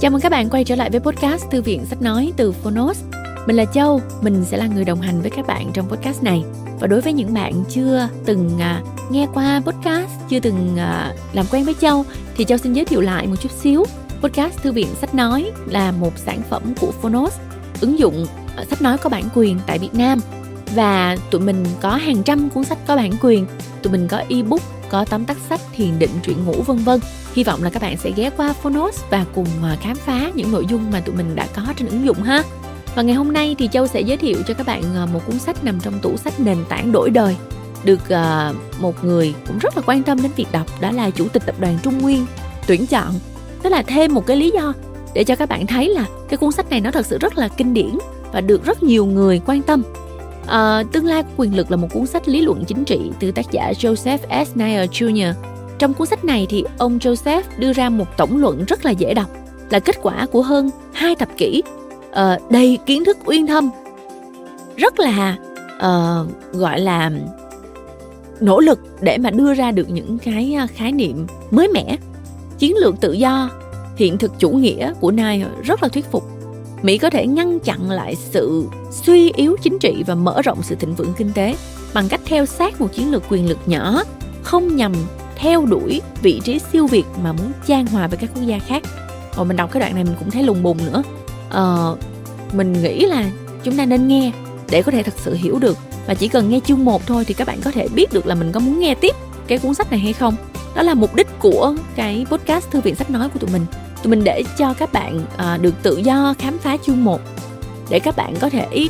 Chào mừng các bạn quay trở lại với podcast Thư viện Sách Nói từ Phonos. Mình là Châu, mình sẽ là người đồng hành với các bạn trong podcast này. Và đối với những bạn chưa từng uh, nghe qua podcast, chưa từng uh, làm quen với Châu, thì Châu xin giới thiệu lại một chút xíu. Podcast Thư viện Sách Nói là một sản phẩm của Phonos, ứng dụng à, sách nói có bản quyền tại Việt Nam. Và tụi mình có hàng trăm cuốn sách có bản quyền, tụi mình có ebook, có tóm tắt sách, thiền định, truyện ngủ vân vân Hy vọng là các bạn sẽ ghé qua Phonos và cùng à, khám phá những nội dung mà tụi mình đã có trên ứng dụng ha. Và ngày hôm nay thì Châu sẽ giới thiệu cho các bạn à, một cuốn sách nằm trong tủ sách nền tảng đổi đời được à, một người cũng rất là quan tâm đến việc đọc đó là chủ tịch tập đoàn Trung Nguyên tuyển chọn. tức là thêm một cái lý do để cho các bạn thấy là cái cuốn sách này nó thật sự rất là kinh điển và được rất nhiều người quan tâm. À, Tương lai của quyền lực là một cuốn sách lý luận chính trị từ tác giả Joseph S. Nair Jr. Trong cuốn sách này thì ông Joseph đưa ra một tổng luận rất là dễ đọc, là kết quả của hơn hai thập kỷ uh, đầy kiến thức uyên thâm, rất là uh, gọi là nỗ lực để mà đưa ra được những cái khái niệm mới mẻ. Chiến lược tự do, hiện thực chủ nghĩa của Nai rất là thuyết phục. Mỹ có thể ngăn chặn lại sự suy yếu chính trị và mở rộng sự thịnh vượng kinh tế bằng cách theo sát một chiến lược quyền lực nhỏ không nhằm theo đuổi vị trí siêu việt mà muốn trang hòa với các quốc gia khác. Rồi mình đọc cái đoạn này mình cũng thấy lùng bùng nữa. Ờ, mình nghĩ là chúng ta nên nghe để có thể thật sự hiểu được. Và chỉ cần nghe chương 1 thôi thì các bạn có thể biết được là mình có muốn nghe tiếp cái cuốn sách này hay không. Đó là mục đích của cái podcast thư viện sách nói của tụi mình tụi mình để cho các bạn à, được tự do khám phá chương 1 để các bạn có thể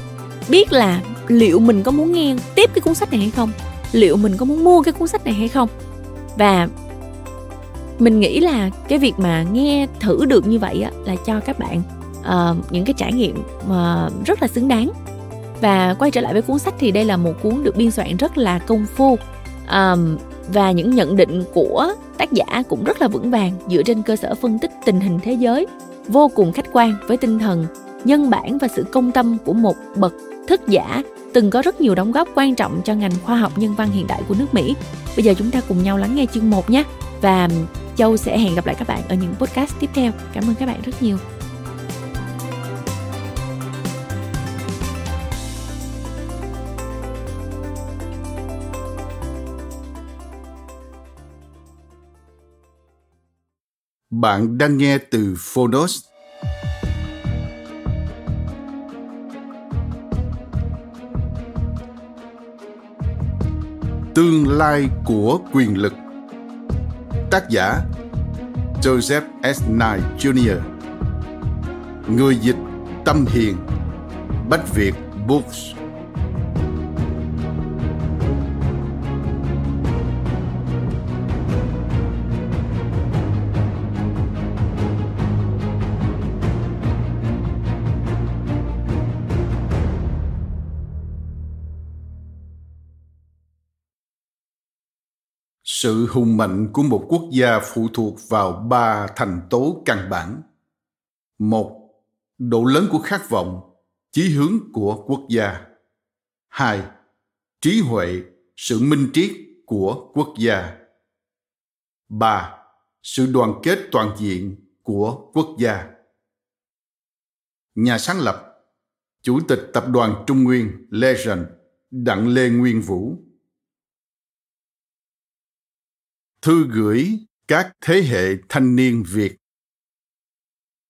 biết là liệu mình có muốn nghe tiếp cái cuốn sách này hay không liệu mình có muốn mua cái cuốn sách này hay không. Và mình nghĩ là cái việc mà nghe thử được như vậy á, là cho các bạn uh, những cái trải nghiệm uh, rất là xứng đáng. Và quay trở lại với cuốn sách thì đây là một cuốn được biên soạn rất là công phu. Um, và những nhận định của tác giả cũng rất là vững vàng dựa trên cơ sở phân tích tình hình thế giới, vô cùng khách quan với tinh thần, nhân bản và sự công tâm của một bậc thức giả từng có rất nhiều đóng góp quan trọng cho ngành khoa học nhân văn hiện đại của nước Mỹ. Bây giờ chúng ta cùng nhau lắng nghe chương 1 nhé. Và Châu sẽ hẹn gặp lại các bạn ở những podcast tiếp theo. Cảm ơn các bạn rất nhiều. Bạn đang nghe từ Phonos Tương lai của quyền lực Tác giả, Joseph S. Knight Jr. Người dịch Tâm Hiền, Bách Việt Books sự hùng mạnh của một quốc gia phụ thuộc vào ba thành tố căn bản. Một, độ lớn của khát vọng, chí hướng của quốc gia. Hai, trí huệ, sự minh triết của quốc gia. Ba, sự đoàn kết toàn diện của quốc gia. Nhà sáng lập, chủ tịch tập đoàn trung nguyên legend đặng lê nguyên vũ. Thư gửi các thế hệ thanh niên Việt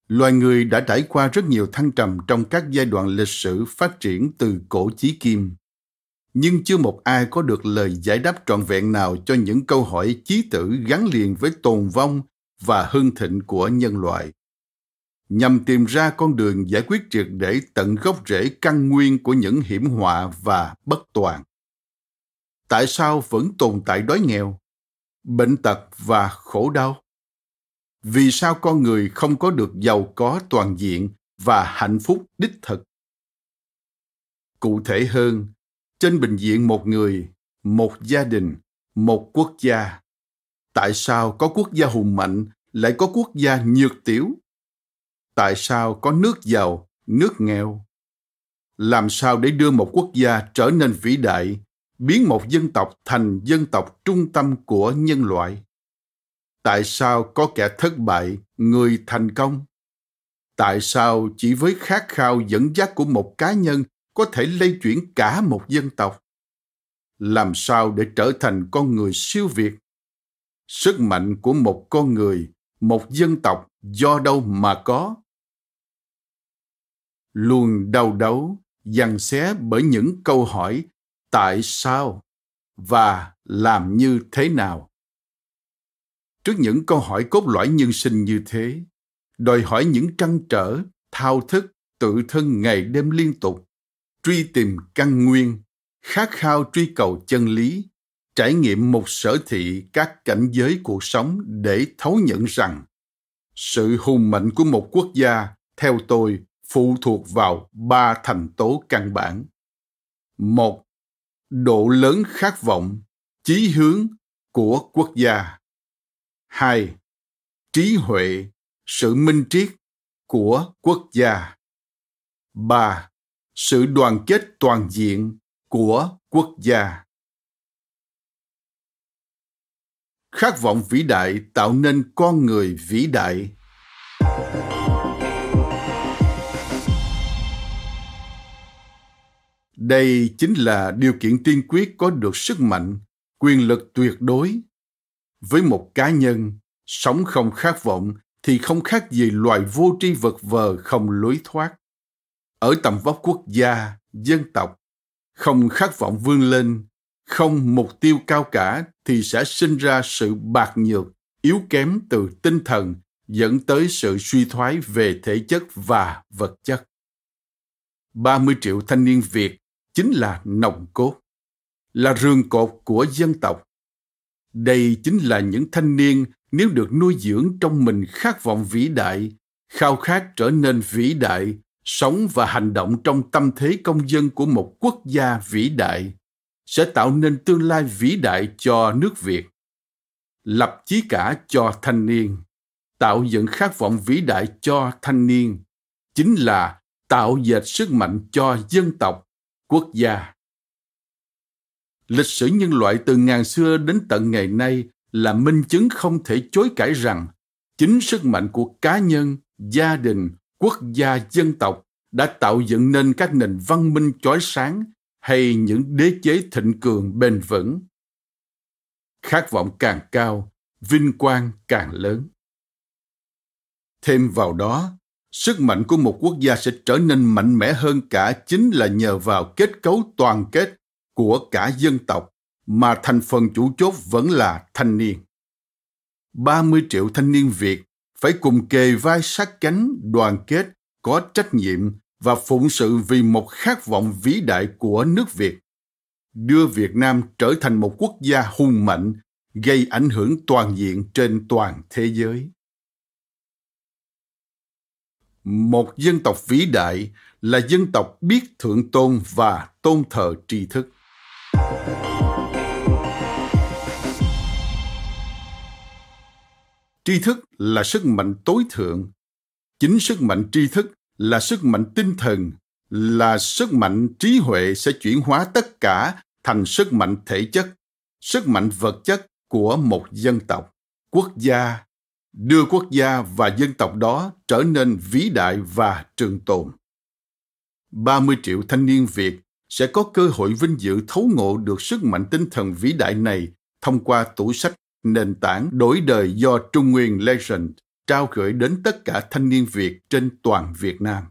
Loài người đã trải qua rất nhiều thăng trầm trong các giai đoạn lịch sử phát triển từ cổ chí kim. Nhưng chưa một ai có được lời giải đáp trọn vẹn nào cho những câu hỏi chí tử gắn liền với tồn vong và hưng thịnh của nhân loại. Nhằm tìm ra con đường giải quyết triệt để tận gốc rễ căn nguyên của những hiểm họa và bất toàn. Tại sao vẫn tồn tại đói nghèo? Bệnh tật và khổ đau. Vì sao con người không có được giàu có toàn diện và hạnh phúc đích thực? Cụ thể hơn, trên bình diện một người, một gia đình, một quốc gia. Tại sao có quốc gia hùng mạnh lại có quốc gia nhược tiểu? Tại sao có nước giàu, nước nghèo? Làm sao để đưa một quốc gia trở nên vĩ đại biến một dân tộc thành dân tộc trung tâm của nhân loại. Tại sao có kẻ thất bại, người thành công? Tại sao chỉ với khát khao dẫn dắt của một cá nhân có thể lây chuyển cả một dân tộc? Làm sao để trở thành con người siêu việt? Sức mạnh của một con người, một dân tộc do đâu mà có? Luôn đau đấu dằn xé bởi những câu hỏi tại sao và làm như thế nào? Trước những câu hỏi cốt lõi nhân sinh như thế, đòi hỏi những trăn trở, thao thức, tự thân ngày đêm liên tục, truy tìm căn nguyên, khát khao truy cầu chân lý, trải nghiệm một sở thị các cảnh giới cuộc sống để thấu nhận rằng sự hùng mạnh của một quốc gia, theo tôi, phụ thuộc vào ba thành tố căn bản. Một độ lớn khát vọng, chí hướng của quốc gia. Hai, trí huệ, sự minh triết của quốc gia. Ba, sự đoàn kết toàn diện của quốc gia. Khát vọng vĩ đại tạo nên con người vĩ đại. Đây chính là điều kiện tiên quyết có được sức mạnh, quyền lực tuyệt đối với một cá nhân, sống không khát vọng thì không khác gì loài vô tri vật vờ không lối thoát ở tầm vóc quốc gia, dân tộc, không khát vọng vươn lên, không mục tiêu cao cả thì sẽ sinh ra sự bạc nhược, yếu kém từ tinh thần, dẫn tới sự suy thoái về thể chất và vật chất. 30 triệu thanh niên Việt chính là nòng cốt, là rương cột của dân tộc. Đây chính là những thanh niên nếu được nuôi dưỡng trong mình khát vọng vĩ đại, khao khát trở nên vĩ đại, sống và hành động trong tâm thế công dân của một quốc gia vĩ đại sẽ tạo nên tương lai vĩ đại cho nước Việt. Lập chí cả cho thanh niên, tạo dựng khát vọng vĩ đại cho thanh niên, chính là tạo dệt sức mạnh cho dân tộc, quốc gia. Lịch sử nhân loại từ ngàn xưa đến tận ngày nay là minh chứng không thể chối cãi rằng chính sức mạnh của cá nhân, gia đình, quốc gia, dân tộc đã tạo dựng nên các nền văn minh chói sáng hay những đế chế thịnh cường bền vững. Khát vọng càng cao, vinh quang càng lớn. Thêm vào đó, sức mạnh của một quốc gia sẽ trở nên mạnh mẽ hơn cả chính là nhờ vào kết cấu toàn kết của cả dân tộc mà thành phần chủ chốt vẫn là thanh niên. 30 triệu thanh niên Việt phải cùng kề vai sát cánh đoàn kết có trách nhiệm và phụng sự vì một khát vọng vĩ đại của nước Việt, đưa Việt Nam trở thành một quốc gia hùng mạnh, gây ảnh hưởng toàn diện trên toàn thế giới. Một dân tộc vĩ đại là dân tộc biết thượng tôn và tôn thờ tri thức. Tri thức là sức mạnh tối thượng. Chính sức mạnh tri thức là sức mạnh tinh thần, là sức mạnh trí huệ sẽ chuyển hóa tất cả thành sức mạnh thể chất, sức mạnh vật chất của một dân tộc, quốc gia đưa quốc gia và dân tộc đó trở nên vĩ đại và trường tồn 30 triệu thanh niên Việt sẽ có cơ hội vinh dự thấu ngộ được sức mạnh tinh thần vĩ đại này thông qua tủ sách nền tảng đổi đời do Trung Nguyên Legend trao gửi đến tất cả thanh niên Việt trên toàn Việt Nam.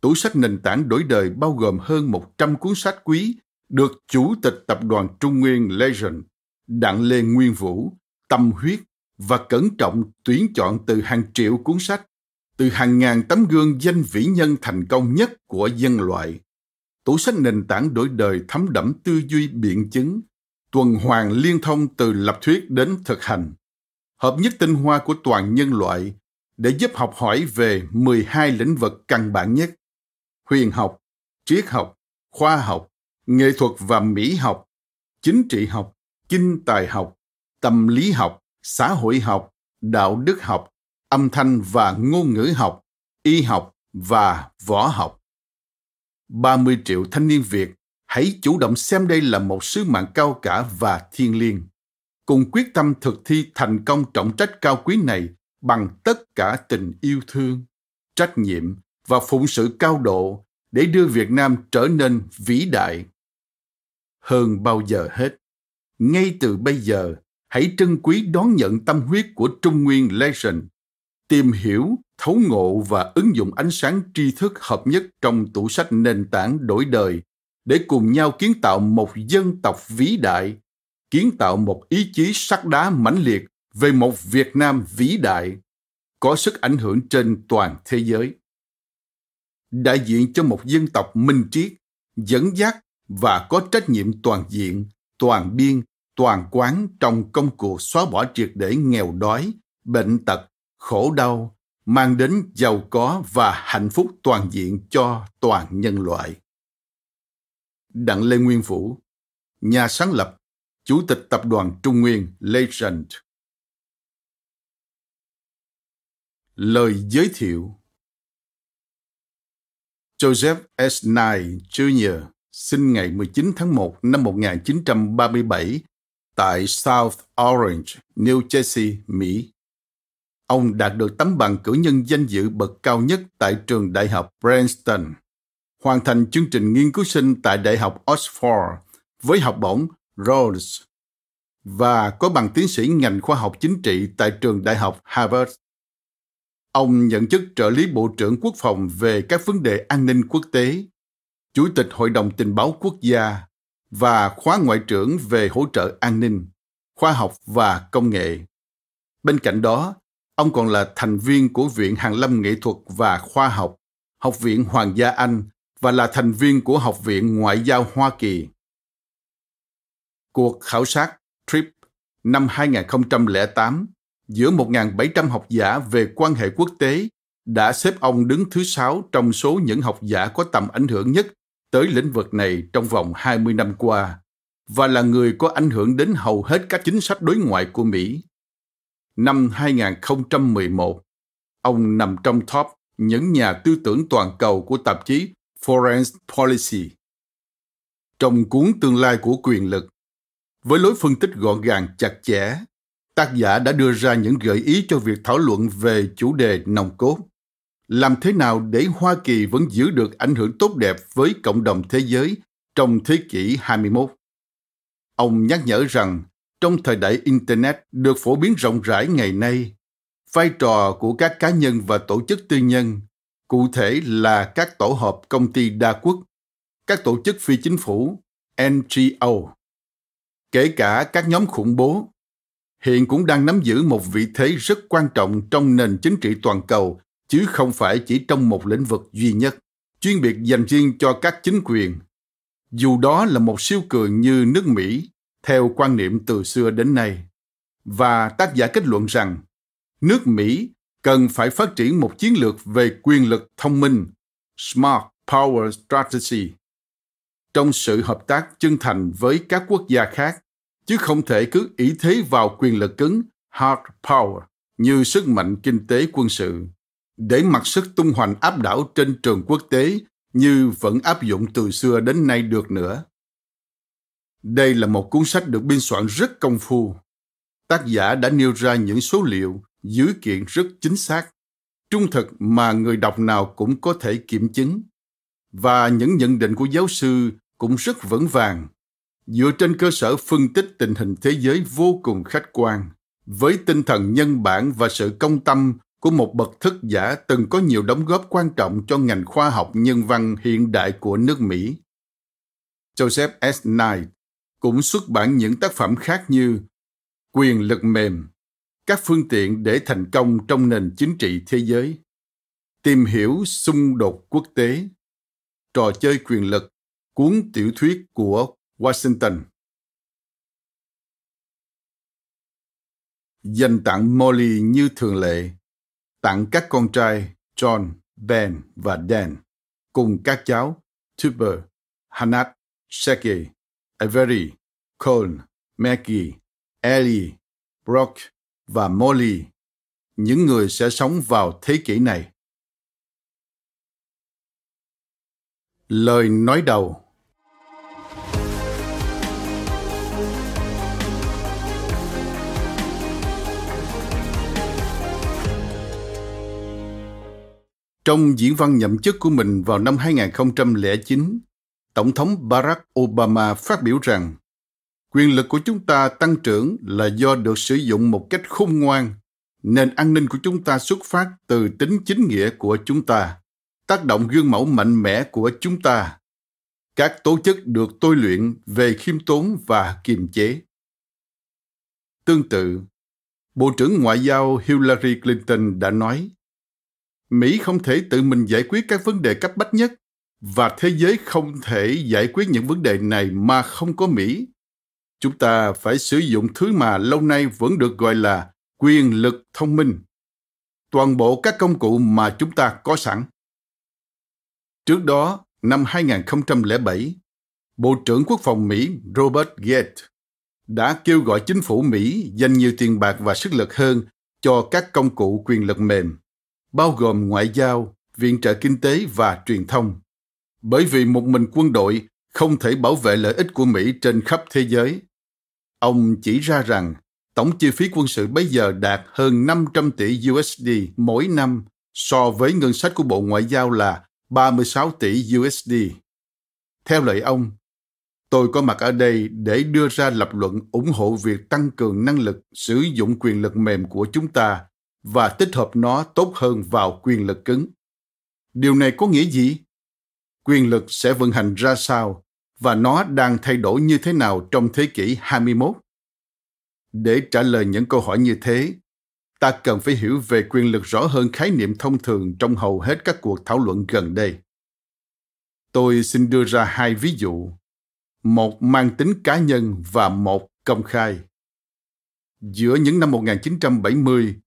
Tủ sách nền tảng đổi đời bao gồm hơn 100 cuốn sách quý được Chủ tịch Tập đoàn Trung Nguyên Legend, Đặng Lê Nguyên Vũ, tâm huyết và cẩn trọng tuyển chọn từ hàng triệu cuốn sách, từ hàng ngàn tấm gương danh vĩ nhân thành công nhất của dân loại. Tủ sách nền tảng đổi đời thấm đẫm tư duy biện chứng, tuần hoàn liên thông từ lập thuyết đến thực hành hợp nhất tinh hoa của toàn nhân loại để giúp học hỏi về 12 lĩnh vực căn bản nhất: huyền học, triết học, khoa học, nghệ thuật và mỹ học, chính trị học, kinh tài học, tâm lý học, xã hội học, đạo đức học, âm thanh và ngôn ngữ học, y học và võ học. 30 triệu thanh niên Việt hãy chủ động xem đây là một sứ mạng cao cả và thiêng liêng cùng quyết tâm thực thi thành công trọng trách cao quý này bằng tất cả tình yêu thương trách nhiệm và phụng sự cao độ để đưa Việt Nam trở nên vĩ đại. Hơn bao giờ hết, ngay từ bây giờ, hãy trân quý đón nhận tâm huyết của Trung Nguyên Legend, tìm hiểu, thấu ngộ và ứng dụng ánh sáng tri thức hợp nhất trong tủ sách nền tảng đổi đời để cùng nhau kiến tạo một dân tộc vĩ đại, kiến tạo một ý chí sắt đá mãnh liệt về một Việt Nam vĩ đại, có sức ảnh hưởng trên toàn thế giới. Đại diện cho một dân tộc minh triết, dẫn dắt và có trách nhiệm toàn diện, toàn biên, toàn quán trong công cuộc xóa bỏ triệt để nghèo đói, bệnh tật, khổ đau, mang đến giàu có và hạnh phúc toàn diện cho toàn nhân loại. Đặng Lê Nguyên Vũ, nhà sáng lập, Chủ tịch Tập đoàn Trung Nguyên Legend. Lời giới thiệu Joseph S. Nye Jr. sinh ngày 19 tháng 1 năm 1937 tại South Orange, New Jersey, Mỹ. Ông đạt được tấm bằng cử nhân danh dự bậc cao nhất tại trường đại học Princeton, hoàn thành chương trình nghiên cứu sinh tại Đại học Oxford với học bổng Rhodes và có bằng tiến sĩ ngành khoa học chính trị tại trường đại học Harvard. Ông nhận chức trợ lý Bộ trưởng Quốc phòng về các vấn đề an ninh quốc tế, Chủ tịch Hội đồng Tình báo Quốc gia và khóa ngoại trưởng về hỗ trợ an ninh, khoa học và công nghệ. Bên cạnh đó, ông còn là thành viên của Viện Hàn lâm Nghệ thuật và Khoa học, Học viện Hoàng gia Anh và là thành viên của Học viện Ngoại giao Hoa Kỳ. Cuộc khảo sát TRIP năm 2008 giữa 1.700 học giả về quan hệ quốc tế đã xếp ông đứng thứ sáu trong số những học giả có tầm ảnh hưởng nhất tới lĩnh vực này trong vòng 20 năm qua và là người có ảnh hưởng đến hầu hết các chính sách đối ngoại của Mỹ. Năm 2011, ông nằm trong top những nhà tư tưởng toàn cầu của tạp chí Foreign Policy. Trong cuốn Tương lai của quyền lực, với lối phân tích gọn gàng chặt chẽ, tác giả đã đưa ra những gợi ý cho việc thảo luận về chủ đề nòng cốt. Làm thế nào để Hoa Kỳ vẫn giữ được ảnh hưởng tốt đẹp với cộng đồng thế giới trong thế kỷ 21? Ông nhắc nhở rằng trong thời đại Internet được phổ biến rộng rãi ngày nay, vai trò của các cá nhân và tổ chức tư nhân, cụ thể là các tổ hợp công ty đa quốc, các tổ chức phi chính phủ, NGO, kể cả các nhóm khủng bố, hiện cũng đang nắm giữ một vị thế rất quan trọng trong nền chính trị toàn cầu, chứ không phải chỉ trong một lĩnh vực duy nhất, chuyên biệt dành riêng cho các chính quyền. Dù đó là một siêu cường như nước Mỹ, theo quan niệm từ xưa đến nay. Và tác giả kết luận rằng, nước Mỹ cần phải phát triển một chiến lược về quyền lực thông minh, Smart Power Strategy, trong sự hợp tác chân thành với các quốc gia khác, chứ không thể cứ ý thế vào quyền lực cứng, hard power, như sức mạnh kinh tế quân sự, để mặc sức tung hoành áp đảo trên trường quốc tế như vẫn áp dụng từ xưa đến nay được nữa. Đây là một cuốn sách được biên soạn rất công phu. Tác giả đã nêu ra những số liệu, dữ kiện rất chính xác, trung thực mà người đọc nào cũng có thể kiểm chứng. Và những nhận định của giáo sư cũng rất vững vàng, dựa trên cơ sở phân tích tình hình thế giới vô cùng khách quan, với tinh thần nhân bản và sự công tâm của một bậc thức giả từng có nhiều đóng góp quan trọng cho ngành khoa học nhân văn hiện đại của nước Mỹ. Joseph S. Knight cũng xuất bản những tác phẩm khác như Quyền lực mềm, các phương tiện để thành công trong nền chính trị thế giới, tìm hiểu xung đột quốc tế, trò chơi quyền lực, cuốn tiểu thuyết của Washington. Dành tặng Molly như thường lệ, tặng các con trai John, Ben và Dan, cùng các cháu Tuber, Hanat, Sergey, Avery, Cole, Maggie, Ellie, Brock và Molly, những người sẽ sống vào thế kỷ này. Lời nói đầu Trong diễn văn nhậm chức của mình vào năm 2009, Tổng thống Barack Obama phát biểu rằng quyền lực của chúng ta tăng trưởng là do được sử dụng một cách khôn ngoan. Nền an ninh của chúng ta xuất phát từ tính chính nghĩa của chúng ta, tác động gương mẫu mạnh mẽ của chúng ta. Các tổ chức được tôi luyện về khiêm tốn và kiềm chế. Tương tự, Bộ trưởng Ngoại giao Hillary Clinton đã nói, Mỹ không thể tự mình giải quyết các vấn đề cấp bách nhất và thế giới không thể giải quyết những vấn đề này mà không có Mỹ. Chúng ta phải sử dụng thứ mà lâu nay vẫn được gọi là quyền lực thông minh. Toàn bộ các công cụ mà chúng ta có sẵn. Trước đó, năm 2007, Bộ trưởng Quốc phòng Mỹ Robert Gates đã kêu gọi chính phủ Mỹ dành nhiều tiền bạc và sức lực hơn cho các công cụ quyền lực mềm, bao gồm ngoại giao, viện trợ kinh tế và truyền thông. Bởi vì một mình quân đội không thể bảo vệ lợi ích của Mỹ trên khắp thế giới. Ông chỉ ra rằng tổng chi phí quân sự bây giờ đạt hơn 500 tỷ USD mỗi năm so với ngân sách của Bộ Ngoại giao là 36 tỷ USD. Theo lời ông, tôi có mặt ở đây để đưa ra lập luận ủng hộ việc tăng cường năng lực sử dụng quyền lực mềm của chúng ta và tích hợp nó tốt hơn vào quyền lực cứng. Điều này có nghĩa gì? Quyền lực sẽ vận hành ra sao và nó đang thay đổi như thế nào trong thế kỷ 21? Để trả lời những câu hỏi như thế, ta cần phải hiểu về quyền lực rõ hơn khái niệm thông thường trong hầu hết các cuộc thảo luận gần đây. Tôi xin đưa ra hai ví dụ, một mang tính cá nhân và một công khai. Giữa những năm 1970,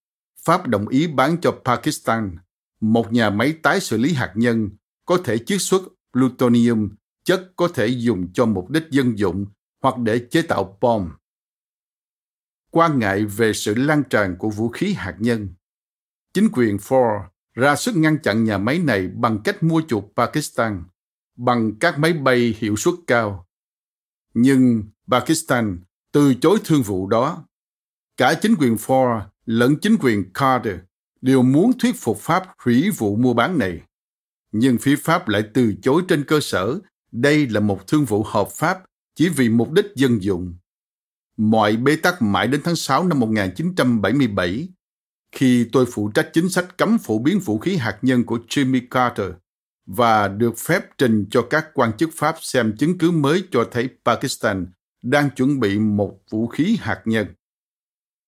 Pháp đồng ý bán cho Pakistan một nhà máy tái xử lý hạt nhân có thể chiết xuất plutonium, chất có thể dùng cho mục đích dân dụng hoặc để chế tạo bom quan ngại về sự lan tràn của vũ khí hạt nhân. Chính quyền Ford ra sức ngăn chặn nhà máy này bằng cách mua chuộc Pakistan bằng các máy bay hiệu suất cao. Nhưng Pakistan từ chối thương vụ đó. Cả chính quyền Ford lẫn chính quyền Carter đều muốn thuyết phục Pháp hủy vụ mua bán này. Nhưng phía Pháp lại từ chối trên cơ sở đây là một thương vụ hợp pháp chỉ vì mục đích dân dụng. Mọi bế tắc mãi đến tháng 6 năm 1977, khi tôi phụ trách chính sách cấm phổ biến vũ khí hạt nhân của Jimmy Carter và được phép trình cho các quan chức Pháp xem chứng cứ mới cho thấy Pakistan đang chuẩn bị một vũ khí hạt nhân.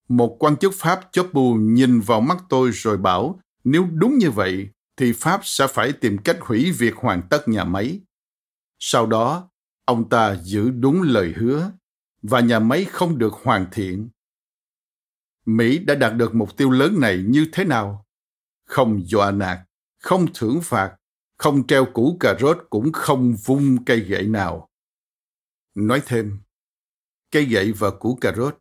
Một quan chức Pháp chóp bù nhìn vào mắt tôi rồi bảo nếu đúng như vậy thì Pháp sẽ phải tìm cách hủy việc hoàn tất nhà máy. Sau đó, ông ta giữ đúng lời hứa và nhà máy không được hoàn thiện. Mỹ đã đạt được mục tiêu lớn này như thế nào? Không dọa nạt, không thưởng phạt, không treo củ cà rốt cũng không vung cây gậy nào. Nói thêm, cây gậy và củ cà rốt,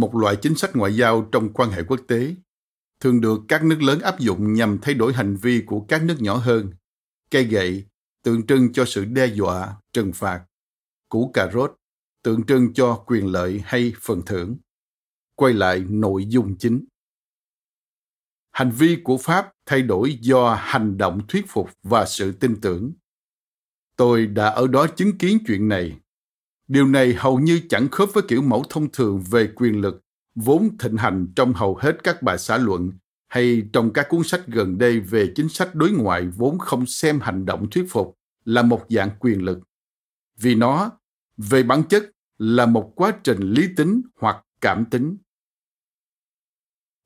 một loại chính sách ngoại giao trong quan hệ quốc tế, thường được các nước lớn áp dụng nhằm thay đổi hành vi của các nước nhỏ hơn. Cây gậy tượng trưng cho sự đe dọa, trừng phạt. Củ cà rốt tượng trưng cho quyền lợi hay phần thưởng. Quay lại nội dung chính. Hành vi của Pháp thay đổi do hành động thuyết phục và sự tin tưởng. Tôi đã ở đó chứng kiến chuyện này. Điều này hầu như chẳng khớp với kiểu mẫu thông thường về quyền lực vốn thịnh hành trong hầu hết các bài xã luận hay trong các cuốn sách gần đây về chính sách đối ngoại vốn không xem hành động thuyết phục là một dạng quyền lực. Vì nó, về bản chất, là một quá trình lý tính hoặc cảm tính.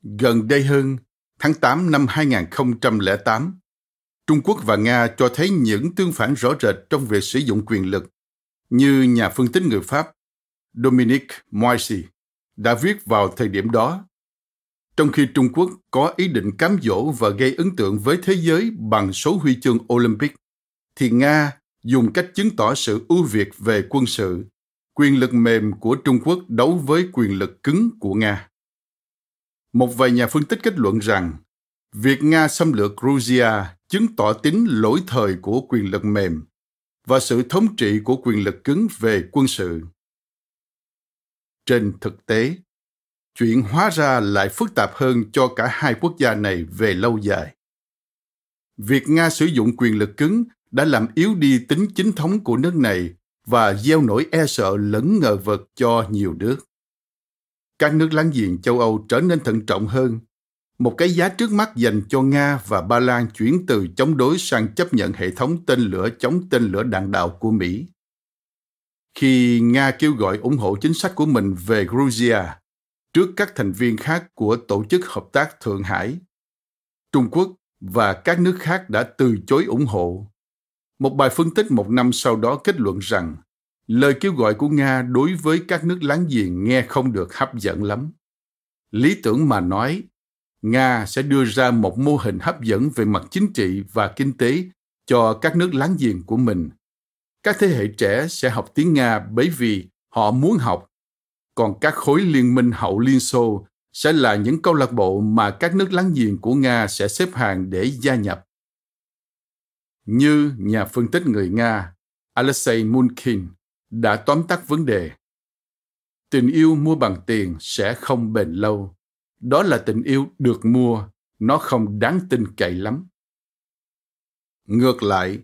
Gần đây hơn, tháng 8 năm 2008, Trung Quốc và Nga cho thấy những tương phản rõ rệt trong việc sử dụng quyền lực, như nhà phân tích người Pháp Dominique Moisy đã viết vào thời điểm đó. Trong khi Trung Quốc có ý định cám dỗ và gây ấn tượng với thế giới bằng số huy chương Olympic, thì Nga dùng cách chứng tỏ sự ưu việt về quân sự quyền lực mềm của Trung Quốc đấu với quyền lực cứng của Nga. Một vài nhà phân tích kết luận rằng việc Nga xâm lược Georgia chứng tỏ tính lỗi thời của quyền lực mềm và sự thống trị của quyền lực cứng về quân sự. Trên thực tế, chuyện hóa ra lại phức tạp hơn cho cả hai quốc gia này về lâu dài. việc Nga sử dụng quyền lực cứng đã làm yếu đi tính chính thống của nước này và gieo nỗi e sợ lẫn ngờ vực cho nhiều nước. Các nước láng giềng châu Âu trở nên thận trọng hơn. Một cái giá trước mắt dành cho Nga và Ba Lan chuyển từ chống đối sang chấp nhận hệ thống tên lửa chống tên lửa đạn đạo của Mỹ. Khi Nga kêu gọi ủng hộ chính sách của mình về Georgia trước các thành viên khác của Tổ chức Hợp tác Thượng Hải, Trung Quốc và các nước khác đã từ chối ủng hộ. Một bài phân tích một năm sau đó kết luận rằng lời kêu gọi của Nga đối với các nước láng giềng nghe không được hấp dẫn lắm. Lý tưởng mà nói, Nga sẽ đưa ra một mô hình hấp dẫn về mặt chính trị và kinh tế cho các nước láng giềng của mình. Các thế hệ trẻ sẽ học tiếng Nga bởi vì họ muốn học, còn các khối liên minh hậu Liên Xô sẽ là những câu lạc bộ mà các nước láng giềng của Nga sẽ xếp hàng để gia nhập. Như nhà phân tích người Nga Alexei Munkin đã tóm tắt vấn đề. Tình yêu mua bằng tiền sẽ không bền lâu. Đó là tình yêu được mua, nó không đáng tin cậy lắm. Ngược lại,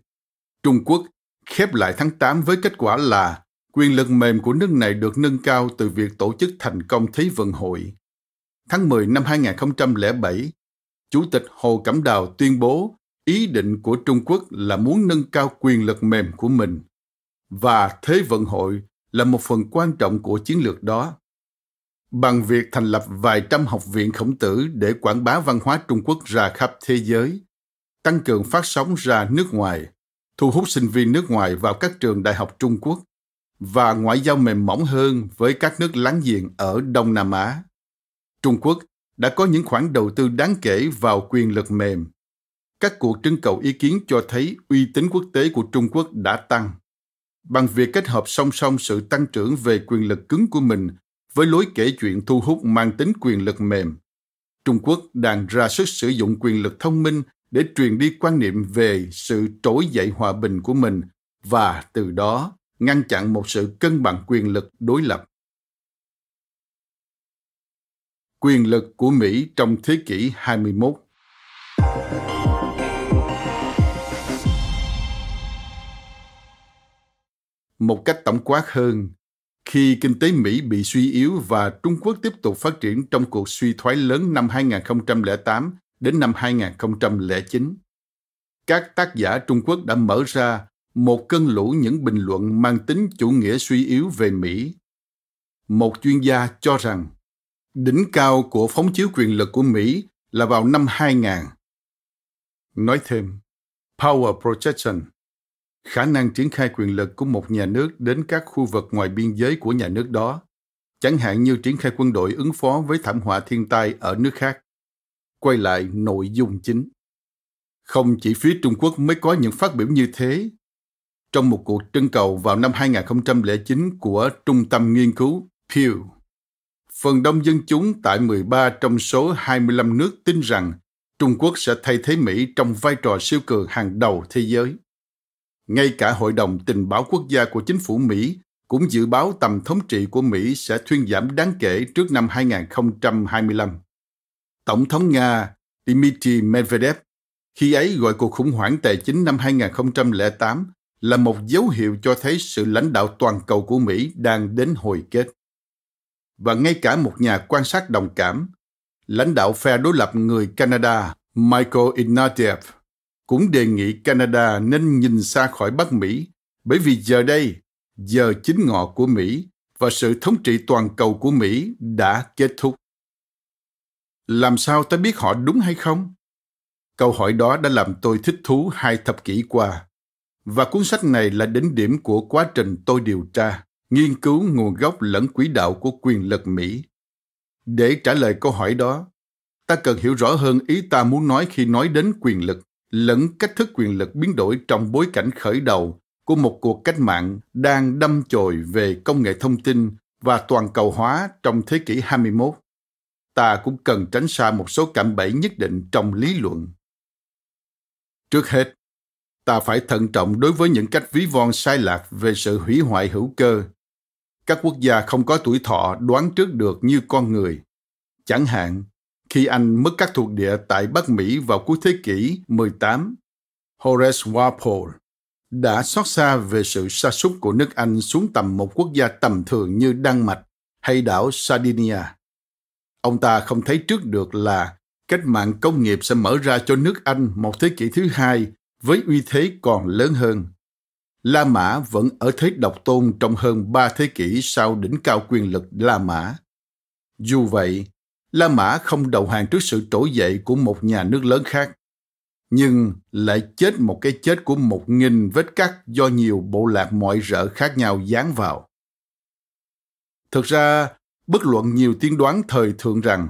Trung Quốc khép lại tháng 8 với kết quả là quyền lực mềm của nước này được nâng cao từ việc tổ chức thành công Thế vận hội tháng 10 năm 2007, Chủ tịch Hồ Cẩm Đào tuyên bố ý định của Trung Quốc là muốn nâng cao quyền lực mềm của mình và Thế vận hội là một phần quan trọng của chiến lược đó. Bằng việc thành lập vài trăm học viện khổng tử để quảng bá văn hóa Trung Quốc ra khắp thế giới, tăng cường phát sóng ra nước ngoài, thu hút sinh viên nước ngoài vào các trường đại học Trung Quốc và ngoại giao mềm mỏng hơn với các nước láng giềng ở Đông Nam Á. Trung Quốc đã có những khoản đầu tư đáng kể vào quyền lực mềm. Các cuộc trưng cầu ý kiến cho thấy uy tín quốc tế của Trung Quốc đã tăng. Bằng việc kết hợp song song sự tăng trưởng về quyền lực cứng của mình với lối kể chuyện thu hút mang tính quyền lực mềm, Trung Quốc đang ra sức sử dụng quyền lực thông minh để truyền đi quan niệm về sự trỗi dậy hòa bình của mình và từ đó ngăn chặn một sự cân bằng quyền lực đối lập. quyền lực của Mỹ trong thế kỷ 21. Một cách tổng quát hơn, khi kinh tế Mỹ bị suy yếu và Trung Quốc tiếp tục phát triển trong cuộc suy thoái lớn năm 2008 đến năm 2009, các tác giả Trung Quốc đã mở ra một cơn lũ những bình luận mang tính chủ nghĩa suy yếu về Mỹ. Một chuyên gia cho rằng Đỉnh cao của phóng chiếu quyền lực của Mỹ là vào năm 2000. Nói thêm, Power Projection, khả năng triển khai quyền lực của một nhà nước đến các khu vực ngoài biên giới của nhà nước đó, chẳng hạn như triển khai quân đội ứng phó với thảm họa thiên tai ở nước khác. Quay lại nội dung chính. Không chỉ phía Trung Quốc mới có những phát biểu như thế. Trong một cuộc trưng cầu vào năm 2009 của Trung tâm Nghiên cứu Pew, phần đông dân chúng tại 13 trong số 25 nước tin rằng Trung Quốc sẽ thay thế Mỹ trong vai trò siêu cường hàng đầu thế giới. Ngay cả Hội đồng Tình báo Quốc gia của chính phủ Mỹ cũng dự báo tầm thống trị của Mỹ sẽ thuyên giảm đáng kể trước năm 2025. Tổng thống Nga Dmitry Medvedev khi ấy gọi cuộc khủng hoảng tài chính năm 2008 là một dấu hiệu cho thấy sự lãnh đạo toàn cầu của Mỹ đang đến hồi kết và ngay cả một nhà quan sát đồng cảm, lãnh đạo phe đối lập người Canada Michael Ignatieff cũng đề nghị Canada nên nhìn xa khỏi Bắc Mỹ bởi vì giờ đây, giờ chính ngọ của Mỹ và sự thống trị toàn cầu của Mỹ đã kết thúc. Làm sao ta biết họ đúng hay không? Câu hỏi đó đã làm tôi thích thú hai thập kỷ qua, và cuốn sách này là đỉnh điểm của quá trình tôi điều tra nghiên cứu nguồn gốc lẫn quỹ đạo của quyền lực Mỹ. Để trả lời câu hỏi đó, ta cần hiểu rõ hơn ý ta muốn nói khi nói đến quyền lực lẫn cách thức quyền lực biến đổi trong bối cảnh khởi đầu của một cuộc cách mạng đang đâm chồi về công nghệ thông tin và toàn cầu hóa trong thế kỷ 21. Ta cũng cần tránh xa một số cạm bẫy nhất định trong lý luận. Trước hết, ta phải thận trọng đối với những cách ví von sai lạc về sự hủy hoại hữu cơ các quốc gia không có tuổi thọ đoán trước được như con người. Chẳng hạn, khi Anh mất các thuộc địa tại Bắc Mỹ vào cuối thế kỷ 18 Horace Walpole đã xót xa về sự sa sút của nước Anh xuống tầm một quốc gia tầm thường như Đan Mạch hay đảo Sardinia. Ông ta không thấy trước được là cách mạng công nghiệp sẽ mở ra cho nước Anh một thế kỷ thứ hai với uy thế còn lớn hơn. La Mã vẫn ở thế độc tôn trong hơn ba thế kỷ sau đỉnh cao quyền lực La Mã. Dù vậy, La Mã không đầu hàng trước sự trỗi dậy của một nhà nước lớn khác, nhưng lại chết một cái chết của một nghìn vết cắt do nhiều bộ lạc mọi rỡ khác nhau dán vào. Thực ra, bất luận nhiều tiên đoán thời thượng rằng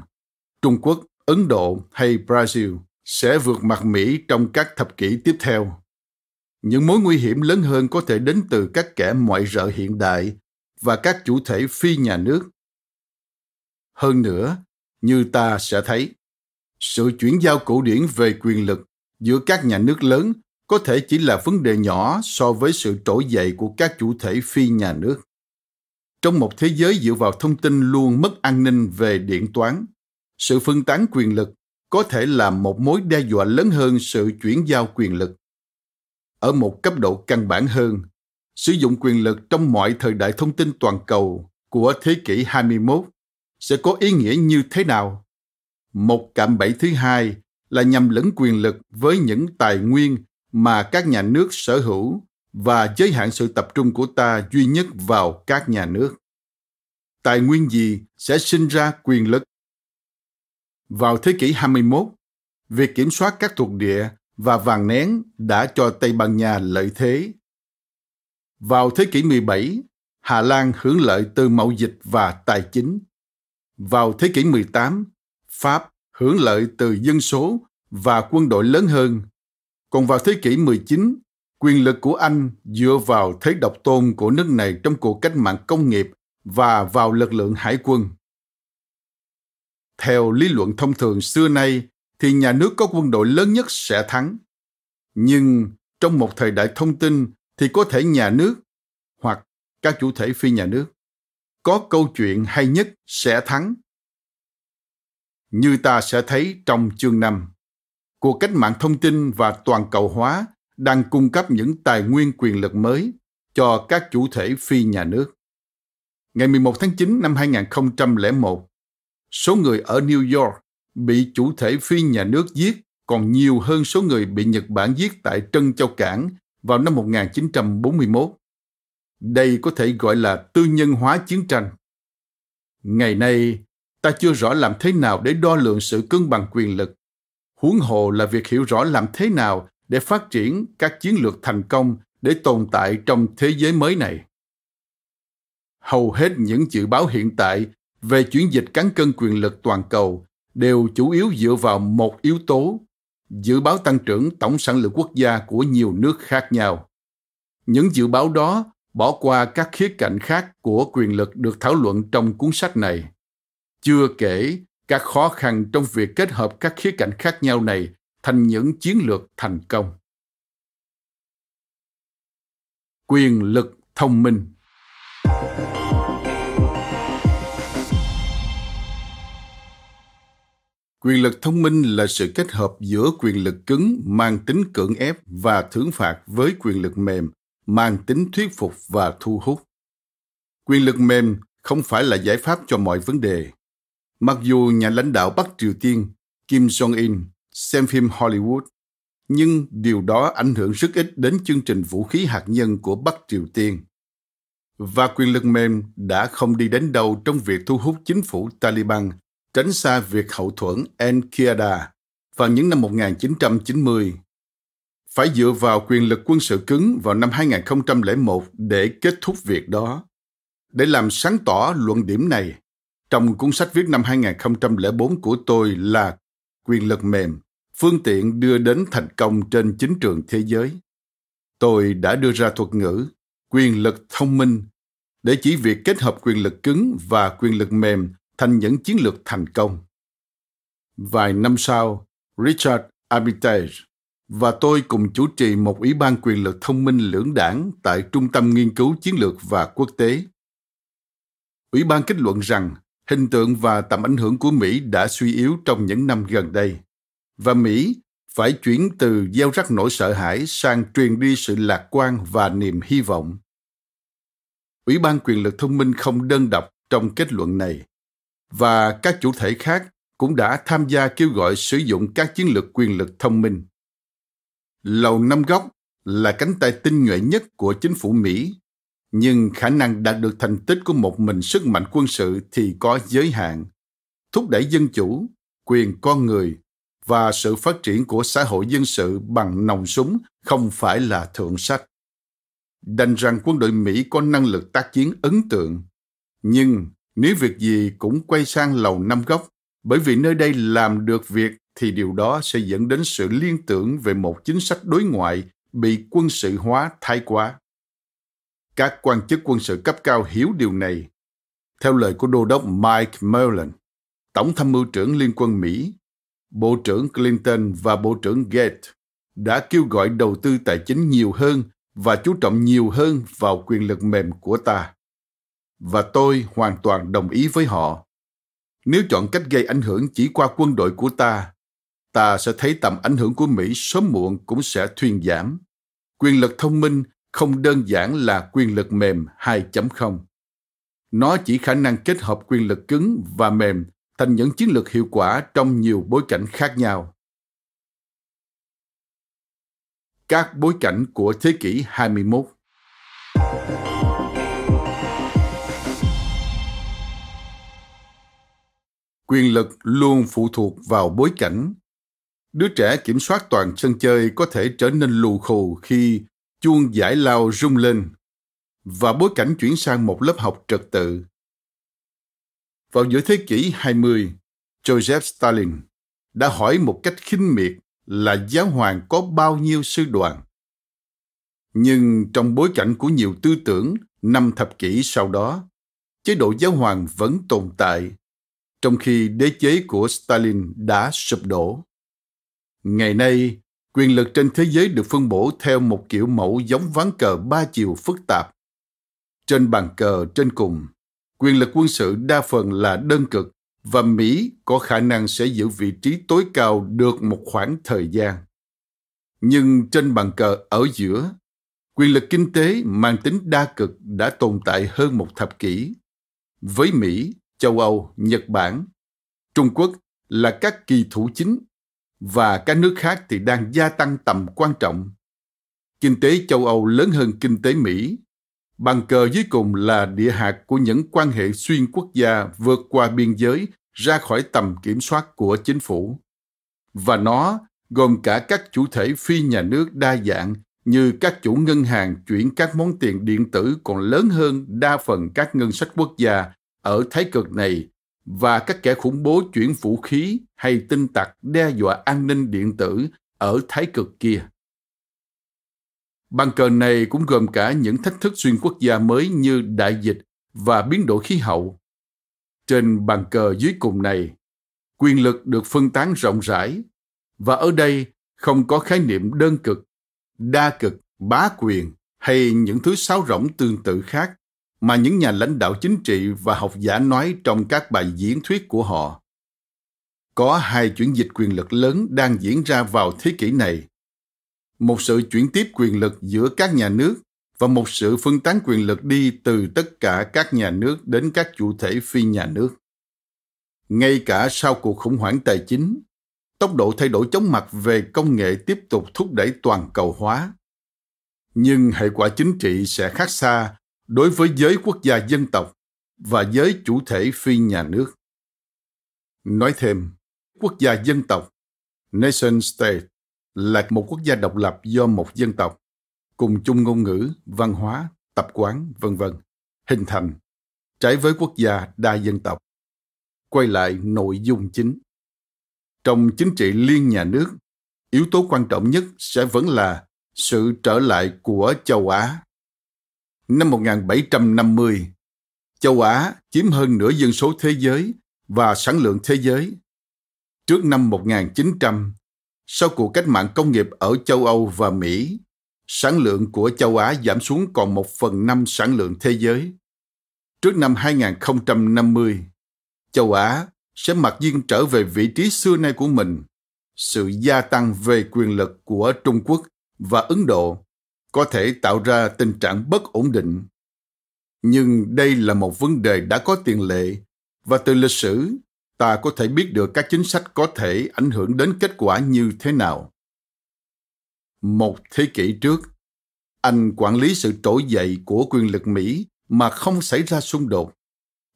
Trung Quốc, Ấn Độ hay Brazil sẽ vượt mặt Mỹ trong các thập kỷ tiếp theo. Những mối nguy hiểm lớn hơn có thể đến từ các kẻ ngoại rợ hiện đại và các chủ thể phi nhà nước. Hơn nữa, như ta sẽ thấy, sự chuyển giao cổ điển về quyền lực giữa các nhà nước lớn có thể chỉ là vấn đề nhỏ so với sự trỗi dậy của các chủ thể phi nhà nước. Trong một thế giới dựa vào thông tin luôn mất an ninh về điện toán, sự phân tán quyền lực có thể là một mối đe dọa lớn hơn sự chuyển giao quyền lực. Ở một cấp độ căn bản hơn, sử dụng quyền lực trong mọi thời đại thông tin toàn cầu của thế kỷ 21 sẽ có ý nghĩa như thế nào? Một cạm bẫy thứ hai là nhằm lẫn quyền lực với những tài nguyên mà các nhà nước sở hữu và giới hạn sự tập trung của ta duy nhất vào các nhà nước. Tài nguyên gì sẽ sinh ra quyền lực? Vào thế kỷ 21, việc kiểm soát các thuộc địa và vàng nén đã cho Tây Ban Nha lợi thế. Vào thế kỷ 17, Hà Lan hưởng lợi từ mậu dịch và tài chính. Vào thế kỷ 18, Pháp hưởng lợi từ dân số và quân đội lớn hơn. Còn vào thế kỷ 19, quyền lực của Anh dựa vào thế độc tôn của nước này trong cuộc cách mạng công nghiệp và vào lực lượng hải quân. Theo lý luận thông thường xưa nay, thì nhà nước có quân đội lớn nhất sẽ thắng. Nhưng trong một thời đại thông tin thì có thể nhà nước hoặc các chủ thể phi nhà nước có câu chuyện hay nhất sẽ thắng. Như ta sẽ thấy trong chương 5, cuộc cách mạng thông tin và toàn cầu hóa đang cung cấp những tài nguyên quyền lực mới cho các chủ thể phi nhà nước. Ngày 11 tháng 9 năm 2001, số người ở New York bị chủ thể phi nhà nước giết còn nhiều hơn số người bị Nhật Bản giết tại Trân Châu Cảng vào năm 1941. Đây có thể gọi là tư nhân hóa chiến tranh. Ngày nay, ta chưa rõ làm thế nào để đo lường sự cân bằng quyền lực. Huống hồ là việc hiểu rõ làm thế nào để phát triển các chiến lược thành công để tồn tại trong thế giới mới này. Hầu hết những dự báo hiện tại về chuyển dịch cán cân quyền lực toàn cầu đều chủ yếu dựa vào một yếu tố dự báo tăng trưởng tổng sản lượng quốc gia của nhiều nước khác nhau những dự báo đó bỏ qua các khía cạnh khác của quyền lực được thảo luận trong cuốn sách này. Chưa kể, các khó khăn trong việc kết hợp các khía cạnh khác nhau này thành những chiến lược thành công. Quyền lực thông minh. Quyền lực thông minh là sự kết hợp giữa quyền lực cứng, mang tính cưỡng ép và thưởng phạt với quyền lực mềm mang tính thuyết phục và thu hút quyền lực mềm không phải là giải pháp cho mọi vấn đề mặc dù nhà lãnh đạo bắc triều tiên kim jong un xem phim hollywood, nhưng điều đó ảnh hưởng rất ít đến chương trình vũ khí hạt nhân của bắc triều tiên và quyền lực mềm đã không đi đến đâu trong việc thu hút chính phủ Taliban tránh xa việc hậu thuẫn Al-Qaeda vào những năm 1990. Phải dựa vào quyền lực quân sự cứng vào năm 2001 để kết thúc việc đó. Để làm sáng tỏ luận điểm này, trong cuốn sách viết năm 2004 của tôi là Quyền lực mềm, phương tiện đưa đến thành công trên chính trường thế giới. Tôi đã đưa ra thuật ngữ quyền lực thông minh để chỉ việc kết hợp quyền lực cứng và quyền lực mềm thành những chiến lược thành công. Vài năm sau, Richard Armitage và tôi cùng chủ trì một ủy ban quyền lực thông minh lưỡng đảng tại Trung tâm Nghiên cứu Chiến lược và Quốc tế. Ủy ban kết luận rằng hình tượng và tầm ảnh hưởng của Mỹ đã suy yếu trong những năm gần đây, và Mỹ phải chuyển từ gieo rắc nỗi sợ hãi sang truyền đi sự lạc quan và niềm hy vọng. Ủy ban quyền lực thông minh không đơn độc trong kết luận này và các chủ thể khác cũng đã tham gia kêu gọi sử dụng các chiến lược quyền lực thông minh. Lầu Năm Góc là cánh tay tinh nhuệ nhất của chính phủ Mỹ, nhưng khả năng đạt được thành tích của một mình sức mạnh quân sự thì có giới hạn. Thúc đẩy dân chủ, quyền con người và sự phát triển của xã hội dân sự bằng nòng súng không phải là thượng sách. Đành rằng quân đội Mỹ có năng lực tác chiến ấn tượng, nhưng nếu việc gì cũng quay sang lầu năm góc, bởi vì nơi đây làm được việc thì điều đó sẽ dẫn đến sự liên tưởng về một chính sách đối ngoại bị quân sự hóa thái quá. Các quan chức quân sự cấp cao hiểu điều này. Theo lời của đô đốc Mike Merlin, Tổng tham mưu trưởng Liên quân Mỹ, Bộ trưởng Clinton và Bộ trưởng Gates đã kêu gọi đầu tư tài chính nhiều hơn và chú trọng nhiều hơn vào quyền lực mềm của ta. Và tôi hoàn toàn đồng ý với họ. Nếu chọn cách gây ảnh hưởng chỉ qua quân đội của ta, ta sẽ thấy tầm ảnh hưởng của Mỹ sớm muộn cũng sẽ thuyên giảm. Quyền lực thông minh không đơn giản là quyền lực mềm 2.0. Nó chỉ khả năng kết hợp quyền lực cứng và mềm thành những chiến lược hiệu quả trong nhiều bối cảnh khác nhau. Các bối cảnh của thế kỷ 21 Quyền lực luôn phụ thuộc vào bối cảnh. Đứa trẻ kiểm soát toàn sân chơi có thể trở nên lù khù khi chuông giải lao rung lên và bối cảnh chuyển sang một lớp học trật tự vào giữa thế kỷ 20, Joseph Stalin đã hỏi một cách khinh miệt là giáo hoàng có bao nhiêu sư đoàn. Nhưng trong bối cảnh của nhiều tư tưởng năm thập kỷ sau đó, chế độ giáo hoàng vẫn tồn tại, trong khi đế chế của Stalin đã sụp đổ. Ngày nay, quyền lực trên thế giới được phân bổ theo một kiểu mẫu giống ván cờ ba chiều phức tạp. Trên bàn cờ trên cùng quyền lực quân sự đa phần là đơn cực và Mỹ có khả năng sẽ giữ vị trí tối cao được một khoảng thời gian. Nhưng trên bàn cờ ở giữa, quyền lực kinh tế mang tính đa cực đã tồn tại hơn một thập kỷ. Với Mỹ, châu Âu, Nhật Bản, Trung Quốc là các kỳ thủ chính và các nước khác thì đang gia tăng tầm quan trọng. Kinh tế châu Âu lớn hơn kinh tế Mỹ Bàn cờ dưới cùng là địa hạt của những quan hệ xuyên quốc gia vượt qua biên giới ra khỏi tầm kiểm soát của chính phủ. Và nó gồm cả các chủ thể phi nhà nước đa dạng như các chủ ngân hàng chuyển các món tiền điện tử còn lớn hơn đa phần các ngân sách quốc gia ở thái cực này và các kẻ khủng bố chuyển vũ khí hay tin tặc đe dọa an ninh điện tử ở thái cực kia. Bàn cờ này cũng gồm cả những thách thức xuyên quốc gia mới như đại dịch và biến đổi khí hậu. Trên bàn cờ dưới cùng này, quyền lực được phân tán rộng rãi và ở đây không có khái niệm đơn cực, đa cực, bá quyền hay những thứ sáo rỗng tương tự khác mà những nhà lãnh đạo chính trị và học giả nói trong các bài diễn thuyết của họ. Có hai chuyển dịch quyền lực lớn đang diễn ra vào thế kỷ này một sự chuyển tiếp quyền lực giữa các nhà nước và một sự phân tán quyền lực đi từ tất cả các nhà nước đến các chủ thể phi nhà nước. Ngay cả sau cuộc khủng hoảng tài chính, tốc độ thay đổi chóng mặt về công nghệ tiếp tục thúc đẩy toàn cầu hóa. Nhưng hệ quả chính trị sẽ khác xa đối với giới quốc gia dân tộc và giới chủ thể phi nhà nước. Nói thêm, quốc gia dân tộc, nation state, là một quốc gia độc lập do một dân tộc cùng chung ngôn ngữ, văn hóa, tập quán, vân vân, hình thành trái với quốc gia đa dân tộc. Quay lại nội dung chính. Trong chính trị liên nhà nước, yếu tố quan trọng nhất sẽ vẫn là sự trở lại của châu Á. Năm 1750, châu Á chiếm hơn nửa dân số thế giới và sản lượng thế giới. Trước năm 1900, sau cuộc cách mạng công nghiệp ở châu Âu và Mỹ, sản lượng của châu Á giảm xuống còn một phần năm sản lượng thế giới. Trước năm 2050, châu Á sẽ mặc nhiên trở về vị trí xưa nay của mình sự gia tăng về quyền lực của Trung Quốc và Ấn Độ có thể tạo ra tình trạng bất ổn định. Nhưng đây là một vấn đề đã có tiền lệ và từ lịch sử ta có thể biết được các chính sách có thể ảnh hưởng đến kết quả như thế nào. Một thế kỷ trước, anh quản lý sự trỗi dậy của quyền lực Mỹ mà không xảy ra xung đột.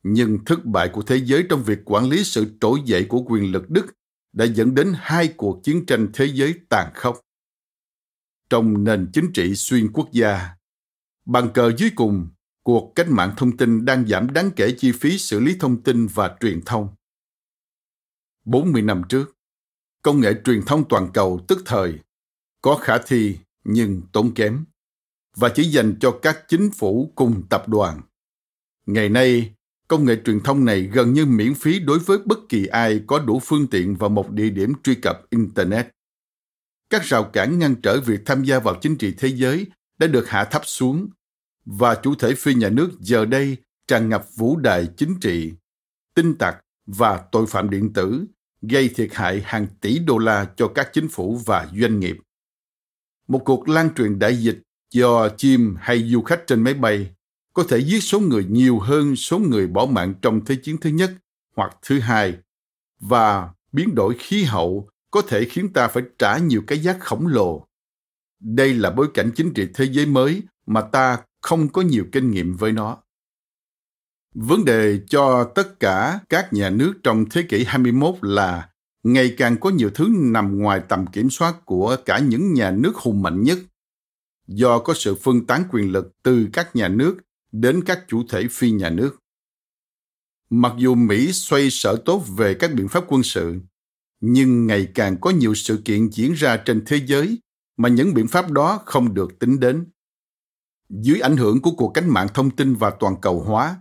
Nhưng thất bại của thế giới trong việc quản lý sự trỗi dậy của quyền lực Đức đã dẫn đến hai cuộc chiến tranh thế giới tàn khốc. Trong nền chính trị xuyên quốc gia, bàn cờ dưới cùng, cuộc cách mạng thông tin đang giảm đáng kể chi phí xử lý thông tin và truyền thông. 40 năm trước, công nghệ truyền thông toàn cầu tức thời có khả thi nhưng tốn kém và chỉ dành cho các chính phủ cùng tập đoàn. Ngày nay, công nghệ truyền thông này gần như miễn phí đối với bất kỳ ai có đủ phương tiện và một địa điểm truy cập Internet. Các rào cản ngăn trở việc tham gia vào chính trị thế giới đã được hạ thấp xuống và chủ thể phi nhà nước giờ đây tràn ngập vũ đài chính trị, tin tặc và tội phạm điện tử gây thiệt hại hàng tỷ đô la cho các chính phủ và doanh nghiệp. Một cuộc lan truyền đại dịch do chim hay du khách trên máy bay có thể giết số người nhiều hơn số người bỏ mạng trong Thế chiến thứ nhất hoặc thứ hai và biến đổi khí hậu có thể khiến ta phải trả nhiều cái giá khổng lồ. Đây là bối cảnh chính trị thế giới mới mà ta không có nhiều kinh nghiệm với nó. Vấn đề cho tất cả các nhà nước trong thế kỷ 21 là ngày càng có nhiều thứ nằm ngoài tầm kiểm soát của cả những nhà nước hùng mạnh nhất do có sự phân tán quyền lực từ các nhà nước đến các chủ thể phi nhà nước. Mặc dù Mỹ xoay sở tốt về các biện pháp quân sự, nhưng ngày càng có nhiều sự kiện diễn ra trên thế giới mà những biện pháp đó không được tính đến. Dưới ảnh hưởng của cuộc cách mạng thông tin và toàn cầu hóa,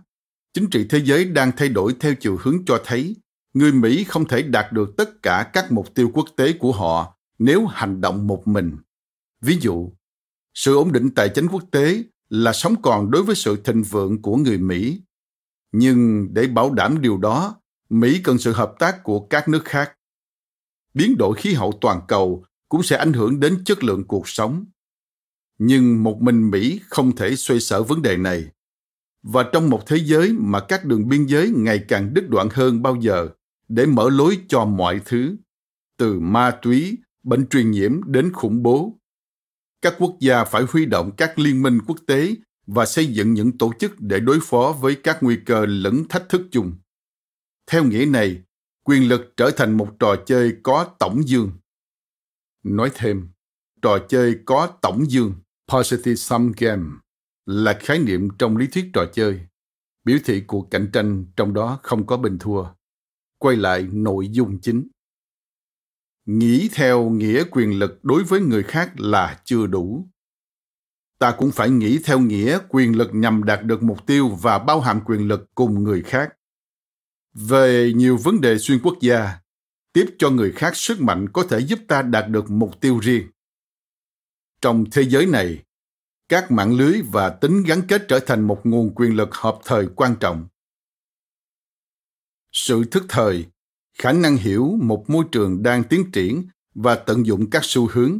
chính trị thế giới đang thay đổi theo chiều hướng cho thấy người Mỹ không thể đạt được tất cả các mục tiêu quốc tế của họ nếu hành động một mình. Ví dụ, sự ổn định tài chính quốc tế là sống còn đối với sự thịnh vượng của người Mỹ. Nhưng để bảo đảm điều đó, Mỹ cần sự hợp tác của các nước khác. Biến đổi khí hậu toàn cầu cũng sẽ ảnh hưởng đến chất lượng cuộc sống. Nhưng một mình Mỹ không thể xoay sở vấn đề này. Và trong một thế giới mà các đường biên giới ngày càng đứt đoạn hơn bao giờ để mở lối cho mọi thứ, từ ma túy, bệnh truyền nhiễm đến khủng bố, các quốc gia phải huy động các liên minh quốc tế và xây dựng những tổ chức để đối phó với các nguy cơ lẫn thách thức chung. Theo nghĩa này, quyền lực trở thành một trò chơi có tổng dương. Nói thêm, trò chơi có tổng dương, positive sum game, là khái niệm trong lý thuyết trò chơi, biểu thị cuộc cạnh tranh trong đó không có bình thua. Quay lại nội dung chính nghĩ theo nghĩa quyền lực đối với người khác là chưa đủ ta cũng phải nghĩ theo nghĩa quyền lực nhằm đạt được mục tiêu và bao hàm quyền lực cùng người khác về nhiều vấn đề xuyên quốc gia, tiếp cho người khác sức mạnh có thể giúp ta đạt được mục tiêu riêng trong thế giới này, các mạng lưới và tính gắn kết trở thành một nguồn quyền lực hợp thời quan trọng sự thức thời, khả năng hiểu một môi trường đang tiến triển và tận dụng các xu hướng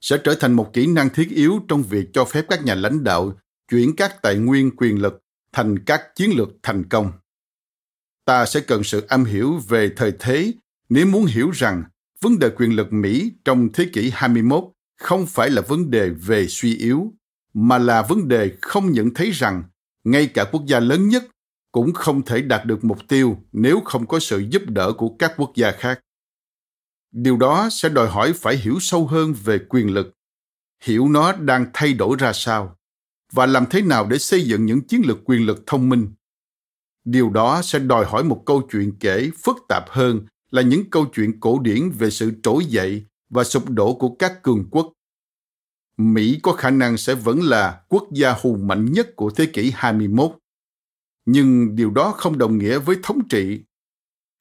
sẽ trở thành một kỹ năng thiết yếu trong việc cho phép các nhà lãnh đạo chuyển các tài nguyên quyền lực thành các chiến lược thành công. Ta sẽ cần sự am hiểu về thời thế nếu muốn hiểu rằng vấn đề quyền lực Mỹ trong thế kỷ 21 không phải là vấn đề về suy yếu, mà là vấn đề không nhận thấy rằng ngay cả quốc gia lớn nhất cũng không thể đạt được mục tiêu nếu không có sự giúp đỡ của các quốc gia khác. Điều đó sẽ đòi hỏi phải hiểu sâu hơn về quyền lực hiểu nó đang thay đổi ra sao và làm thế nào để xây dựng những chiến lược quyền lực thông minh điều đó sẽ đòi hỏi một câu chuyện kể phức tạp hơn là những câu chuyện cổ điển về sự trỗi dậy và sụp đổ của các cường quốc. Mỹ có khả năng sẽ vẫn là quốc gia hùng mạnh nhất của thế kỷ 21 nhưng điều đó không đồng nghĩa với thống trị.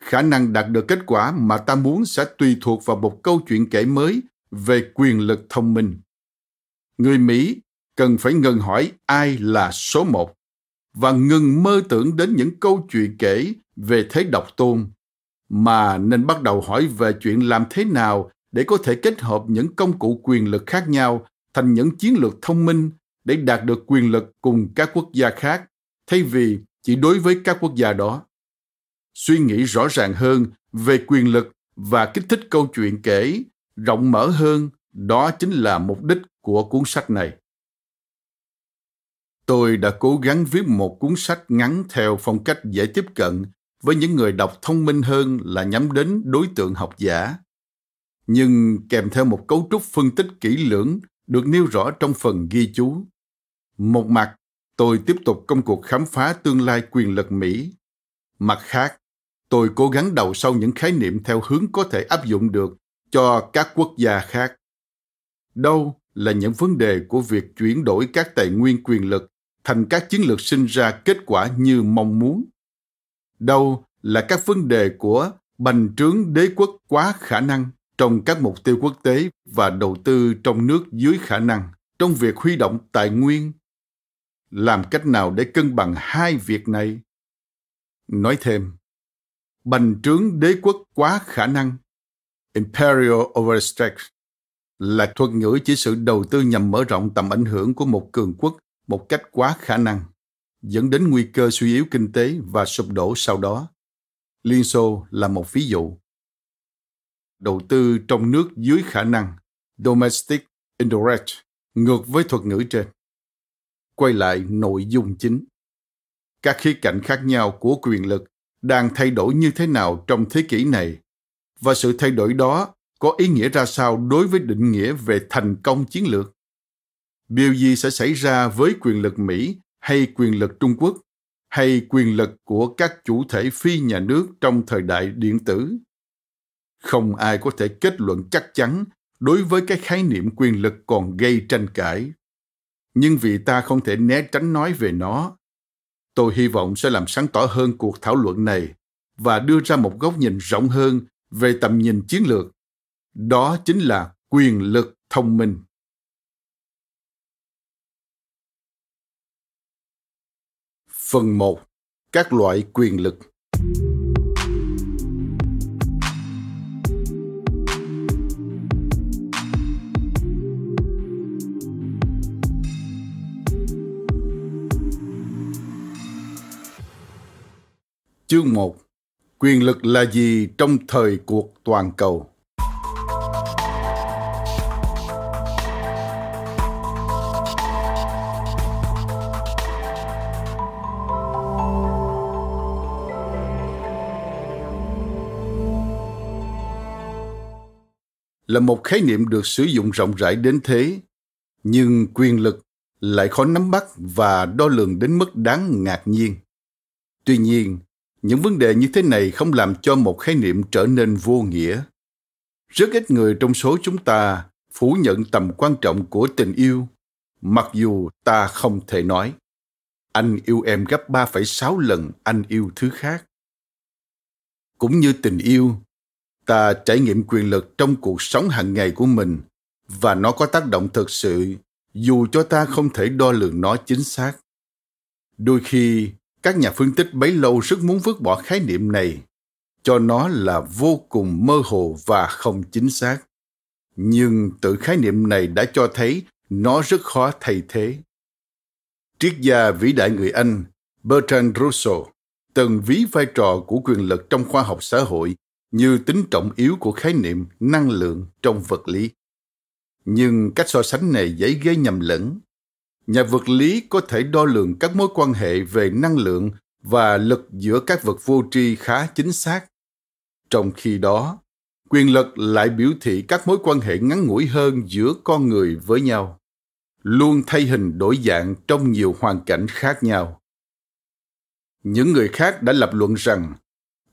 Khả năng đạt được kết quả mà ta muốn sẽ tùy thuộc vào một câu chuyện kể mới về quyền lực thông minh. Người mỹ cần phải ngừng hỏi ai là số một và ngừng mơ tưởng đến những câu chuyện kể về thế độc tôn. Mà nên bắt đầu hỏi về chuyện làm thế nào để có thể kết hợp những công cụ quyền lực khác nhau thành những chiến lược thông minh để đạt được quyền lực cùng các quốc gia khác. Thay vì chỉ đối với các quốc gia đó. Suy nghĩ rõ ràng hơn về quyền lực và kích thích câu chuyện kể rộng mở hơn, đó chính là mục đích của cuốn sách này tôi đã cố gắng viết một cuốn sách ngắn theo phong cách dễ tiếp cận với những người đọc thông minh hơn là nhắm đến đối tượng học giả. Nhưng kèm theo một cấu trúc phân tích kỹ lưỡng được nêu rõ trong phần ghi chú. Một mặt, tôi tiếp tục công cuộc khám phá tương lai quyền lực mỹ. Mặt khác, tôi cố gắng đầu sâu những khái niệm theo hướng có thể áp dụng được cho các quốc gia khác. Đâu là những vấn đề của việc chuyển đổi các tài nguyên quyền lực thành các chiến lược sinh ra kết quả như mong muốn. Đâu là các vấn đề của bành trướng đế quốc quá khả năng trong các mục tiêu quốc tế và đầu tư trong nước dưới khả năng trong việc huy động tài nguyên? Làm cách nào để cân bằng hai việc này? Nói thêm, bành trướng đế quốc quá khả năng, imperial overstretch, là thuật ngữ chỉ sự đầu tư nhằm mở rộng tầm ảnh hưởng của một cường quốc một cách quá khả năng, dẫn đến nguy cơ suy yếu kinh tế và sụp đổ sau đó. Liên xô là một ví dụ. Đầu tư trong nước dưới khả năng domestic indirect, ngược với thuật ngữ trên. Quay lại nội dung chính. Các khía cạnh khác nhau của quyền lực đang thay đổi như thế nào trong thế kỷ này? Và sự thay đổi đó có ý nghĩa ra sao đối với định nghĩa về thành công chiến lược? Điều gì sẽ xảy ra với quyền lực mỹ hay quyền lực trung quốc hay quyền lực của các chủ thể phi nhà nước trong thời đại điện tử? Không ai có thể kết luận chắc chắn đối với cái khái niệm quyền lực còn gây tranh cãi. Nhưng vì ta không thể né tránh nói về nó, tôi hy vọng sẽ làm sáng tỏ hơn cuộc thảo luận này và đưa ra một góc nhìn rộng hơn về tầm nhìn chiến lược. Đó chính là quyền lực thông minh. Phần 1. Các loại quyền lực Chương 1. Quyền lực là gì trong thời cuộc toàn cầu? Là một khái niệm được sử dụng rộng rãi đến thế nhưng quyền lực lại khó nắm bắt và đo lường đến mức đáng ngạc nhiên. Tuy nhiên những vấn đề như thế này không làm cho một khái niệm trở nên vô nghĩa. Rất ít người trong số chúng ta phủ nhận tầm quan trọng của tình yêu mặc dù ta không thể nói. Anh yêu em gấp 3,6 lần anh yêu thứ khác. Cũng như tình yêu, ta trải nghiệm quyền lực trong cuộc sống hàng ngày của mình và nó có tác động thực sự dù cho ta không thể đo lường nó chính xác. Đôi khi, các nhà phân tích bấy lâu rất muốn vứt bỏ khái niệm này cho nó là vô cùng mơ hồ và không chính xác nhưng tự khái niệm này đã cho thấy nó rất khó thay thế triết gia vĩ đại người anh bertrand russell từng ví vai trò của quyền lực trong khoa học xã hội như tính trọng yếu của khái niệm năng lượng trong vật lý. Nhưng cách so sánh này dễ gây nhầm lẫn. Nhà vật lý có thể đo lường các mối quan hệ về năng lượng và lực giữa các vật vô tri khá chính xác. Trong khi đó, quyền lực lại biểu thị các mối quan hệ ngắn ngủi hơn giữa con người với nhau, luôn thay hình đổi dạng trong nhiều hoàn cảnh khác nhau. Những người khác đã lập luận rằng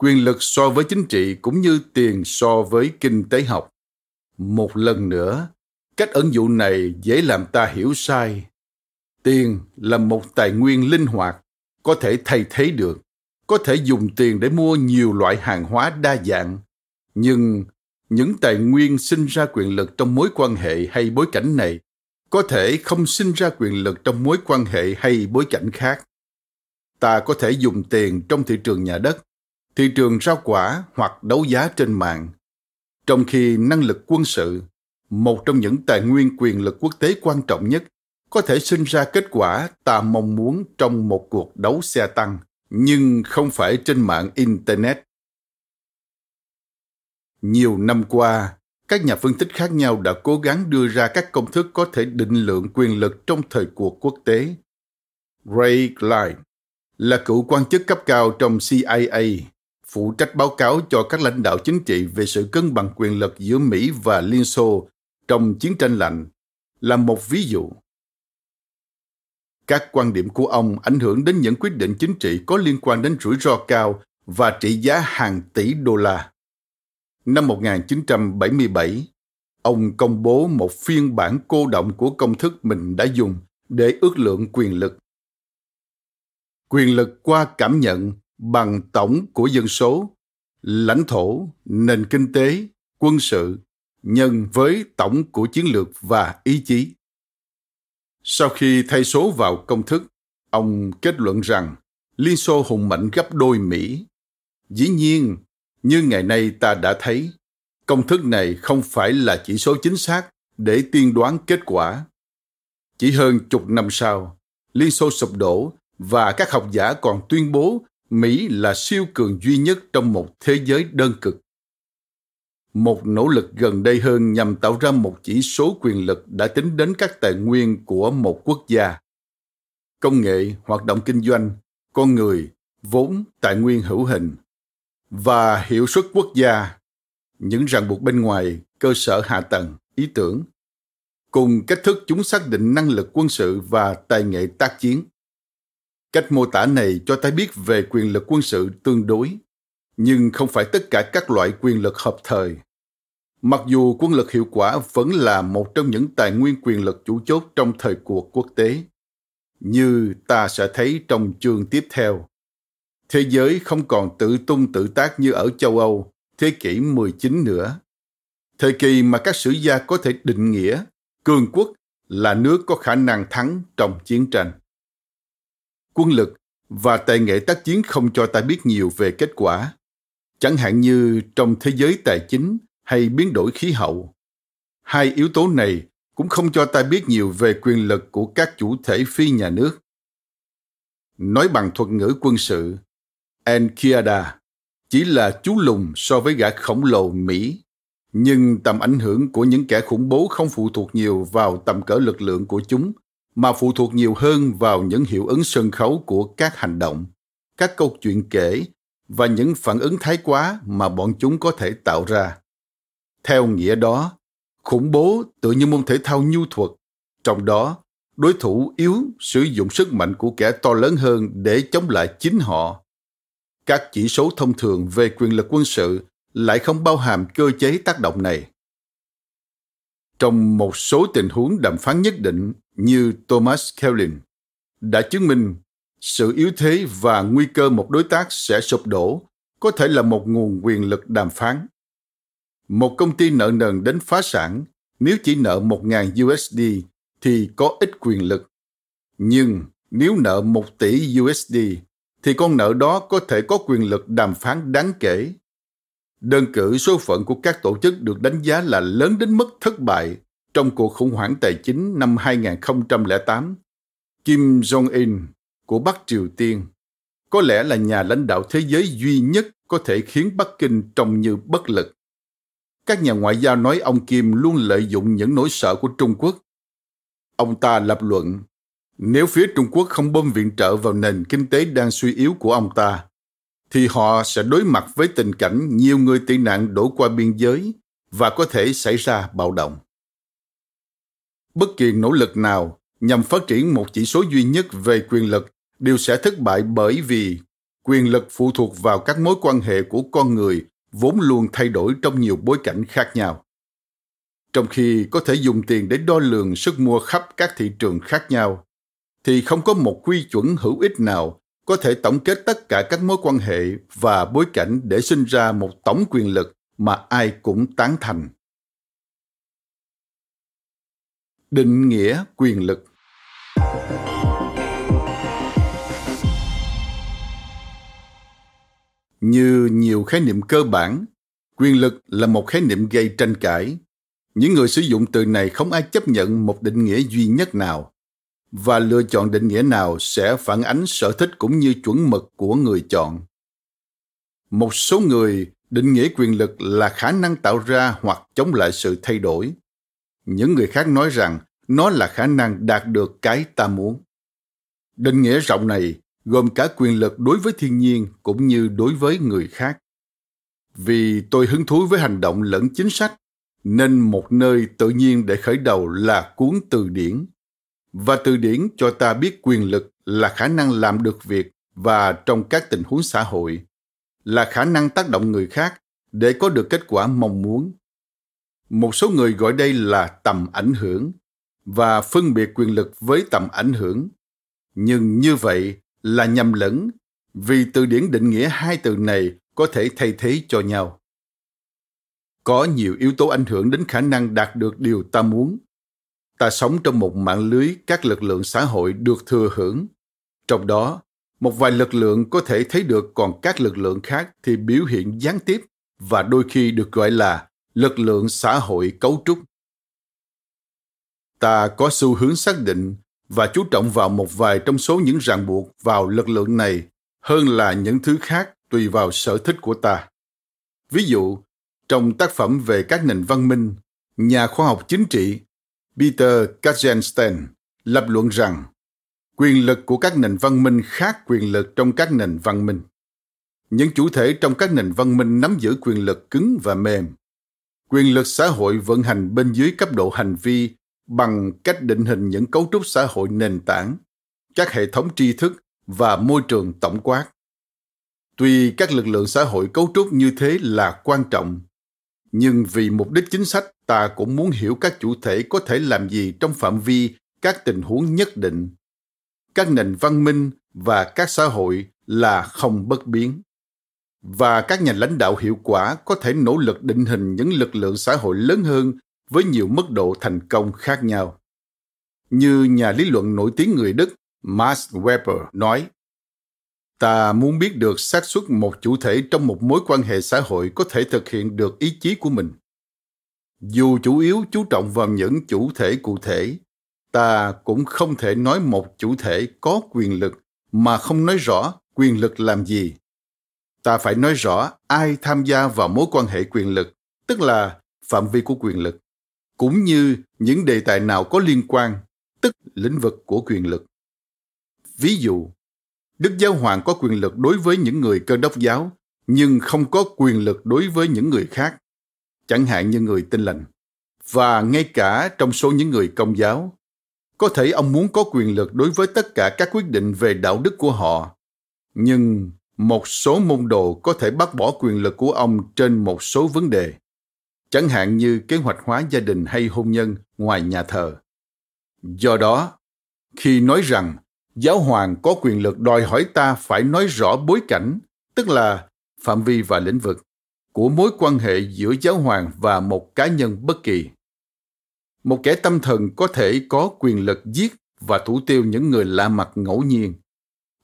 quyền lực so với chính trị cũng như tiền so với kinh tế học. Một lần nữa, cách ẩn dụ này dễ làm ta hiểu sai. Tiền là một tài nguyên linh hoạt, có thể thay thế được, có thể dùng tiền để mua nhiều loại hàng hóa đa dạng. Nhưng những tài nguyên sinh ra quyền lực trong mối quan hệ hay bối cảnh này có thể không sinh ra quyền lực trong mối quan hệ hay bối cảnh khác. Ta có thể dùng tiền trong thị trường nhà đất thị trường rau quả hoặc đấu giá trên mạng. Trong khi năng lực quân sự, một trong những tài nguyên quyền lực quốc tế quan trọng nhất, có thể sinh ra kết quả ta mong muốn trong một cuộc đấu xe tăng, nhưng không phải trên mạng internet. Nhiều năm qua, các nhà phân tích khác nhau đã cố gắng đưa ra các công thức có thể định lượng quyền lực trong thời cuộc quốc tế. Ray klein là cựu quan chức cấp cao trong cia phụ trách báo cáo cho các lãnh đạo chính trị về sự cân bằng quyền lực giữa mỹ và liên xô trong chiến tranh lạnh là một ví dụ các quan điểm của ông ảnh hưởng đến những quyết định chính trị có liên quan đến rủi ro cao và trị giá hàng tỷ đô la. Năm 1977, ông công bố một phiên bản cô động của công thức mình đã dùng để ước lượng quyền lực. Quyền lực qua cảm nhận bằng tổng của dân số, lãnh thổ, nền kinh tế, quân sự, nhân với tổng của chiến lược và ý chí. Sau khi thay số vào công thức, ông kết luận rằng Liên Xô hùng mạnh gấp đôi Mỹ. Dĩ nhiên, như ngày nay ta đã thấy, công thức này không phải là chỉ số chính xác để tiên đoán kết quả. Chỉ hơn chục năm sau, Liên Xô sụp đổ và các học giả còn tuyên bố Mỹ là siêu cường duy nhất trong một thế giới đơn cực. Một nỗ lực gần đây hơn nhằm tạo ra một chỉ số quyền lực đã tính đến các tài nguyên của một quốc gia. Công nghệ, hoạt động kinh doanh, con người, vốn, tài nguyên hữu hình và hiệu suất quốc gia, những ràng buộc bên ngoài, cơ sở hạ tầng, ý tưởng, cùng cách thức chúng xác định năng lực quân sự và tài nghệ tác chiến. Cách mô tả này cho ta biết về quyền lực quân sự tương đối nhưng không phải tất cả các loại quyền lực hợp thời. Mặc dù quân lực hiệu quả vẫn là một trong những tài nguyên quyền lực chủ chốt trong thời cuộc quốc tế, như ta sẽ thấy trong chương tiếp theo. Thế giới không còn tự tung tự tác như ở châu Âu thế kỷ 19 nữa. Thời kỳ mà các sử gia có thể định nghĩa cường quốc là nước có khả năng thắng trong chiến tranh. Quân lực và tài nghệ tác chiến không cho ta biết nhiều về kết quả chẳng hạn như trong thế giới tài chính hay biến đổi khí hậu. Hai yếu tố này cũng không cho ta biết nhiều về quyền lực của các chủ thể phi nhà nước. Nói bằng thuật ngữ quân sự, Enkiada chỉ là chú lùn so với gã khổng lồ Mỹ, nhưng tầm ảnh hưởng của những kẻ khủng bố không phụ thuộc nhiều vào tầm cỡ lực lượng của chúng, mà phụ thuộc nhiều hơn vào những hiệu ứng sân khấu của các hành động, các câu chuyện kể và những phản ứng thái quá mà bọn chúng có thể tạo ra. Theo nghĩa đó, khủng bố tự như môn thể thao nhu thuật, trong đó đối thủ yếu sử dụng sức mạnh của kẻ to lớn hơn để chống lại chính họ. Các chỉ số thông thường về quyền lực quân sự lại không bao hàm cơ chế tác động này. Trong một số tình huống đàm phán nhất định như Thomas Kellin đã chứng minh sự yếu thế và nguy cơ một đối tác sẽ sụp đổ có thể là một nguồn quyền lực đàm phán. Một công ty nợ nần đến phá sản, nếu chỉ nợ 1.000 USD thì có ít quyền lực. Nhưng nếu nợ 1 tỷ USD thì con nợ đó có thể có quyền lực đàm phán đáng kể. Đơn cử số phận của các tổ chức được đánh giá là lớn đến mức thất bại trong cuộc khủng hoảng tài chính năm 2008. Kim Jong-un của Bắc Triều Tiên có lẽ là nhà lãnh đạo thế giới duy nhất có thể khiến Bắc Kinh trông như bất lực. Các nhà ngoại giao nói ông Kim luôn lợi dụng những nỗi sợ của Trung Quốc. Ông ta lập luận, nếu phía Trung Quốc không bơm viện trợ vào nền kinh tế đang suy yếu của ông ta, thì họ sẽ đối mặt với tình cảnh nhiều người tị nạn đổ qua biên giới và có thể xảy ra bạo động. Bất kỳ nỗ lực nào nhằm phát triển một chỉ số duy nhất về quyền lực đều sẽ thất bại bởi vì quyền lực phụ thuộc vào các mối quan hệ của con người vốn luôn thay đổi trong nhiều bối cảnh khác nhau. Trong khi có thể dùng tiền để đo lường sức mua khắp các thị trường khác nhau, thì không có một quy chuẩn hữu ích nào có thể tổng kết tất cả các mối quan hệ và bối cảnh để sinh ra một tổng quyền lực mà ai cũng tán thành. Định nghĩa quyền lực Như nhiều khái niệm cơ bản, Quyền lực là một khái niệm gây tranh cãi. Những người sử dụng từ này không ai chấp nhận một định nghĩa duy nhất nào và lựa chọn định nghĩa nào sẽ phản ánh sở thích cũng như chuẩn mực của người chọn. Một số người định nghĩa quyền lực là khả năng tạo ra hoặc chống lại sự thay đổi. Những người khác nói rằng nó là khả năng đạt được cái ta muốn. Định nghĩa rộng này gồm cả quyền lực đối với thiên nhiên cũng như đối với người khác. Vì tôi hứng thú với hành động lẫn chính sách, nên một nơi tự nhiên để khởi đầu là cuốn từ điển. Và từ điển cho ta biết quyền lực là khả năng làm được việc và trong các tình huống xã hội, là khả năng tác động người khác để có được kết quả mong muốn. Một số người gọi đây là tầm ảnh hưởng và phân biệt quyền lực với tầm ảnh hưởng. Nhưng như vậy là nhầm lẫn vì từ điển định nghĩa hai từ này có thể thay thế cho nhau. Có nhiều yếu tố ảnh hưởng đến khả năng đạt được điều ta muốn. Ta sống trong một mạng lưới các lực lượng xã hội được thừa hưởng. Trong đó, một vài lực lượng có thể thấy được còn các lực lượng khác thì biểu hiện gián tiếp và đôi khi được gọi là lực lượng xã hội cấu trúc. Ta có xu hướng xác định và chú trọng vào một vài trong số những ràng buộc vào lực lượng này hơn là những thứ khác tùy vào sở thích của ta. Ví dụ, trong tác phẩm về các nền văn minh, nhà khoa học chính trị Peter Katzenstein lập luận rằng quyền lực của các nền văn minh khác quyền lực trong các nền văn minh. Những chủ thể trong các nền văn minh nắm giữ quyền lực cứng và mềm. Quyền lực xã hội vận hành bên dưới cấp độ hành vi bằng cách định hình những cấu trúc xã hội nền tảng, các hệ thống tri thức và môi trường tổng quát. Tuy các lực lượng xã hội cấu trúc như thế là quan trọng, nhưng vì mục đích chính sách ta cũng muốn hiểu các chủ thể có thể làm gì trong phạm vi các tình huống nhất định. Các nền văn minh và các xã hội là không bất biến. Và các nhà lãnh đạo hiệu quả có thể nỗ lực định hình những lực lượng xã hội lớn hơn với nhiều mức độ thành công khác nhau. Như nhà lý luận nổi tiếng người Đức Max Weber nói, ta muốn biết được xác suất một chủ thể trong một mối quan hệ xã hội có thể thực hiện được ý chí của mình. Dù chủ yếu chú trọng vào những chủ thể cụ thể, ta cũng không thể nói một chủ thể có quyền lực mà không nói rõ quyền lực làm gì. Ta phải nói rõ ai tham gia vào mối quan hệ quyền lực, tức là phạm vi của quyền lực cũng như những đề tài nào có liên quan, tức lĩnh vực của quyền lực. Ví dụ, Đức Giáo Hoàng có quyền lực đối với những người cơ đốc giáo, nhưng không có quyền lực đối với những người khác, chẳng hạn như người tin lành. Và ngay cả trong số những người công giáo, có thể ông muốn có quyền lực đối với tất cả các quyết định về đạo đức của họ, nhưng một số môn đồ có thể bác bỏ quyền lực của ông trên một số vấn đề chẳng hạn như kế hoạch hóa gia đình hay hôn nhân ngoài nhà thờ. Do đó, khi nói rằng giáo hoàng có quyền lực đòi hỏi ta phải nói rõ bối cảnh, tức là phạm vi và lĩnh vực của mối quan hệ giữa giáo hoàng và một cá nhân bất kỳ. Một kẻ tâm thần có thể có quyền lực giết và thủ tiêu những người lạ mặt ngẫu nhiên,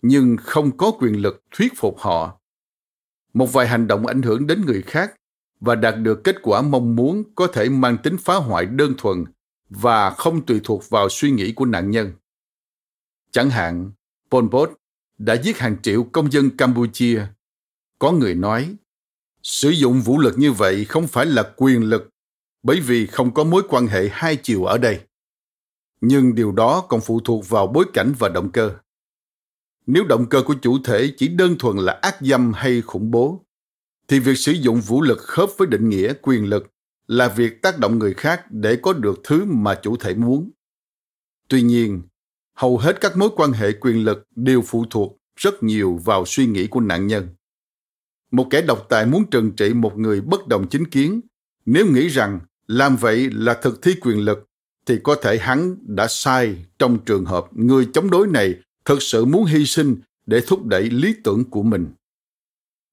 nhưng không có quyền lực thuyết phục họ. Một vài hành động ảnh hưởng đến người khác và đạt được kết quả mong muốn có thể mang tính phá hoại đơn thuần và không tùy thuộc vào suy nghĩ của nạn nhân. Chẳng hạn, Pol Pot đã giết hàng triệu công dân Campuchia. Có người nói, sử dụng vũ lực như vậy không phải là quyền lực bởi vì không có mối quan hệ hai chiều ở đây. Nhưng điều đó còn phụ thuộc vào bối cảnh và động cơ. Nếu động cơ của chủ thể chỉ đơn thuần là ác dâm hay khủng bố, thì việc sử dụng vũ lực khớp với định nghĩa quyền lực là việc tác động người khác để có được thứ mà chủ thể muốn. Tuy nhiên, hầu hết các mối quan hệ quyền lực đều phụ thuộc rất nhiều vào suy nghĩ của nạn nhân. Một kẻ độc tài muốn trừng trị một người bất đồng chính kiến, nếu nghĩ rằng làm vậy là thực thi quyền lực, thì có thể hắn đã sai trong trường hợp người chống đối này thực sự muốn hy sinh để thúc đẩy lý tưởng của mình.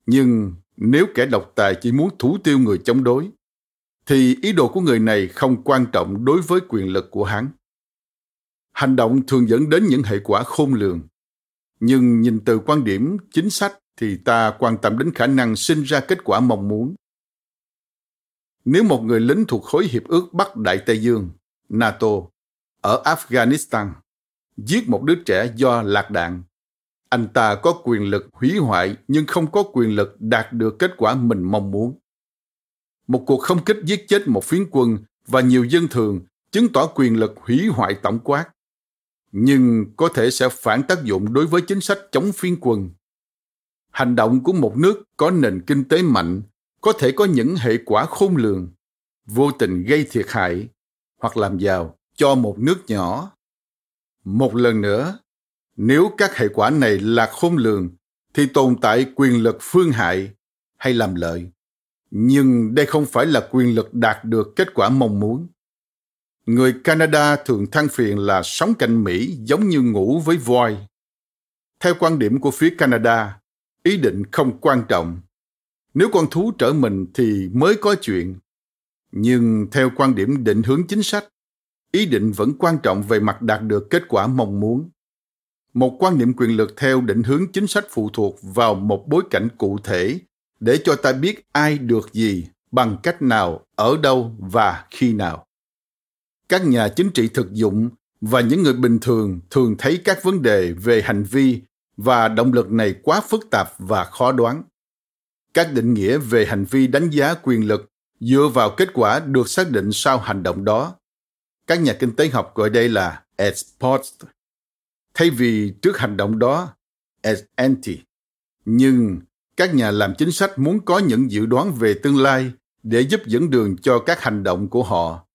Nhưng nếu kẻ độc tài chỉ muốn thủ tiêu người chống đối, thì ý đồ của người này không quan trọng đối với quyền lực của hắn. Hành động thường dẫn đến những hệ quả khôn lường. Nhưng nhìn từ quan điểm chính sách thì ta quan tâm đến khả năng sinh ra kết quả mong muốn. Nếu một người lính thuộc khối hiệp ước Bắc Đại Tây Dương, NATO, ở Afghanistan, giết một đứa trẻ do lạc đạn, anh ta có quyền lực hủy hoại nhưng không có quyền lực đạt được kết quả mình mong muốn. Một cuộc không kích giết chết một phiến quân và nhiều dân thường chứng tỏ quyền lực hủy hoại tổng quát nhưng có thể sẽ phản tác dụng đối với chính sách chống phiến quân. Hành động của một nước có nền kinh tế mạnh có thể có những hệ quả khôn lường, vô tình gây thiệt hại hoặc làm giàu cho một nước nhỏ. Một lần nữa, nếu các hệ quả này là khôn lường, thì tồn tại quyền lực phương hại hay làm lợi. Nhưng đây không phải là quyền lực đạt được kết quả mong muốn. Người Canada thường than phiền là sống cạnh Mỹ giống như ngủ với voi. Theo quan điểm của phía Canada, ý định không quan trọng. Nếu con thú trở mình thì mới có chuyện. Nhưng theo quan điểm định hướng chính sách, ý định vẫn quan trọng về mặt đạt được kết quả mong muốn. Một quan niệm quyền lực theo định hướng chính sách phụ thuộc vào một bối cảnh cụ thể để cho ta biết ai được gì, bằng cách nào, ở đâu và khi nào. Các nhà chính trị thực dụng và những người bình thường thường thấy các vấn đề về hành vi và động lực này quá phức tạp và khó đoán. Các định nghĩa về hành vi đánh giá quyền lực dựa vào kết quả được xác định sau hành động đó các nhà kinh tế học gọi đây là ex post thay vì trước hành động đó ex ante. Nhưng các nhà làm chính sách muốn có những dự đoán về tương lai để giúp dẫn đường cho các hành động của họ.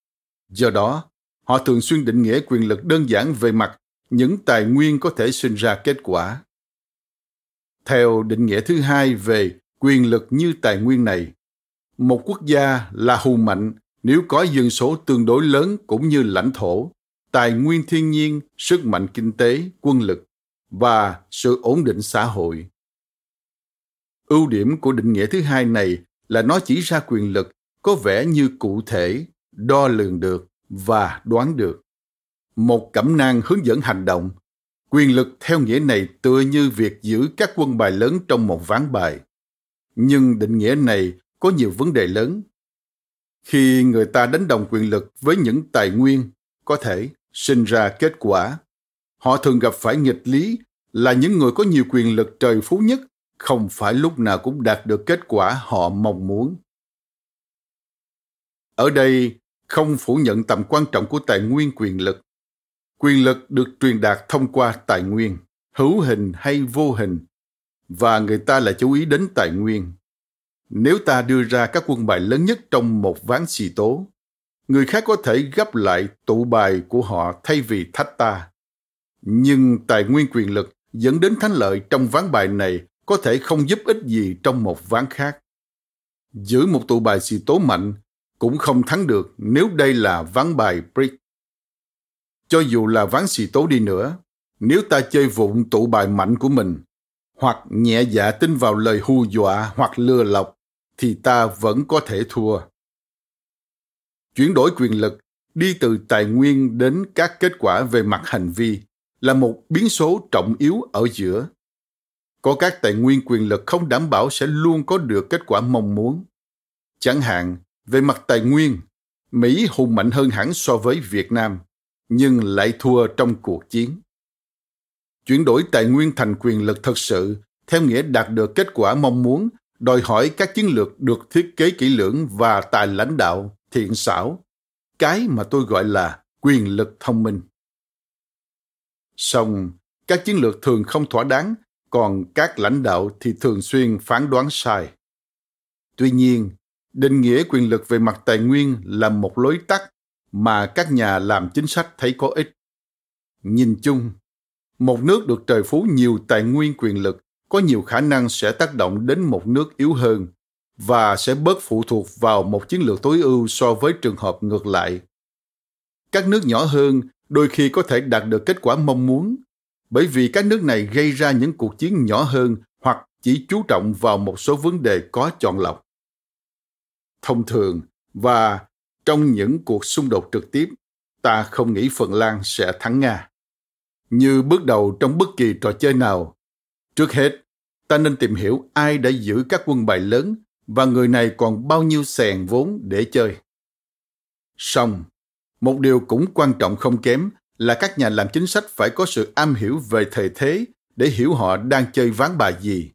Do đó, họ thường xuyên định nghĩa quyền lực đơn giản về mặt những tài nguyên có thể sinh ra kết quả. Theo định nghĩa thứ hai về quyền lực như tài nguyên này, một quốc gia là hùng mạnh nếu có dân số tương đối lớn cũng như lãnh thổ, tài nguyên thiên nhiên, sức mạnh kinh tế, quân lực và sự ổn định xã hội ưu điểm của định nghĩa thứ hai này là nó chỉ ra quyền lực có vẻ như cụ thể, đo lường được và đoán được. Một cẩm nang hướng dẫn hành động. Quyền lực theo nghĩa này tựa như việc giữ các quân bài lớn trong một ván bài. Nhưng định nghĩa này có nhiều vấn đề lớn. Khi người ta đánh đồng quyền lực với những tài nguyên có thể sinh ra kết quả, họ thường gặp phải nghịch lý là những người có nhiều quyền lực trời phú nhất không phải lúc nào cũng đạt được kết quả họ mong muốn. Ở đây, không phủ nhận tầm quan trọng của tài nguyên quyền lực. Quyền lực được truyền đạt thông qua tài nguyên, hữu hình hay vô hình, và người ta lại chú ý đến tài nguyên. Nếu ta đưa ra các quân bài lớn nhất trong một ván xì tố, người khác có thể gấp lại tụ bài của họ thay vì thách ta. Nhưng tài nguyên quyền lực dẫn đến thắng lợi trong ván bài này có thể không giúp ích gì trong một ván khác. Giữ một tụ bài xì tố mạnh cũng không thắng được nếu đây là ván bài brick. Cho dù là ván xì tố đi nữa, nếu ta chơi vụng tụ bài mạnh của mình, hoặc nhẹ dạ tin vào lời hù dọa hoặc lừa lọc, thì ta vẫn có thể thua. Chuyển đổi quyền lực đi từ tài nguyên đến các kết quả về mặt hành vi là một biến số trọng yếu ở giữa. Có các tài nguyên quyền lực không đảm bảo sẽ luôn có được kết quả mong muốn. Chẳng hạn, về mặt tài nguyên, Mỹ hùng mạnh hơn hẳn so với Việt Nam, nhưng lại thua trong cuộc chiến. Chuyển đổi tài nguyên thành quyền lực thật sự, theo nghĩa đạt được kết quả mong muốn, đòi hỏi các chiến lược được thiết kế kỹ lưỡng và tài lãnh đạo, thiện xảo, cái mà tôi gọi là quyền lực thông minh. Song, các chiến lược thường không thỏa đáng, còn các lãnh đạo thì thường xuyên phán đoán sai. Tuy nhiên, định nghĩa quyền lực về mặt tài nguyên là một lối tắt mà các nhà làm chính sách thấy có ích nhìn chung một nước được trời phú nhiều tài nguyên quyền lực có nhiều khả năng sẽ tác động đến một nước yếu hơn và sẽ bớt phụ thuộc vào một chiến lược tối ưu so với trường hợp ngược lại các nước nhỏ hơn đôi khi có thể đạt được kết quả mong muốn bởi vì các nước này gây ra những cuộc chiến nhỏ hơn hoặc chỉ chú trọng vào một số vấn đề có chọn lọc thông thường và trong những cuộc xung đột trực tiếp, ta không nghĩ Phần Lan sẽ thắng Nga. Như bước đầu trong bất kỳ trò chơi nào, trước hết, ta nên tìm hiểu ai đã giữ các quân bài lớn và người này còn bao nhiêu sèn vốn để chơi. Song, một điều cũng quan trọng không kém là các nhà làm chính sách phải có sự am hiểu về thời thế để hiểu họ đang chơi ván bài gì.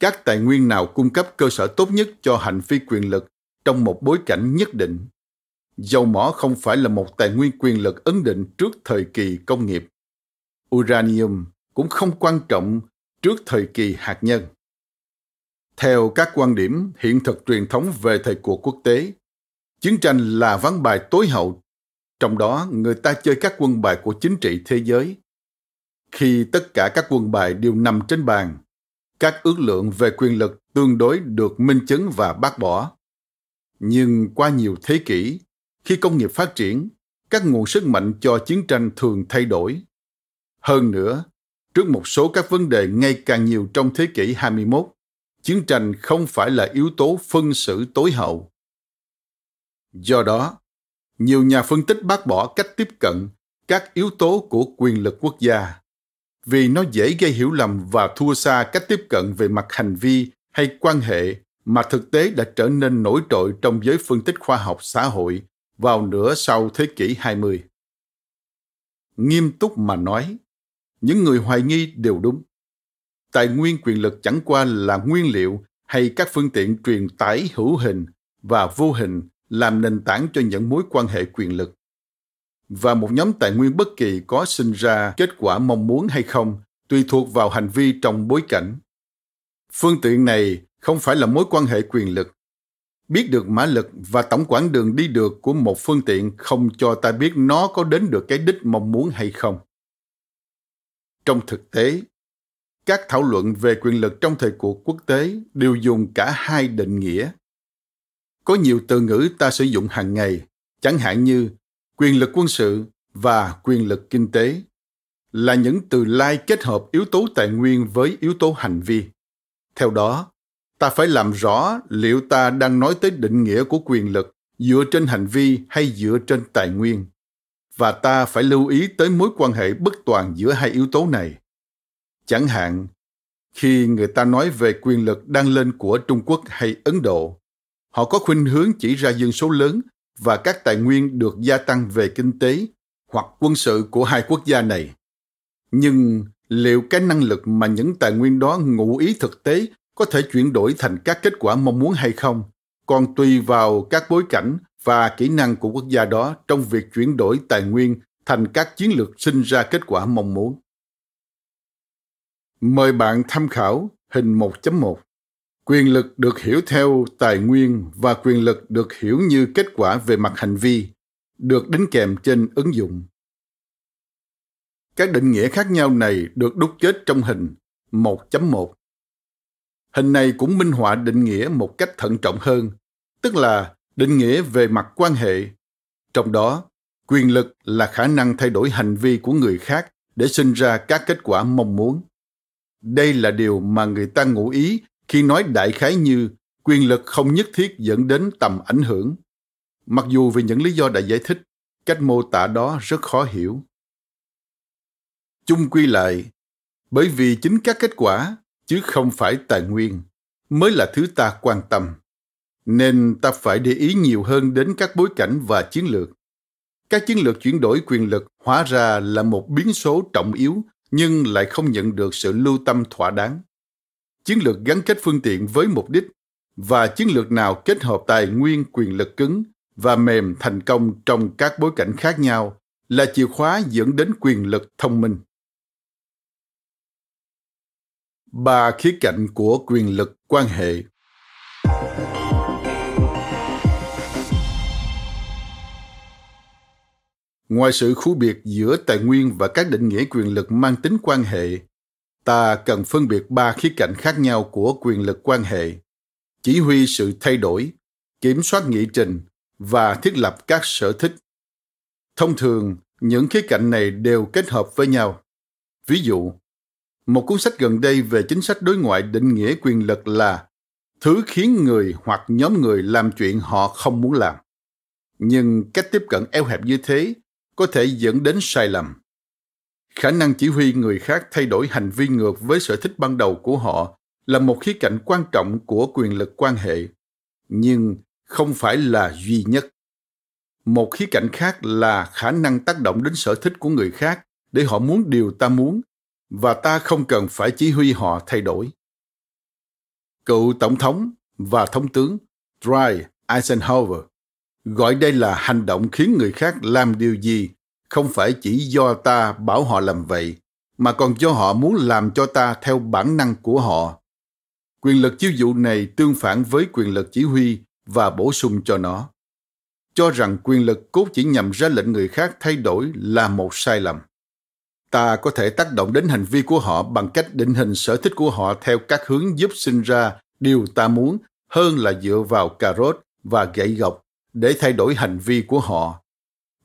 Các tài nguyên nào cung cấp cơ sở tốt nhất cho hành vi quyền lực trong một bối cảnh nhất định. Dầu mỏ không phải là một tài nguyên quyền lực ấn định trước thời kỳ công nghiệp. Uranium cũng không quan trọng trước thời kỳ hạt nhân. Theo các quan điểm hiện thực truyền thống về thời cuộc quốc tế, chiến tranh là ván bài tối hậu, trong đó người ta chơi các quân bài của chính trị thế giới. Khi tất cả các quân bài đều nằm trên bàn, các ước lượng về quyền lực tương đối được minh chứng và bác bỏ. Nhưng qua nhiều thế kỷ, khi công nghiệp phát triển, các nguồn sức mạnh cho chiến tranh thường thay đổi. Hơn nữa, trước một số các vấn đề ngày càng nhiều trong thế kỷ 21, chiến tranh không phải là yếu tố phân xử tối hậu. Do đó, nhiều nhà phân tích bác bỏ cách tiếp cận các yếu tố của quyền lực quốc gia vì nó dễ gây hiểu lầm và thua xa cách tiếp cận về mặt hành vi hay quan hệ mà thực tế đã trở nên nổi trội trong giới phân tích khoa học xã hội vào nửa sau thế kỷ 20. Nghiêm túc mà nói, những người hoài nghi đều đúng. Tài nguyên quyền lực chẳng qua là nguyên liệu hay các phương tiện truyền tải hữu hình và vô hình làm nền tảng cho những mối quan hệ quyền lực. Và một nhóm tài nguyên bất kỳ có sinh ra kết quả mong muốn hay không tùy thuộc vào hành vi trong bối cảnh. Phương tiện này không phải là mối quan hệ quyền lực. Biết được mã lực và tổng quãng đường đi được của một phương tiện không cho ta biết nó có đến được cái đích mong muốn hay không. Trong thực tế, các thảo luận về quyền lực trong thời cuộc quốc tế đều dùng cả hai định nghĩa. Có nhiều từ ngữ ta sử dụng hàng ngày, chẳng hạn như quyền lực quân sự và quyền lực kinh tế, là những từ lai kết hợp yếu tố tài nguyên với yếu tố hành vi. Theo đó, ta phải làm rõ liệu ta đang nói tới định nghĩa của quyền lực dựa trên hành vi hay dựa trên tài nguyên và ta phải lưu ý tới mối quan hệ bất toàn giữa hai yếu tố này. Chẳng hạn, khi người ta nói về quyền lực đang lên của trung quốc hay ấn độ, họ có khuynh hướng chỉ ra dân số lớn và các tài nguyên được gia tăng về kinh tế hoặc quân sự của hai quốc gia này. Nhưng liệu cái năng lực mà những tài nguyên đó ngụ ý thực tế có thể chuyển đổi thành các kết quả mong muốn hay không còn tùy vào các bối cảnh và kỹ năng của quốc gia đó trong việc chuyển đổi tài nguyên thành các chiến lược sinh ra kết quả mong muốn. Mời bạn tham khảo hình 1.1. Quyền lực được hiểu theo tài nguyên và quyền lực được hiểu như kết quả về mặt hành vi, được đính kèm trên ứng dụng. Các định nghĩa khác nhau này được đúc kết trong hình 1.1. Hình này cũng minh họa định nghĩa một cách thận trọng hơn, tức là định nghĩa về mặt quan hệ. Trong đó, quyền lực là khả năng thay đổi hành vi của người khác để sinh ra các kết quả mong muốn. Đây là điều mà người ta ngụ ý khi nói đại khái như quyền lực không nhất thiết dẫn đến tầm ảnh hưởng. Mặc dù vì những lý do đã giải thích, cách mô tả đó rất khó hiểu. Chung quy lại, bởi vì chính các kết quả chứ không phải tài nguyên mới là thứ ta quan tâm nên ta phải để ý nhiều hơn đến các bối cảnh và chiến lược. Các chiến lược chuyển đổi quyền lực hóa ra là một biến số trọng yếu, nhưng lại không nhận được sự lưu tâm thỏa đáng. Chiến lược gắn kết phương tiện với mục đích và chiến lược nào kết hợp tài nguyên quyền lực cứng và mềm thành công trong các bối cảnh khác nhau là chìa khóa dẫn đến quyền lực thông minh. Ba khía cạnh của quyền lực quan hệ. Ngoài sự khu biệt giữa tài nguyên và các định nghĩa quyền lực mang tính quan hệ, ta cần phân biệt ba khía cạnh khác nhau của quyền lực quan hệ. Chỉ huy sự thay đổi, kiểm soát nghị trình và thiết lập các sở thích. Thông thường, những khía cạnh này đều kết hợp với nhau. Ví dụ, một cuốn sách gần đây về chính sách đối ngoại định nghĩa quyền lực là thứ khiến người hoặc nhóm người làm chuyện họ không muốn làm. Nhưng cách tiếp cận eo hẹp như thế có thể dẫn đến sai lầm. Khả năng chỉ huy người khác thay đổi hành vi ngược với sở thích ban đầu của họ là một khía cạnh quan trọng của quyền lực quan hệ, nhưng không phải là duy nhất. Một khía cạnh khác là khả năng tác động đến sở thích của người khác để họ muốn điều ta muốn và ta không cần phải chỉ huy họ thay đổi. Cựu tổng thống và thống tướng Dwight Eisenhower gọi đây là hành động khiến người khác làm điều gì, không phải chỉ do ta bảo họ làm vậy, mà còn do họ muốn làm cho ta theo bản năng của họ. Quyền lực chiêu dụ này tương phản với quyền lực chỉ huy và bổ sung cho nó. Cho rằng quyền lực cốt chỉ nhằm ra lệnh người khác thay đổi là một sai lầm. Ta có thể tác động đến hành vi của họ bằng cách định hình sở thích của họ theo các hướng giúp sinh ra điều ta muốn, hơn là dựa vào cà rốt và gậy gộc để thay đổi hành vi của họ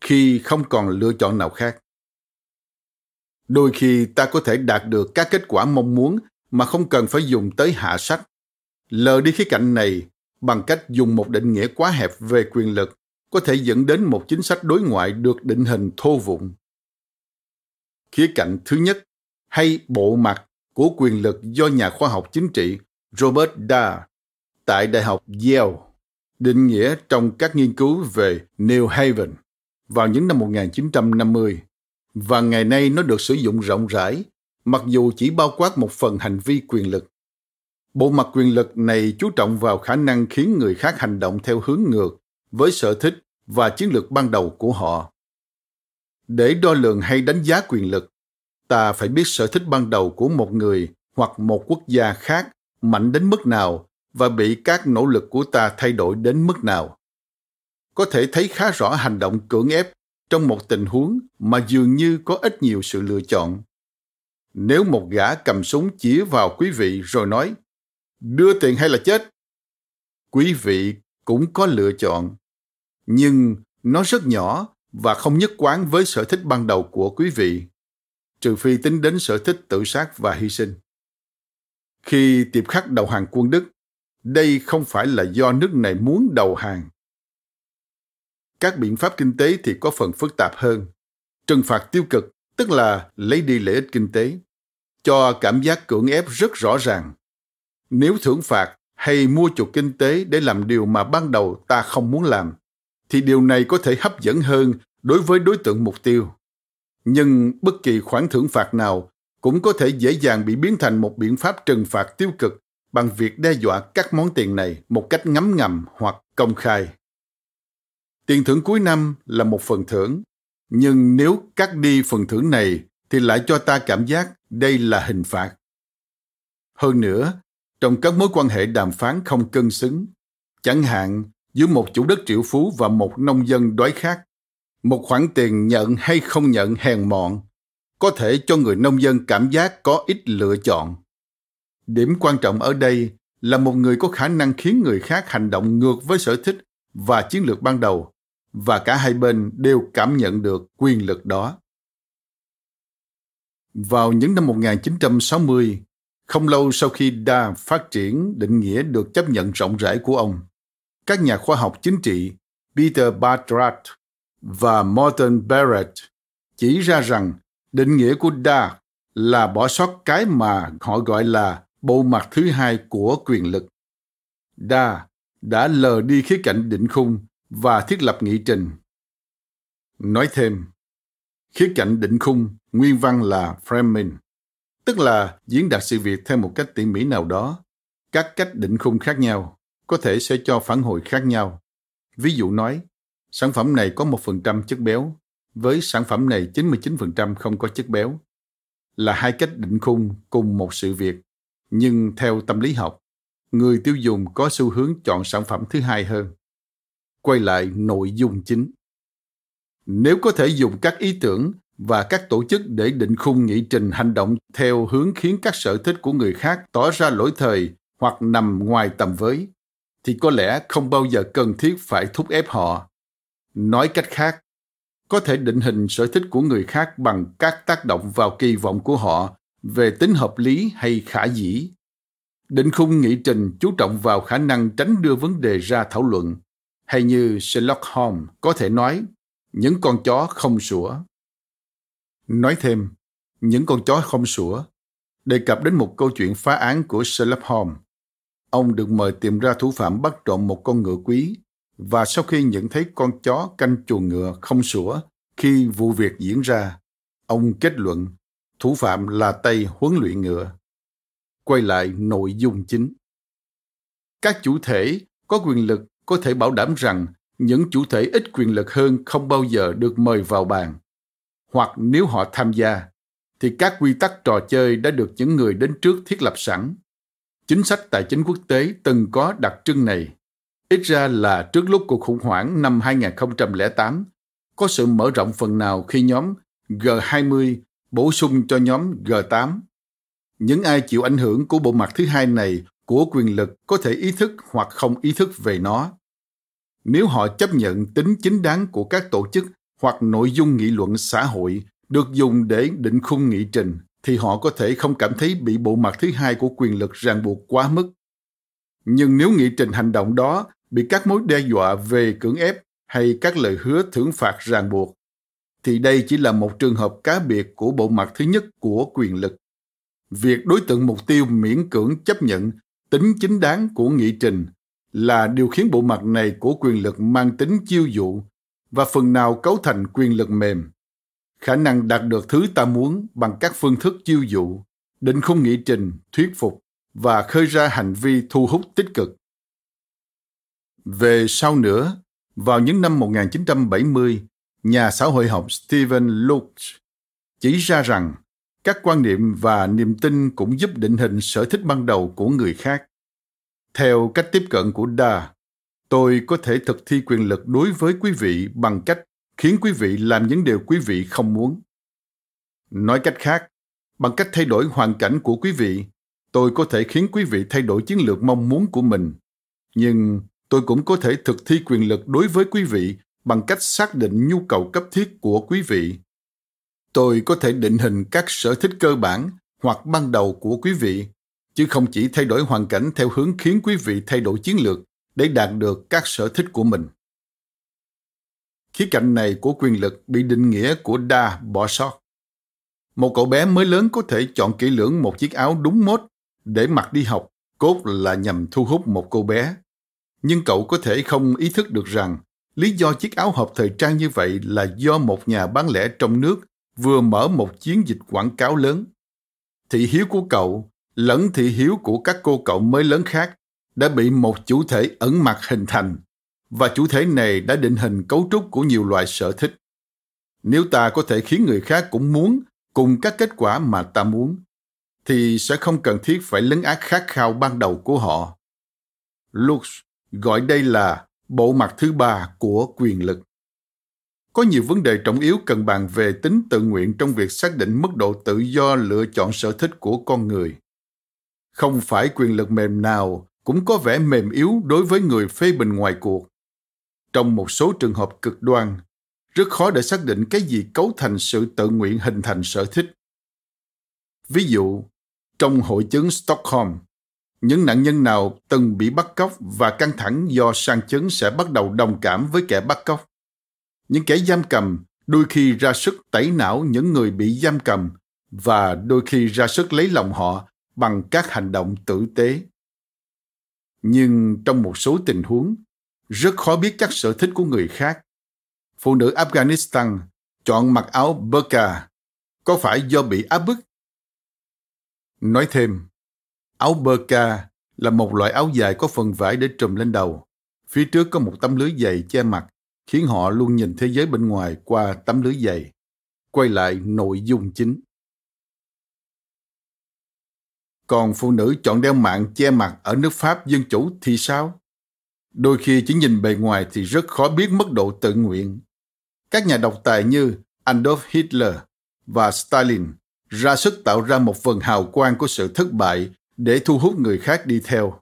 khi không còn lựa chọn nào khác. Đôi khi ta có thể đạt được các kết quả mong muốn mà không cần phải dùng tới hạ sách, lờ đi khía cạnh này bằng cách dùng một định nghĩa quá hẹp về quyền lực có thể dẫn đến một chính sách đối ngoại được định hình thô vụng khía cạnh thứ nhất hay bộ mặt của quyền lực do nhà khoa học chính trị Robert Dahl tại Đại học Yale định nghĩa trong các nghiên cứu về New Haven vào những năm 1950 và ngày nay nó được sử dụng rộng rãi mặc dù chỉ bao quát một phần hành vi quyền lực. Bộ mặt quyền lực này chú trọng vào khả năng khiến người khác hành động theo hướng ngược với sở thích và chiến lược ban đầu của họ. Để đo lường hay đánh giá quyền lực, ta phải biết sở thích ban đầu của một người hoặc một quốc gia khác mạnh đến mức nào và bị các nỗ lực của ta thay đổi đến mức nào. Có thể thấy khá rõ hành động cưỡng ép trong một tình huống mà dường như có ít nhiều sự lựa chọn. Nếu một gã cầm súng chĩa vào quý vị rồi nói đưa tiền hay là chết, quý vị cũng có lựa chọn. Nhưng nó rất nhỏ và không nhất quán với sở thích ban đầu của quý vị, trừ phi tính đến sở thích tự sát và hy sinh. Khi tiệp khắc đầu hàng quân Đức, đây không phải là do nước này muốn đầu hàng. Các biện pháp kinh tế thì có phần phức tạp hơn. Trừng phạt tiêu cực, tức là lấy đi lợi ích kinh tế, cho cảm giác cưỡng ép rất rõ ràng. Nếu thưởng phạt hay mua chuộc kinh tế để làm điều mà ban đầu ta không muốn làm, thì điều này có thể hấp dẫn hơn đối với đối tượng mục tiêu. Nhưng bất kỳ khoản thưởng phạt nào cũng có thể dễ dàng bị biến thành một biện pháp trừng phạt tiêu cực bằng việc đe dọa các món tiền này một cách ngấm ngầm hoặc công khai. Tiền thưởng cuối năm là một phần thưởng, nhưng nếu cắt đi phần thưởng này thì lại cho ta cảm giác đây là hình phạt. Hơn nữa, trong các mối quan hệ đàm phán không cân xứng, chẳng hạn giữa một chủ đất triệu phú và một nông dân đói khát, một khoản tiền nhận hay không nhận hèn mọn có thể cho người nông dân cảm giác có ít lựa chọn điểm quan trọng ở đây là một người có khả năng khiến người khác hành động ngược với sở thích và chiến lược ban đầu và cả hai bên đều cảm nhận được quyền lực đó. Vào những năm 1960, không lâu sau khi đa phát triển định nghĩa được chấp nhận rộng rãi của ông, các nhà khoa học chính trị Peter Bartrat và Morton Barrett chỉ ra rằng định nghĩa của đa là bỏ sót cái mà họ gọi là bộ mặt thứ hai của quyền lực. Đa đã lờ đi khía cạnh định khung và thiết lập nghị trình. Nói thêm, khía cạnh định khung nguyên văn là framing, tức là diễn đạt sự việc theo một cách tỉ mỉ nào đó. Các cách định khung khác nhau có thể sẽ cho phản hồi khác nhau. Ví dụ nói, sản phẩm này có 1% chất béo, với sản phẩm này 99% không có chất béo. Là hai cách định khung cùng một sự việc nhưng theo tâm lý học, người tiêu dùng có xu hướng chọn sản phẩm thứ hai hơn. Quay lại nội dung chính. Nếu có thể dùng các ý tưởng và các tổ chức để định khung nghị trình hành động theo hướng khiến các sở thích của người khác tỏ ra lỗi thời hoặc nằm ngoài tầm với, thì có lẽ không bao giờ cần thiết phải thúc ép họ. Nói cách khác, có thể định hình sở thích của người khác bằng các tác động vào kỳ vọng của họ về tính hợp lý hay khả dĩ. Định khung nghị trình chú trọng vào khả năng tránh đưa vấn đề ra thảo luận, hay như Sherlock Holmes có thể nói, những con chó không sủa. Nói thêm, những con chó không sủa. đề cập đến một câu chuyện phá án của Sherlock Holmes. Ông được mời tìm ra thủ phạm bắt trộm một con ngựa quý và sau khi nhận thấy con chó canh chuồng ngựa không sủa khi vụ việc diễn ra, ông kết luận thủ phạm là tay huấn luyện ngựa. Quay lại nội dung chính. Các chủ thể có quyền lực có thể bảo đảm rằng những chủ thể ít quyền lực hơn không bao giờ được mời vào bàn. Hoặc nếu họ tham gia, thì các quy tắc trò chơi đã được những người đến trước thiết lập sẵn. Chính sách tài chính quốc tế từng có đặc trưng này. Ít ra là trước lúc cuộc khủng hoảng năm 2008, có sự mở rộng phần nào khi nhóm G20 bổ sung cho nhóm G8. Những ai chịu ảnh hưởng của bộ mặt thứ hai này của quyền lực có thể ý thức hoặc không ý thức về nó. Nếu họ chấp nhận tính chính đáng của các tổ chức hoặc nội dung nghị luận xã hội được dùng để định khung nghị trình, thì họ có thể không cảm thấy bị bộ mặt thứ hai của quyền lực ràng buộc quá mức. Nhưng nếu nghị trình hành động đó bị các mối đe dọa về cưỡng ép hay các lời hứa thưởng phạt ràng buộc, thì đây chỉ là một trường hợp cá biệt của bộ mặt thứ nhất của quyền lực. Việc đối tượng mục tiêu miễn cưỡng chấp nhận tính chính đáng của nghị trình là điều khiến bộ mặt này của quyền lực mang tính chiêu dụ và phần nào cấu thành quyền lực mềm. Khả năng đạt được thứ ta muốn bằng các phương thức chiêu dụ, định khung nghị trình, thuyết phục và khơi ra hành vi thu hút tích cực. Về sau nữa, vào những năm 1970, nhà xã hội học Stephen Lutz chỉ ra rằng các quan niệm và niềm tin cũng giúp định hình sở thích ban đầu của người khác. Theo cách tiếp cận của Da, tôi có thể thực thi quyền lực đối với quý vị bằng cách khiến quý vị làm những điều quý vị không muốn. Nói cách khác, bằng cách thay đổi hoàn cảnh của quý vị, tôi có thể khiến quý vị thay đổi chiến lược mong muốn của mình. Nhưng tôi cũng có thể thực thi quyền lực đối với quý vị bằng cách xác định nhu cầu cấp thiết của quý vị. Tôi có thể định hình các sở thích cơ bản hoặc ban đầu của quý vị chứ không chỉ thay đổi hoàn cảnh theo hướng khiến quý vị thay đổi chiến lược để đạt được các sở thích của mình. Khía cạnh này của quyền lực bị định nghĩa của đa bỏ sót. Một cậu bé mới lớn có thể chọn kỹ lưỡng một chiếc áo đúng mốt để mặc đi học, cốt là nhằm thu hút một cô bé. Nhưng cậu có thể không ý thức được rằng lý do chiếc áo hợp thời trang như vậy là do một nhà bán lẻ trong nước vừa mở một chiến dịch quảng cáo lớn. Thị hiếu của cậu lẫn thị hiếu của các cô cậu mới lớn khác đã bị một chủ thể ẩn mặt hình thành và chủ thể này đã định hình cấu trúc của nhiều loại sở thích. Nếu ta có thể khiến người khác cũng muốn cùng các kết quả mà ta muốn, thì sẽ không cần thiết phải lấn át khát khao ban đầu của họ. Lux gọi đây là bộ mặt thứ ba của quyền lực. Có nhiều vấn đề trọng yếu cần bàn về tính tự nguyện trong việc xác định mức độ tự do lựa chọn sở thích của con người. Không phải quyền lực mềm nào cũng có vẻ mềm yếu đối với người phê bình ngoài cuộc. Trong một số trường hợp cực đoan, rất khó để xác định cái gì cấu thành sự tự nguyện hình thành sở thích. Ví dụ, trong hội chứng Stockholm, những nạn nhân nào từng bị bắt cóc và căng thẳng do sang chấn sẽ bắt đầu đồng cảm với kẻ bắt cóc. Những kẻ giam cầm đôi khi ra sức tẩy não những người bị giam cầm và đôi khi ra sức lấy lòng họ bằng các hành động tử tế. Nhưng trong một số tình huống, rất khó biết chắc sở thích của người khác. Phụ nữ Afghanistan chọn mặc áo burqa có phải do bị áp bức? Nói thêm, áo burka là một loại áo dài có phần vải để trùm lên đầu. Phía trước có một tấm lưới dày che mặt, khiến họ luôn nhìn thế giới bên ngoài qua tấm lưới dày. Quay lại nội dung chính. Còn phụ nữ chọn đeo mạng che mặt ở nước Pháp dân chủ thì sao? Đôi khi chỉ nhìn bề ngoài thì rất khó biết mức độ tự nguyện. Các nhà độc tài như Adolf Hitler và Stalin ra sức tạo ra một phần hào quang của sự thất bại để thu hút người khác đi theo.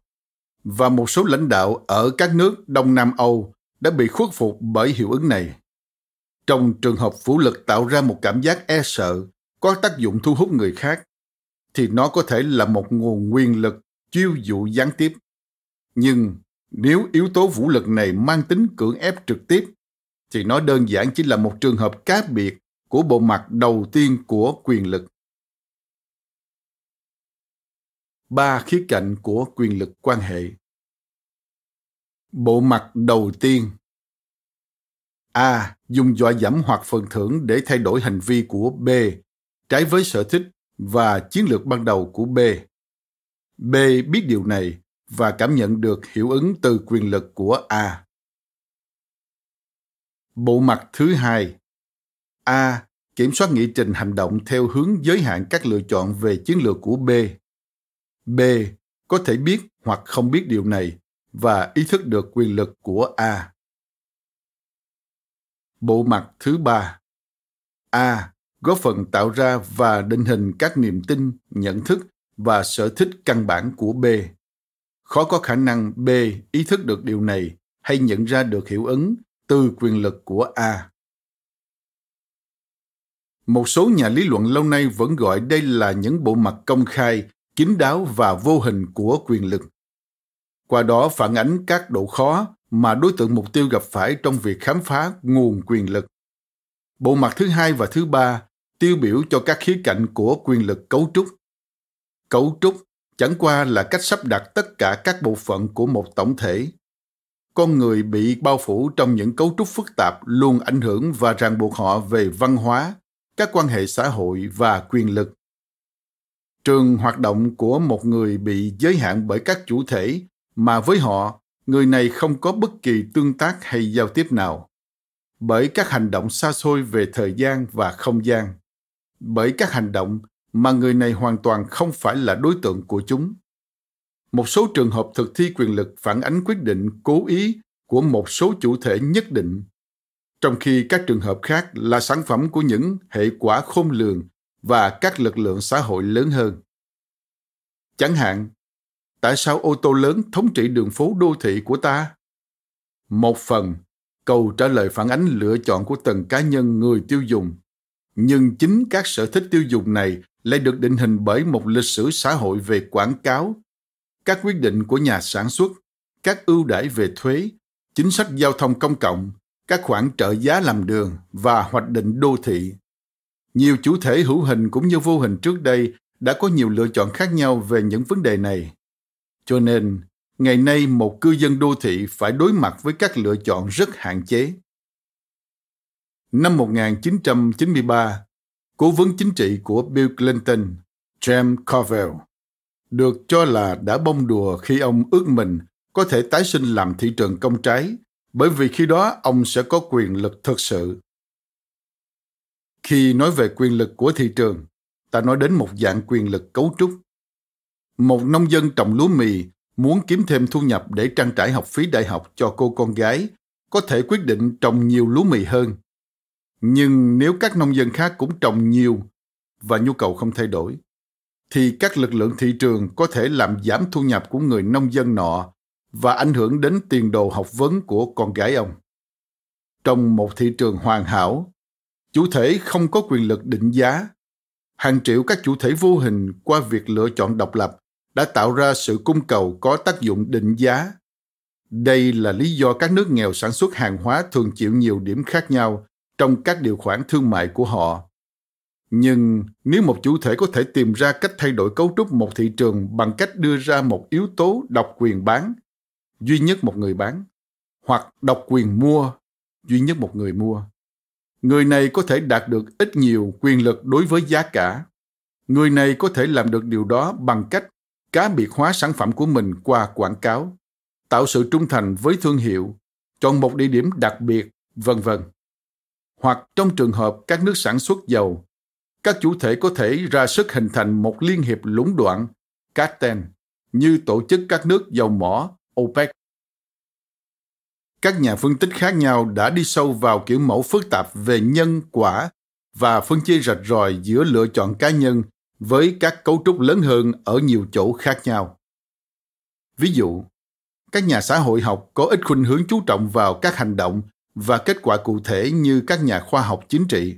Và một số lãnh đạo ở các nước Đông Nam Âu đã bị khuất phục bởi hiệu ứng này. Trong trường hợp vũ lực tạo ra một cảm giác e sợ, có tác dụng thu hút người khác, thì nó có thể là một nguồn nguyên lực chiêu dụ gián tiếp. Nhưng nếu yếu tố vũ lực này mang tính cưỡng ép trực tiếp, thì nó đơn giản chỉ là một trường hợp cá biệt của bộ mặt đầu tiên của quyền lực. Ba khía cạnh của quyền lực quan hệ. Bộ mặt đầu tiên A. Dùng dọa dẫm hoặc phần thưởng để thay đổi hành vi của B, trái với sở thích và chiến lược ban đầu của B. B biết điều này và cảm nhận được hiệu ứng từ quyền lực của A. Bộ mặt thứ hai A. Kiểm soát nghị trình hành động theo hướng giới hạn các lựa chọn về chiến lược của B. B. Có thể biết hoặc không biết điều này và ý thức được quyền lực của A. Bộ mặt thứ ba A. Góp phần tạo ra và định hình các niềm tin, nhận thức và sở thích căn bản của B. Khó có khả năng B ý thức được điều này hay nhận ra được hiệu ứng từ quyền lực của A. Một số nhà lý luận lâu nay vẫn gọi đây là những bộ mặt công khai, kín đáo và vô hình của quyền lực. Qua đó phản ánh các độ khó mà đối tượng mục tiêu gặp phải trong việc khám phá nguồn quyền lực. Bộ mặt thứ hai và thứ ba tiêu biểu cho các khía cạnh của quyền lực cấu trúc. Cấu trúc chẳng qua là cách sắp đặt tất cả các bộ phận của một tổng thể. Con người bị bao phủ trong những cấu trúc phức tạp luôn ảnh hưởng và ràng buộc họ về văn hóa, các quan hệ xã hội và quyền lực. Trường hoạt động của một người bị giới hạn bởi các chủ thể, mà với họ, người này không có bất kỳ tương tác hay giao tiếp nào. Bởi các hành động xa xôi về thời gian và không gian. Bởi các hành động mà người này hoàn toàn không phải là đối tượng của chúng. Một số trường hợp thực thi quyền lực phản ánh quyết định cố ý của một số chủ thể nhất định. Trong khi các trường hợp khác là sản phẩm của những hệ quả khôn lường và các lực lượng xã hội lớn hơn chẳng hạn tại sao ô tô lớn thống trị đường phố đô thị của ta? Một phần, câu trả lời phản ánh lựa chọn của từng cá nhân người tiêu dùng. Nhưng chính các sở thích tiêu dùng này lại được định hình bởi một lịch sử xã hội về quảng cáo, các quyết định của nhà sản xuất, các ưu đãi về thuế, chính sách giao thông công cộng, các khoản trợ giá làm đường và hoạch định đô thị. Nhiều chủ thể hữu hình cũng như vô hình trước đây đã có nhiều lựa chọn khác nhau về những vấn đề này. Cho nên, ngày nay một cư dân đô thị phải đối mặt với các lựa chọn rất hạn chế. Năm 1993, cố vấn chính trị của Bill Clinton, James Carville, được cho là đã bông đùa khi ông ước mình có thể tái sinh làm thị trường công trái, bởi vì khi đó ông sẽ có quyền lực thực sự. Khi nói về quyền lực của thị trường, ta nói đến một dạng quyền lực cấu trúc một nông dân trồng lúa mì muốn kiếm thêm thu nhập để trang trải học phí đại học cho cô con gái, có thể quyết định trồng nhiều lúa mì hơn. Nhưng nếu các nông dân khác cũng trồng nhiều và nhu cầu không thay đổi, thì các lực lượng thị trường có thể làm giảm thu nhập của người nông dân nọ và ảnh hưởng đến tiền đồ học vấn của con gái ông. Trong một thị trường hoàn hảo, chủ thể không có quyền lực định giá. Hàng triệu các chủ thể vô hình qua việc lựa chọn độc lập đã tạo ra sự cung cầu có tác dụng định giá. Đây là lý do các nước nghèo sản xuất hàng hóa thường chịu nhiều điểm khác nhau trong các điều khoản thương mại của họ. Nhưng nếu một chủ thể có thể tìm ra cách thay đổi cấu trúc một thị trường bằng cách đưa ra một yếu tố độc quyền bán, duy nhất một người bán, hoặc độc quyền mua, duy nhất một người mua, người này có thể đạt được ít nhiều quyền lực đối với giá cả. Người này có thể làm được điều đó bằng cách cá biệt hóa sản phẩm của mình qua quảng cáo, tạo sự trung thành với thương hiệu, chọn một địa điểm đặc biệt, vân vân. Hoặc trong trường hợp các nước sản xuất dầu, các chủ thể có thể ra sức hình thành một liên hiệp lũng đoạn, cartel, như tổ chức các nước dầu mỏ OPEC. Các nhà phân tích khác nhau đã đi sâu vào kiểu mẫu phức tạp về nhân quả và phân chia rạch ròi giữa lựa chọn cá nhân với các cấu trúc lớn hơn ở nhiều chỗ khác nhau. Ví dụ, các nhà xã hội học có ít khuynh hướng chú trọng vào các hành động và kết quả cụ thể như các nhà khoa học chính trị.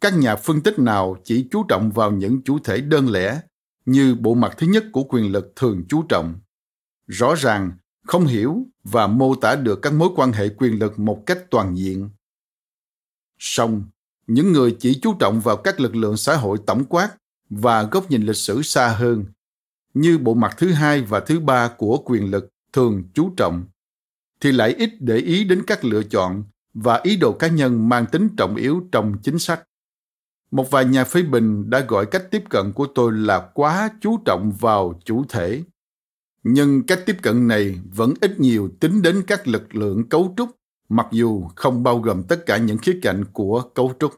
Các nhà phân tích nào chỉ chú trọng vào những chủ thể đơn lẻ như bộ mặt thứ nhất của quyền lực thường chú trọng. Rõ ràng, không hiểu và mô tả được các mối quan hệ quyền lực một cách toàn diện. Song, những người chỉ chú trọng vào các lực lượng xã hội tổng quát và góc nhìn lịch sử xa hơn như bộ mặt thứ hai và thứ ba của quyền lực thường chú trọng, thì lại ít để ý đến các lựa chọn và ý đồ cá nhân mang tính trọng yếu trong chính sách. Một vài nhà phê bình đã gọi cách tiếp cận của tôi là quá chú trọng vào chủ thể. Nhưng cách tiếp cận này vẫn ít nhiều tính đến các lực lượng cấu trúc, mặc dù không bao gồm tất cả những khía cạnh của cấu trúc.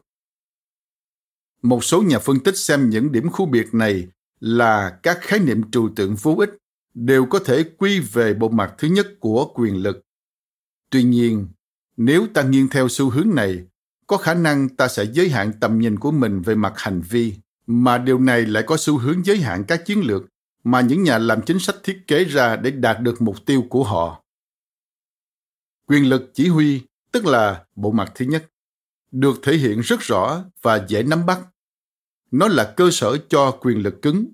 Một số nhà phân tích xem những điểm khu biệt này là các khái niệm trừu tượng vô ích đều có thể quy về bộ mặt thứ nhất của quyền lực. Tuy nhiên, nếu ta nghiêng theo xu hướng này, có khả năng ta sẽ giới hạn tầm nhìn của mình về mặt hành vi, mà điều này lại có xu hướng giới hạn các chiến lược mà những nhà làm chính sách thiết kế ra để đạt được mục tiêu của họ. Quyền lực chỉ huy, tức là bộ mặt thứ nhất, được thể hiện rất rõ và dễ nắm bắt. Nó là cơ sở cho quyền lực cứng,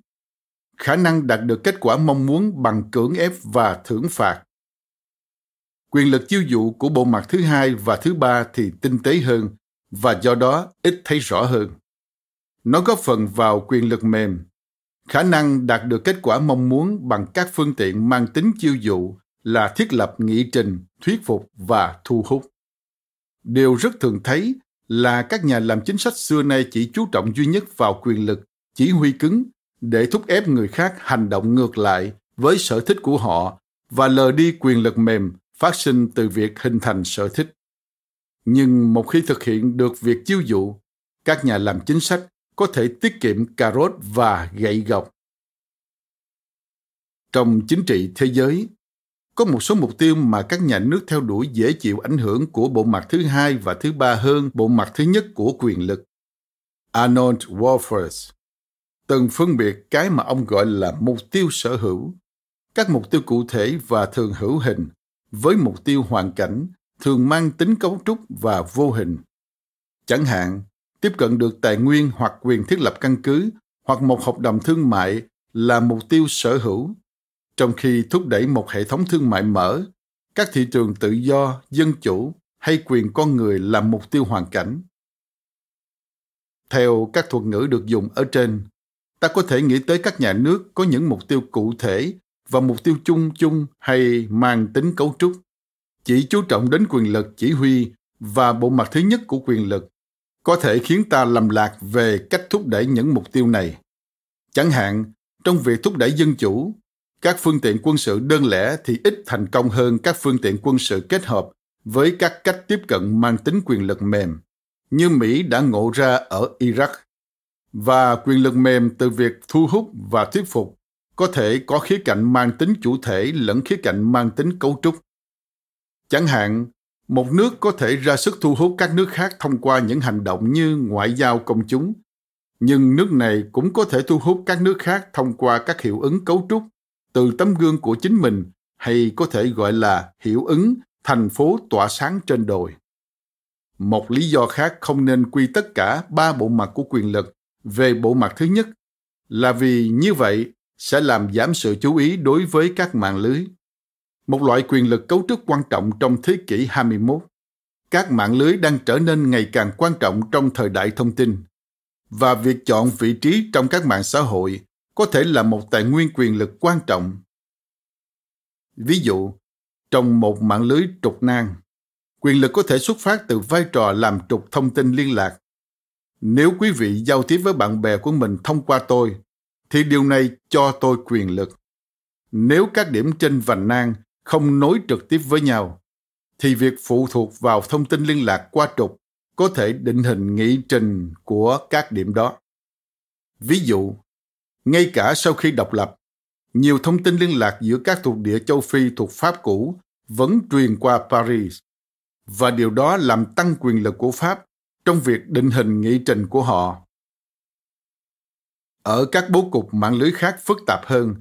khả năng đạt được kết quả mong muốn bằng cưỡng ép và thưởng phạt. Quyền lực chiêu dụ của bộ mặt thứ hai và thứ ba thì tinh tế hơn và do đó ít thấy rõ hơn. Nó góp phần vào quyền lực mềm, khả năng đạt được kết quả mong muốn bằng các phương tiện mang tính chiêu dụ là thiết lập nghị trình, thuyết phục và thu hút. Điều rất thường thấy là các nhà làm chính sách xưa nay chỉ chú trọng duy nhất vào quyền lực, chỉ huy cứng để thúc ép người khác hành động ngược lại với sở thích của họ và lờ đi quyền lực mềm phát sinh từ việc hình thành sở thích. Nhưng một khi thực hiện được việc chiêu dụ, các nhà làm chính sách có thể tiết kiệm cà rốt và gậy gộc. Trong chính trị thế giới, có một số mục tiêu mà các nhà nước theo đuổi dễ chịu ảnh hưởng của bộ mặt thứ hai và thứ ba hơn bộ mặt thứ nhất của quyền lực. Arnold Wolfers từng phân biệt cái mà ông gọi là mục tiêu sở hữu, các mục tiêu cụ thể và thường hữu hình với mục tiêu hoàn cảnh thường mang tính cấu trúc và vô hình. Chẳng hạn, tiếp cận được tài nguyên hoặc quyền thiết lập căn cứ hoặc một hợp đồng thương mại là mục tiêu sở hữu, trong khi thúc đẩy một hệ thống thương mại mở, các thị trường tự do, dân chủ hay quyền con người là mục tiêu hoàn cảnh. Theo các thuật ngữ được dùng ở trên, ta có thể nghĩ tới các nhà nước có những mục tiêu cụ thể và mục tiêu chung chung hay mang tính cấu trúc chỉ chú trọng đến quyền lực chỉ huy và bộ mặt thứ nhất của quyền lực có thể khiến ta lầm lạc về cách thúc đẩy những mục tiêu này chẳng hạn trong việc thúc đẩy dân chủ các phương tiện quân sự đơn lẻ thì ít thành công hơn các phương tiện quân sự kết hợp với các cách tiếp cận mang tính quyền lực mềm như mỹ đã ngộ ra ở iraq và quyền lực mềm từ việc thu hút và thuyết phục có thể có khía cạnh mang tính chủ thể lẫn khía cạnh mang tính cấu trúc. Chẳng hạn, một nước có thể ra sức thu hút các nước khác thông qua những hành động như ngoại giao công chúng, nhưng nước này cũng có thể thu hút các nước khác thông qua các hiệu ứng cấu trúc từ tấm gương của chính mình hay có thể gọi là hiệu ứng thành phố tỏa sáng trên đồi. Một lý do khác không nên quy tất cả ba bộ mặt của quyền lực về bộ mặt thứ nhất là vì như vậy sẽ làm giảm sự chú ý đối với các mạng lưới. Một loại quyền lực cấu trúc quan trọng trong thế kỷ 21. Các mạng lưới đang trở nên ngày càng quan trọng trong thời đại thông tin và việc chọn vị trí trong các mạng xã hội có thể là một tài nguyên quyền lực quan trọng. Ví dụ, trong một mạng lưới trục nang, quyền lực có thể xuất phát từ vai trò làm trục thông tin liên lạc nếu quý vị giao tiếp với bạn bè của mình thông qua tôi, thì điều này cho tôi quyền lực. Nếu các điểm trên vành nang không nối trực tiếp với nhau, thì việc phụ thuộc vào thông tin liên lạc qua trục có thể định hình nghị trình của các điểm đó. Ví dụ, ngay cả sau khi độc lập, nhiều thông tin liên lạc giữa các thuộc địa châu Phi thuộc Pháp cũ vẫn truyền qua Paris, và điều đó làm tăng quyền lực của Pháp trong việc định hình nghị trình của họ. Ở các bố cục mạng lưới khác phức tạp hơn,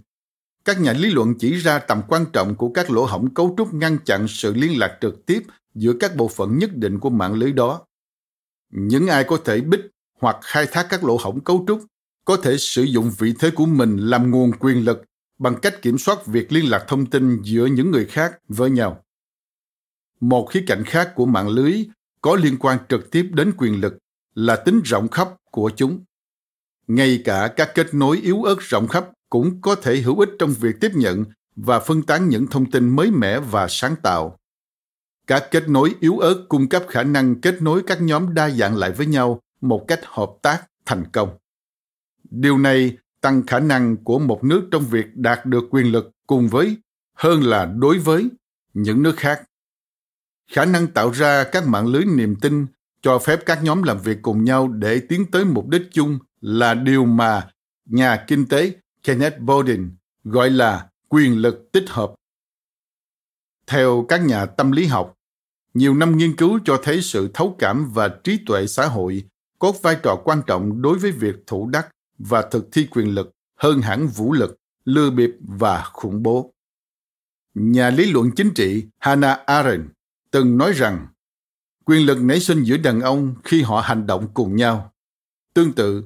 các nhà lý luận chỉ ra tầm quan trọng của các lỗ hổng cấu trúc ngăn chặn sự liên lạc trực tiếp giữa các bộ phận nhất định của mạng lưới đó. Những ai có thể bích hoặc khai thác các lỗ hổng cấu trúc có thể sử dụng vị thế của mình làm nguồn quyền lực bằng cách kiểm soát việc liên lạc thông tin giữa những người khác với nhau. Một khía cạnh khác của mạng lưới có liên quan trực tiếp đến quyền lực là tính rộng khắp của chúng. Ngay cả các kết nối yếu ớt rộng khắp cũng có thể hữu ích trong việc tiếp nhận và phân tán những thông tin mới mẻ và sáng tạo. Các kết nối yếu ớt cung cấp khả năng kết nối các nhóm đa dạng lại với nhau một cách hợp tác thành công. Điều này tăng khả năng của một nước trong việc đạt được quyền lực cùng với, hơn là đối với, những nước khác. Khả năng tạo ra các mạng lưới niềm tin, cho phép các nhóm làm việc cùng nhau để tiến tới mục đích chung là điều mà nhà kinh tế Kenneth Bowden gọi là quyền lực tích hợp. Theo các nhà tâm lý học, nhiều năm nghiên cứu cho thấy sự thấu cảm và trí tuệ xã hội có vai trò quan trọng đối với việc thủ đắc và thực thi quyền lực hơn hẳn vũ lực, lừa bịp và khủng bố. Nhà lý luận chính trị Hannah Arendt từng nói rằng quyền lực nảy sinh giữa đàn ông khi họ hành động cùng nhau. Tương tự,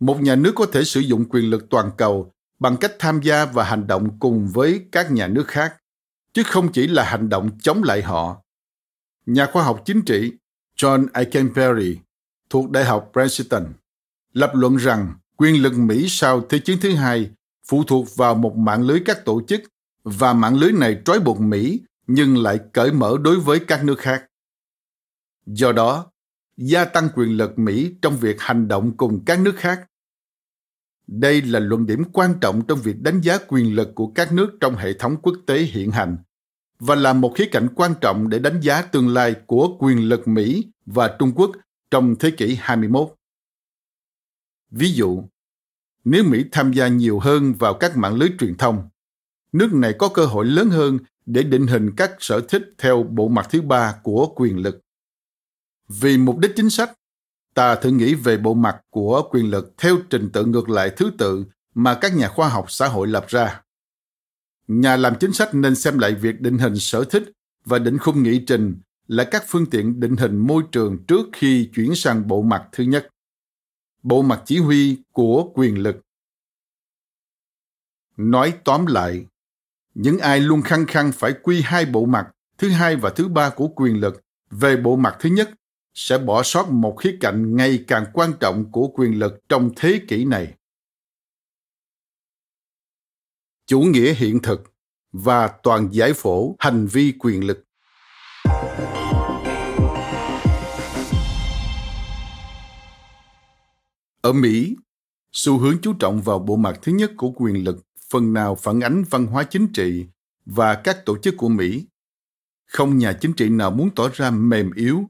một nhà nước có thể sử dụng quyền lực toàn cầu bằng cách tham gia và hành động cùng với các nhà nước khác, chứ không chỉ là hành động chống lại họ. Nhà khoa học chính trị John aikenberry thuộc Đại học Princeton lập luận rằng quyền lực Mỹ sau Thế chiến thứ hai phụ thuộc vào một mạng lưới các tổ chức và mạng lưới này trói buộc Mỹ nhưng lại cởi mở đối với các nước khác. Do đó, gia tăng quyền lực Mỹ trong việc hành động cùng các nước khác. Đây là luận điểm quan trọng trong việc đánh giá quyền lực của các nước trong hệ thống quốc tế hiện hành và là một khía cạnh quan trọng để đánh giá tương lai của quyền lực Mỹ và Trung Quốc trong thế kỷ 21. Ví dụ, nếu Mỹ tham gia nhiều hơn vào các mạng lưới truyền thông, nước này có cơ hội lớn hơn để định hình các sở thích theo bộ mặt thứ ba của quyền lực. Vì mục đích chính sách, ta thử nghĩ về bộ mặt của quyền lực theo trình tự ngược lại thứ tự mà các nhà khoa học xã hội lập ra. Nhà làm chính sách nên xem lại việc định hình sở thích và định khung nghị trình là các phương tiện định hình môi trường trước khi chuyển sang bộ mặt thứ nhất. Bộ mặt chỉ huy của quyền lực. Nói tóm lại, những ai luôn khăng khăng phải quy hai bộ mặt thứ hai và thứ ba của quyền lực về bộ mặt thứ nhất sẽ bỏ sót một khía cạnh ngày càng quan trọng của quyền lực trong thế kỷ này. Chủ nghĩa hiện thực và toàn giải phổ hành vi quyền lực. Ở Mỹ, xu hướng chú trọng vào bộ mặt thứ nhất của quyền lực phần nào phản ánh văn hóa chính trị và các tổ chức của Mỹ. Không nhà chính trị nào muốn tỏ ra mềm yếu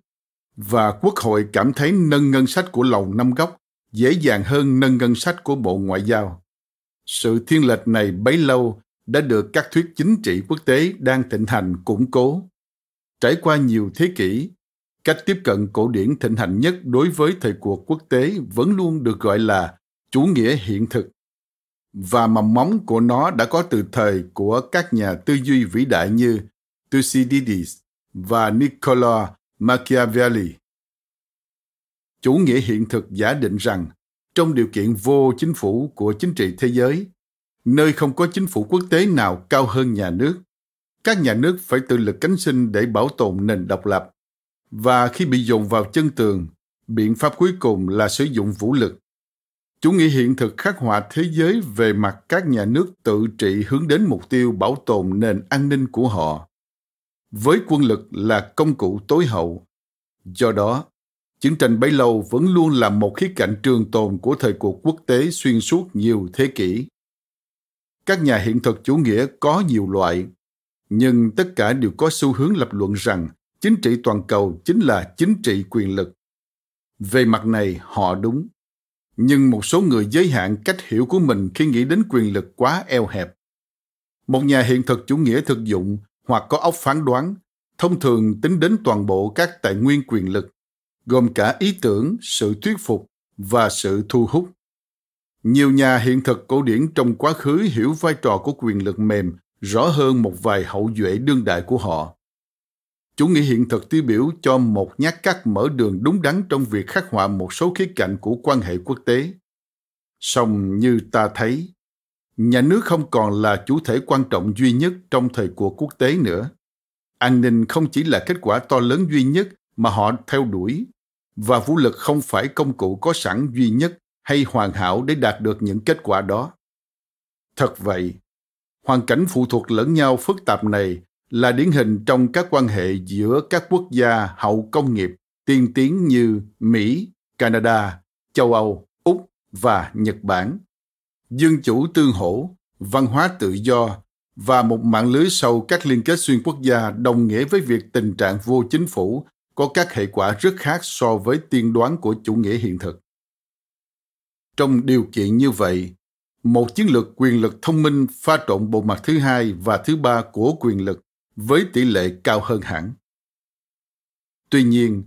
và quốc hội cảm thấy nâng ngân sách của lầu năm góc dễ dàng hơn nâng ngân sách của Bộ Ngoại giao. Sự thiên lệch này bấy lâu đã được các thuyết chính trị quốc tế đang thịnh hành củng cố. Trải qua nhiều thế kỷ, cách tiếp cận cổ điển thịnh hành nhất đối với thời cuộc quốc tế vẫn luôn được gọi là chủ nghĩa hiện thực và mầm móng của nó đã có từ thời của các nhà tư duy vĩ đại như Thucydides và Niccolo Machiavelli. Chủ nghĩa hiện thực giả định rằng trong điều kiện vô chính phủ của chính trị thế giới, nơi không có chính phủ quốc tế nào cao hơn nhà nước, các nhà nước phải tự lực cánh sinh để bảo tồn nền độc lập. Và khi bị dồn vào chân tường, biện pháp cuối cùng là sử dụng vũ lực Chủ nghĩa hiện thực khắc họa thế giới về mặt các nhà nước tự trị hướng đến mục tiêu bảo tồn nền an ninh của họ. Với quân lực là công cụ tối hậu. Do đó, chiến tranh bấy lâu vẫn luôn là một khía cạnh trường tồn của thời cuộc quốc tế xuyên suốt nhiều thế kỷ. Các nhà hiện thực chủ nghĩa có nhiều loại, nhưng tất cả đều có xu hướng lập luận rằng chính trị toàn cầu chính là chính trị quyền lực. Về mặt này, họ đúng nhưng một số người giới hạn cách hiểu của mình khi nghĩ đến quyền lực quá eo hẹp. Một nhà hiện thực chủ nghĩa thực dụng hoặc có óc phán đoán, thông thường tính đến toàn bộ các tài nguyên quyền lực, gồm cả ý tưởng, sự thuyết phục và sự thu hút. Nhiều nhà hiện thực cổ điển trong quá khứ hiểu vai trò của quyền lực mềm rõ hơn một vài hậu duệ đương đại của họ. Chủ nghĩa hiện thực tiêu biểu cho một nhát cắt mở đường đúng đắn trong việc khắc họa một số khía cạnh của quan hệ quốc tế. Song như ta thấy, nhà nước không còn là chủ thể quan trọng duy nhất trong thời cuộc quốc tế nữa. An ninh không chỉ là kết quả to lớn duy nhất mà họ theo đuổi, và vũ lực không phải công cụ có sẵn duy nhất hay hoàn hảo để đạt được những kết quả đó. Thật vậy, hoàn cảnh phụ thuộc lẫn nhau phức tạp này là điển hình trong các quan hệ giữa các quốc gia hậu công nghiệp tiên tiến như Mỹ, Canada, châu Âu, Úc và Nhật Bản. Dân chủ tương hỗ, văn hóa tự do và một mạng lưới sâu các liên kết xuyên quốc gia đồng nghĩa với việc tình trạng vô chính phủ có các hệ quả rất khác so với tiên đoán của chủ nghĩa hiện thực. Trong điều kiện như vậy, một chiến lược quyền lực thông minh pha trộn bộ mặt thứ hai và thứ ba của quyền lực với tỷ lệ cao hơn hẳn. Tuy nhiên,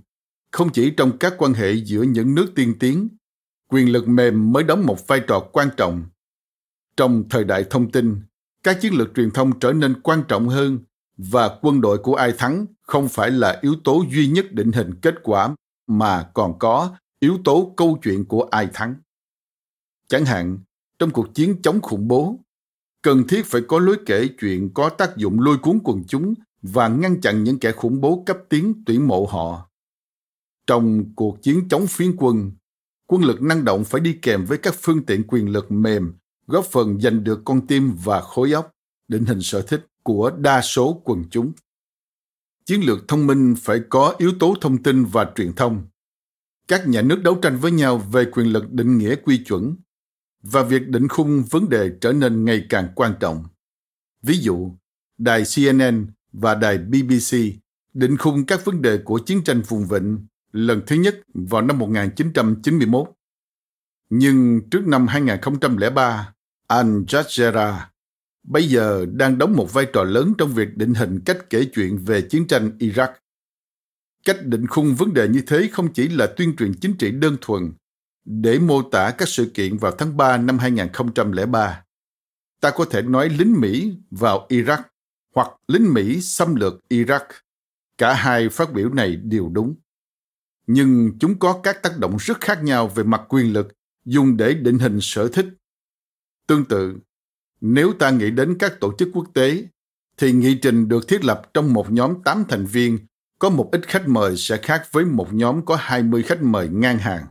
không chỉ trong các quan hệ giữa những nước tiên tiến, quyền lực mềm mới đóng một vai trò quan trọng. Trong thời đại thông tin, các chiến lược truyền thông trở nên quan trọng hơn và quân đội của ai thắng không phải là yếu tố duy nhất định hình kết quả mà còn có yếu tố câu chuyện của ai thắng. Chẳng hạn, trong cuộc chiến chống khủng bố, cần thiết phải có lối kể chuyện có tác dụng lôi cuốn quần chúng và ngăn chặn những kẻ khủng bố cấp tiến tuyển mộ họ. Trong cuộc chiến chống phiến quân, quân lực năng động phải đi kèm với các phương tiện quyền lực mềm, góp phần giành được con tim và khối óc, định hình sở thích của đa số quần chúng. Chiến lược thông minh phải có yếu tố thông tin và truyền thông. Các nhà nước đấu tranh với nhau về quyền lực định nghĩa quy chuẩn và việc định khung vấn đề trở nên ngày càng quan trọng. Ví dụ, đài CNN và đài BBC định khung các vấn đề của chiến tranh vùng vịnh lần thứ nhất vào năm 1991. Nhưng trước năm 2003, Al Jazeera bây giờ đang đóng một vai trò lớn trong việc định hình cách kể chuyện về chiến tranh Iraq. Cách định khung vấn đề như thế không chỉ là tuyên truyền chính trị đơn thuần để mô tả các sự kiện vào tháng 3 năm 2003. Ta có thể nói lính Mỹ vào Iraq hoặc lính Mỹ xâm lược Iraq. Cả hai phát biểu này đều đúng. Nhưng chúng có các tác động rất khác nhau về mặt quyền lực dùng để định hình sở thích. Tương tự, nếu ta nghĩ đến các tổ chức quốc tế, thì nghị trình được thiết lập trong một nhóm 8 thành viên có một ít khách mời sẽ khác với một nhóm có 20 khách mời ngang hàng.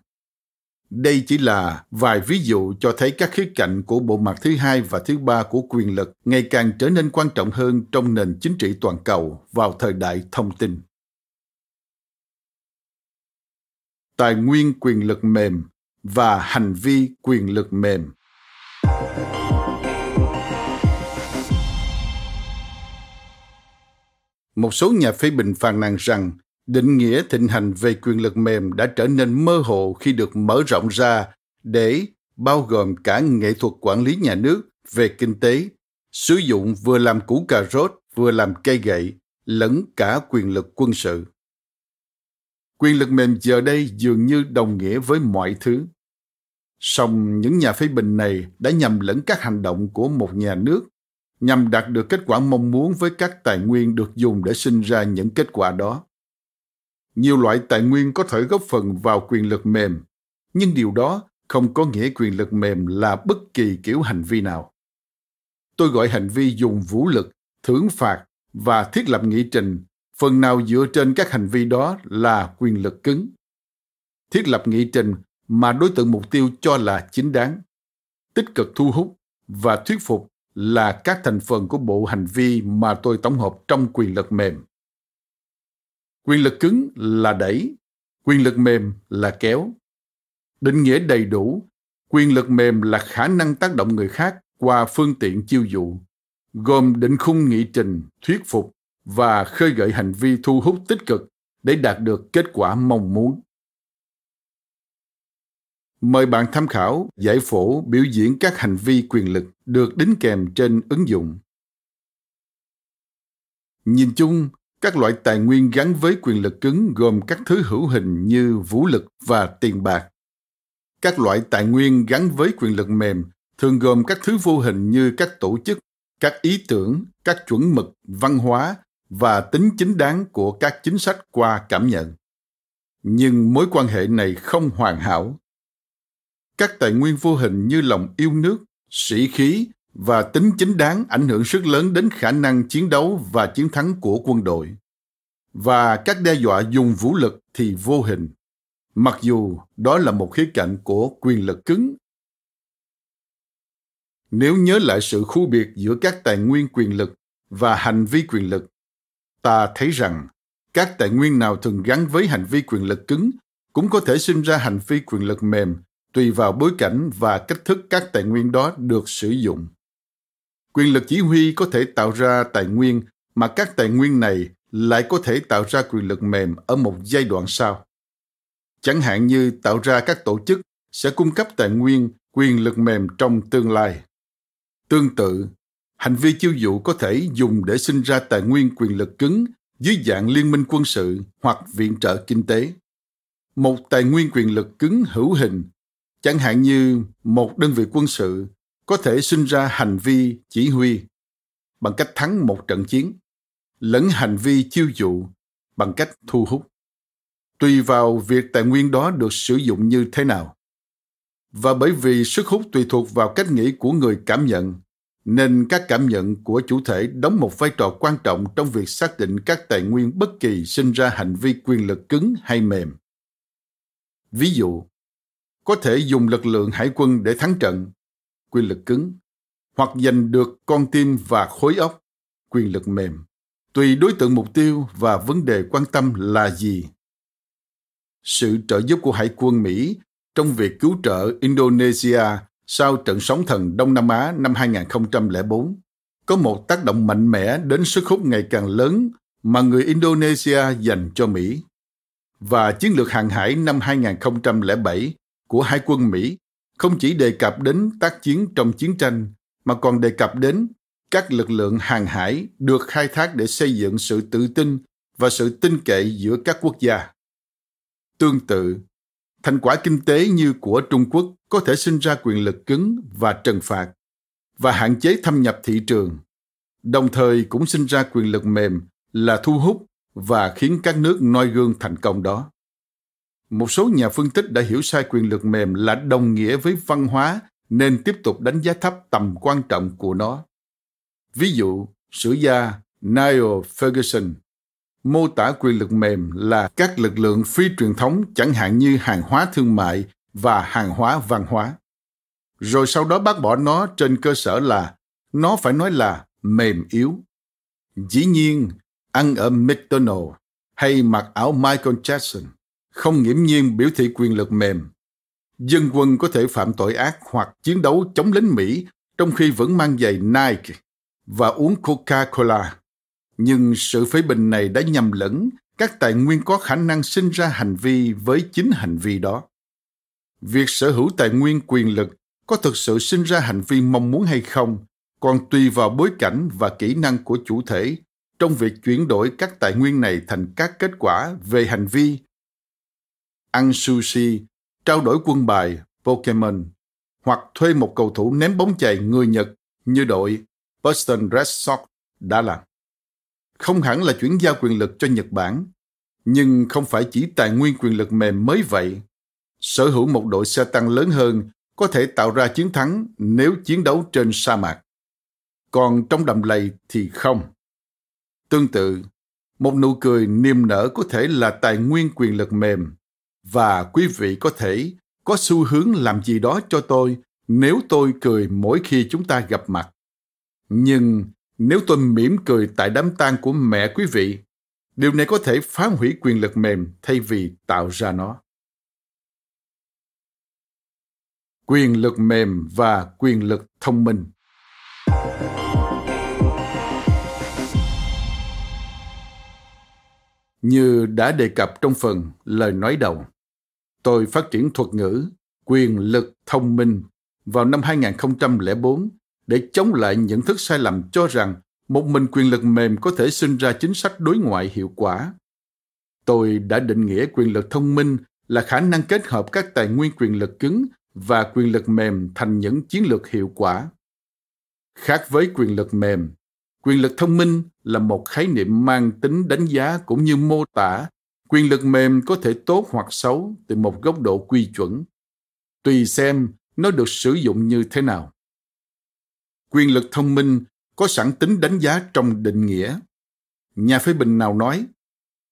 Đây chỉ là vài ví dụ cho thấy các khía cạnh của bộ mặt thứ hai và thứ ba của quyền lực ngày càng trở nên quan trọng hơn trong nền chính trị toàn cầu vào thời đại thông tin. Tài nguyên quyền lực mềm và hành vi quyền lực mềm. Một số nhà phê bình phàn nàn rằng định nghĩa thịnh hành về quyền lực mềm đã trở nên mơ hồ khi được mở rộng ra để bao gồm cả nghệ thuật quản lý nhà nước về kinh tế, sử dụng vừa làm củ cà rốt vừa làm cây gậy, lẫn cả quyền lực quân sự. Quyền lực mềm giờ đây dường như đồng nghĩa với mọi thứ. Song những nhà phê bình này đã nhầm lẫn các hành động của một nhà nước nhằm đạt được kết quả mong muốn với các tài nguyên được dùng để sinh ra những kết quả đó. Nhiều loại tài nguyên có thể góp phần vào quyền lực mềm, nhưng điều đó không có nghĩa quyền lực mềm là bất kỳ kiểu hành vi nào. Tôi gọi hành vi dùng vũ lực, thưởng phạt và thiết lập nghị trình, phần nào dựa trên các hành vi đó là quyền lực cứng. Thiết lập nghị trình mà đối tượng mục tiêu cho là chính đáng, tích cực thu hút và thuyết phục là các thành phần của bộ hành vi mà tôi tổng hợp trong quyền lực mềm. Quyền lực cứng là đẩy, quyền lực mềm là kéo. Định nghĩa đầy đủ, quyền lực mềm là khả năng tác động người khác qua phương tiện chiêu dụ, gồm định khung nghị trình, thuyết phục và khơi gợi hành vi thu hút tích cực để đạt được kết quả mong muốn mời bạn tham khảo giải phẫu biểu diễn các hành vi quyền lực được đính kèm trên ứng dụng nhìn chung các loại tài nguyên gắn với quyền lực cứng gồm các thứ hữu hình như vũ lực và tiền bạc. Các loại tài nguyên gắn với quyền lực mềm thường gồm các thứ vô hình như các tổ chức, các ý tưởng, các chuẩn mực, văn hóa và tính chính đáng của các chính sách qua cảm nhận. Nhưng mối quan hệ này không hoàn hảo. Các tài nguyên vô hình như lòng yêu nước, sĩ khí và tính chính đáng ảnh hưởng rất lớn đến khả năng chiến đấu và chiến thắng của quân đội. Và các đe dọa dùng vũ lực thì vô hình, mặc dù đó là một khía cạnh của quyền lực cứng. nếu nhớ lại sự khu biệt giữa các tài nguyên quyền lực và hành vi quyền lực, ta thấy rằng các tài nguyên nào thường gắn với hành vi quyền lực cứng cũng có thể sinh ra hành vi quyền lực mềm tùy vào bối cảnh và cách thức các tài nguyên đó được sử dụng. Quyền lực chỉ huy có thể tạo ra tài nguyên mà các tài nguyên này lại có thể tạo ra quyền lực mềm ở một giai đoạn sau. Chẳng hạn như tạo ra các tổ chức sẽ cung cấp tài nguyên quyền lực mềm trong tương lai. Tương tự, hành vi chiêu dụ có thể dùng để sinh ra tài nguyên quyền lực cứng dưới dạng liên minh quân sự hoặc viện trợ kinh tế. Một tài nguyên quyền lực cứng hữu hình, chẳng hạn như một đơn vị quân sự, có thể sinh ra hành vi chỉ huy bằng cách thắng một trận chiến, lẫn hành vi chiêu dụ bằng cách thu hút. Tùy vào việc tài nguyên đó được sử dụng như thế nào. Và bởi vì sức hút tùy thuộc vào cách nghĩ của người cảm nhận, nên các cảm nhận của chủ thể đóng một vai trò quan trọng trong việc xác định các tài nguyên bất kỳ sinh ra hành vi quyền lực cứng hay mềm. Ví dụ, có thể dùng lực lượng hải quân để thắng trận, quyền lực cứng, hoặc giành được con tim và khối óc, quyền lực mềm, tùy đối tượng mục tiêu và vấn đề quan tâm là gì. Sự trợ giúp của Hải quân Mỹ trong việc cứu trợ Indonesia sau trận sóng thần Đông Nam Á năm 2004 có một tác động mạnh mẽ đến sức hút ngày càng lớn mà người Indonesia dành cho Mỹ. Và chiến lược hàng hải năm 2007 của Hải quân Mỹ không chỉ đề cập đến tác chiến trong chiến tranh mà còn đề cập đến các lực lượng hàng hải được khai thác để xây dựng sự tự tin và sự tin cậy giữa các quốc gia. Tương tự, thành quả kinh tế như của Trung Quốc có thể sinh ra quyền lực cứng và trừng phạt và hạn chế thâm nhập thị trường, đồng thời cũng sinh ra quyền lực mềm là thu hút và khiến các nước noi gương thành công đó. Một số nhà phân tích đã hiểu sai quyền lực mềm là đồng nghĩa với văn hóa nên tiếp tục đánh giá thấp tầm quan trọng của nó. Ví dụ, sử gia Niall Ferguson mô tả quyền lực mềm là các lực lượng phi truyền thống chẳng hạn như hàng hóa thương mại và hàng hóa văn hóa. Rồi sau đó bác bỏ nó trên cơ sở là nó phải nói là mềm yếu. Dĩ nhiên, ăn ở McDonald's hay mặc áo Michael Jackson không nghiễm nhiên biểu thị quyền lực mềm. Dân quân có thể phạm tội ác hoặc chiến đấu chống lính Mỹ trong khi vẫn mang giày Nike và uống Coca-Cola. Nhưng sự phê bình này đã nhầm lẫn các tài nguyên có khả năng sinh ra hành vi với chính hành vi đó. Việc sở hữu tài nguyên quyền lực có thực sự sinh ra hành vi mong muốn hay không còn tùy vào bối cảnh và kỹ năng của chủ thể trong việc chuyển đổi các tài nguyên này thành các kết quả về hành vi ăn sushi, trao đổi quân bài, Pokemon, hoặc thuê một cầu thủ ném bóng chày người Nhật như đội Boston Red Sox đã làm. Không hẳn là chuyển giao quyền lực cho Nhật Bản, nhưng không phải chỉ tài nguyên quyền lực mềm mới vậy. Sở hữu một đội xe tăng lớn hơn có thể tạo ra chiến thắng nếu chiến đấu trên sa mạc. Còn trong đầm lầy thì không. Tương tự, một nụ cười niềm nở có thể là tài nguyên quyền lực mềm và quý vị có thể có xu hướng làm gì đó cho tôi nếu tôi cười mỗi khi chúng ta gặp mặt. Nhưng nếu tôi mỉm cười tại đám tang của mẹ quý vị, điều này có thể phá hủy quyền lực mềm thay vì tạo ra nó. Quyền lực mềm và quyền lực thông minh. Như đã đề cập trong phần lời nói đầu, Tôi phát triển thuật ngữ quyền lực thông minh vào năm 2004 để chống lại nhận thức sai lầm cho rằng một mình quyền lực mềm có thể sinh ra chính sách đối ngoại hiệu quả. Tôi đã định nghĩa quyền lực thông minh là khả năng kết hợp các tài nguyên quyền lực cứng và quyền lực mềm thành những chiến lược hiệu quả. Khác với quyền lực mềm, quyền lực thông minh là một khái niệm mang tính đánh giá cũng như mô tả Quyền lực mềm có thể tốt hoặc xấu từ một góc độ quy chuẩn, tùy xem nó được sử dụng như thế nào. Quyền lực thông minh có sẵn tính đánh giá trong định nghĩa. Nhà phê bình nào nói,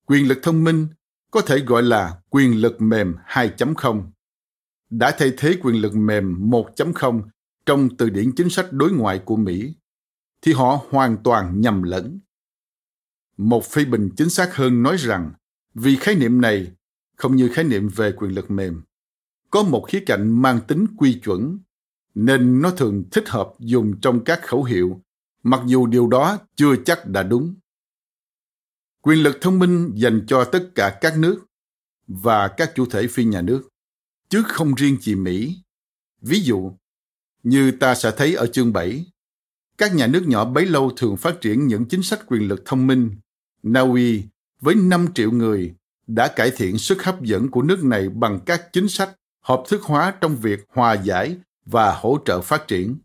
quyền lực thông minh có thể gọi là quyền lực mềm 2.0. Đã thay thế quyền lực mềm 1.0 trong từ điển chính sách đối ngoại của Mỹ, thì họ hoàn toàn nhầm lẫn. Một phê bình chính xác hơn nói rằng vì khái niệm này, không như khái niệm về quyền lực mềm, có một khía cạnh mang tính quy chuẩn, nên nó thường thích hợp dùng trong các khẩu hiệu, mặc dù điều đó chưa chắc đã đúng. Quyền lực thông minh dành cho tất cả các nước và các chủ thể phi nhà nước, chứ không riêng chỉ Mỹ. Ví dụ, như ta sẽ thấy ở chương 7, các nhà nước nhỏ bấy lâu thường phát triển những chính sách quyền lực thông minh. Na Uy, với 5 triệu người, đã cải thiện sức hấp dẫn của nước này bằng các chính sách hợp thức hóa trong việc hòa giải và hỗ trợ phát triển.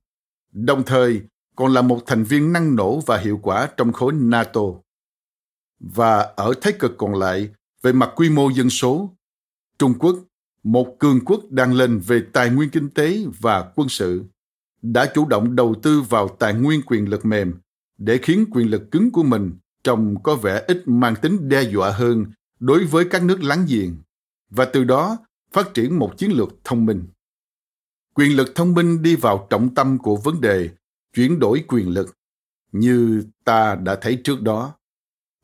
Đồng thời, còn là một thành viên năng nổ và hiệu quả trong khối NATO. Và ở thế cực còn lại, về mặt quy mô dân số, Trung Quốc, một cường quốc đang lên về tài nguyên kinh tế và quân sự, đã chủ động đầu tư vào tài nguyên quyền lực mềm để khiến quyền lực cứng của mình trông có vẻ ít mang tính đe dọa hơn đối với các nước láng giềng và từ đó phát triển một chiến lược thông minh. Quyền lực thông minh đi vào trọng tâm của vấn đề chuyển đổi quyền lực như ta đã thấy trước đó.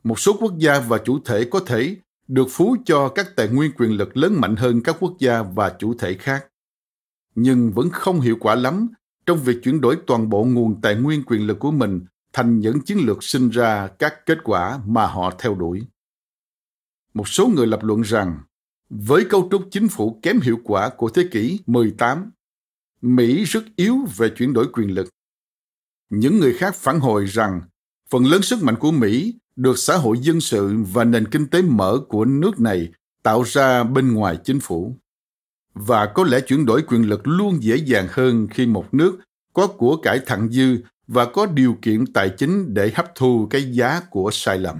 Một số quốc gia và chủ thể có thể được phú cho các tài nguyên quyền lực lớn mạnh hơn các quốc gia và chủ thể khác, nhưng vẫn không hiệu quả lắm trong việc chuyển đổi toàn bộ nguồn tài nguyên quyền lực của mình thành những chiến lược sinh ra các kết quả mà họ theo đuổi. Một số người lập luận rằng, với cấu trúc chính phủ kém hiệu quả của thế kỷ 18, Mỹ rất yếu về chuyển đổi quyền lực. Những người khác phản hồi rằng phần lớn sức mạnh của Mỹ được xã hội dân sự và nền kinh tế mở của nước này tạo ra bên ngoài chính phủ và có lẽ chuyển đổi quyền lực luôn dễ dàng hơn khi một nước có của cải thặng dư và có điều kiện tài chính để hấp thu cái giá của sai lầm.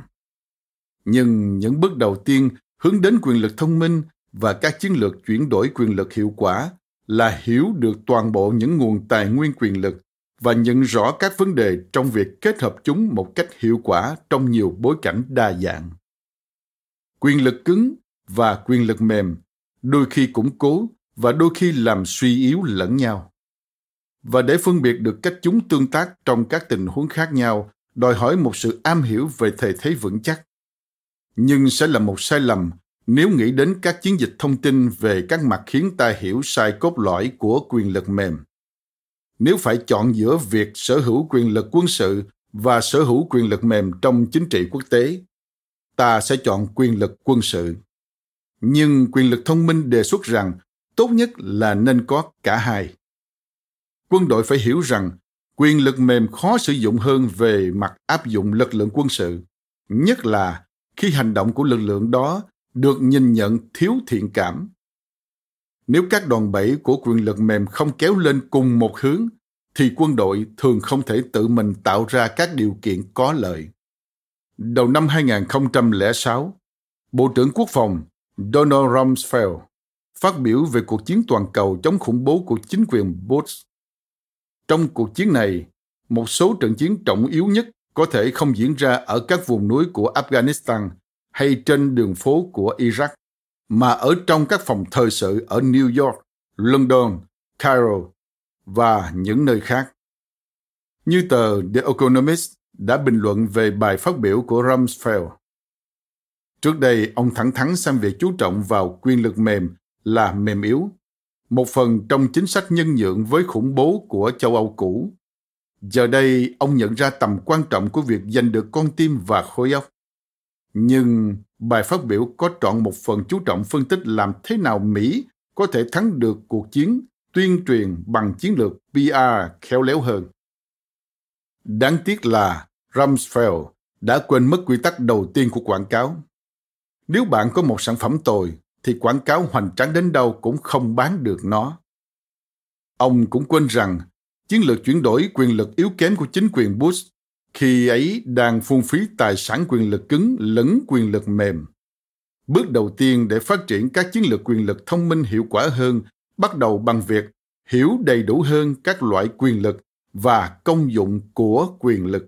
Nhưng những bước đầu tiên hướng đến quyền lực thông minh và các chiến lược chuyển đổi quyền lực hiệu quả là hiểu được toàn bộ những nguồn tài nguyên quyền lực và nhận rõ các vấn đề trong việc kết hợp chúng một cách hiệu quả trong nhiều bối cảnh đa dạng. Quyền lực cứng và quyền lực mềm đôi khi củng cố và đôi khi làm suy yếu lẫn nhau. Và để phân biệt được cách chúng tương tác trong các tình huống khác nhau, đòi hỏi một sự am hiểu về thể thế vững chắc. Nhưng sẽ là một sai lầm nếu nghĩ đến các chiến dịch thông tin về các mặt khiến ta hiểu sai cốt lõi của quyền lực mềm. Nếu phải chọn giữa việc sở hữu quyền lực quân sự và sở hữu quyền lực mềm trong chính trị quốc tế, ta sẽ chọn quyền lực quân sự nhưng quyền lực thông minh đề xuất rằng tốt nhất là nên có cả hai. Quân đội phải hiểu rằng quyền lực mềm khó sử dụng hơn về mặt áp dụng lực lượng quân sự, nhất là khi hành động của lực lượng đó được nhìn nhận thiếu thiện cảm. Nếu các đòn bẩy của quyền lực mềm không kéo lên cùng một hướng, thì quân đội thường không thể tự mình tạo ra các điều kiện có lợi. Đầu năm 2006, Bộ trưởng Quốc phòng Donald Rumsfeld phát biểu về cuộc chiến toàn cầu chống khủng bố của chính quyền Bush. Trong cuộc chiến này, một số trận chiến trọng yếu nhất có thể không diễn ra ở các vùng núi của Afghanistan hay trên đường phố của Iraq, mà ở trong các phòng thời sự ở New York, London, Cairo và những nơi khác. Như tờ The Economist đã bình luận về bài phát biểu của Rumsfeld. Trước đây, ông thẳng thắn xem việc chú trọng vào quyền lực mềm là mềm yếu, một phần trong chính sách nhân nhượng với khủng bố của châu Âu cũ. Giờ đây, ông nhận ra tầm quan trọng của việc giành được con tim và khối óc. Nhưng bài phát biểu có trọn một phần chú trọng phân tích làm thế nào Mỹ có thể thắng được cuộc chiến tuyên truyền bằng chiến lược PR khéo léo hơn. Đáng tiếc là Rumsfeld đã quên mất quy tắc đầu tiên của quảng cáo. Nếu bạn có một sản phẩm tồi, thì quảng cáo hoành tráng đến đâu cũng không bán được nó. Ông cũng quên rằng, chiến lược chuyển đổi quyền lực yếu kém của chính quyền Bush khi ấy đang phung phí tài sản quyền lực cứng lẫn quyền lực mềm. Bước đầu tiên để phát triển các chiến lược quyền lực thông minh hiệu quả hơn bắt đầu bằng việc hiểu đầy đủ hơn các loại quyền lực và công dụng của quyền lực.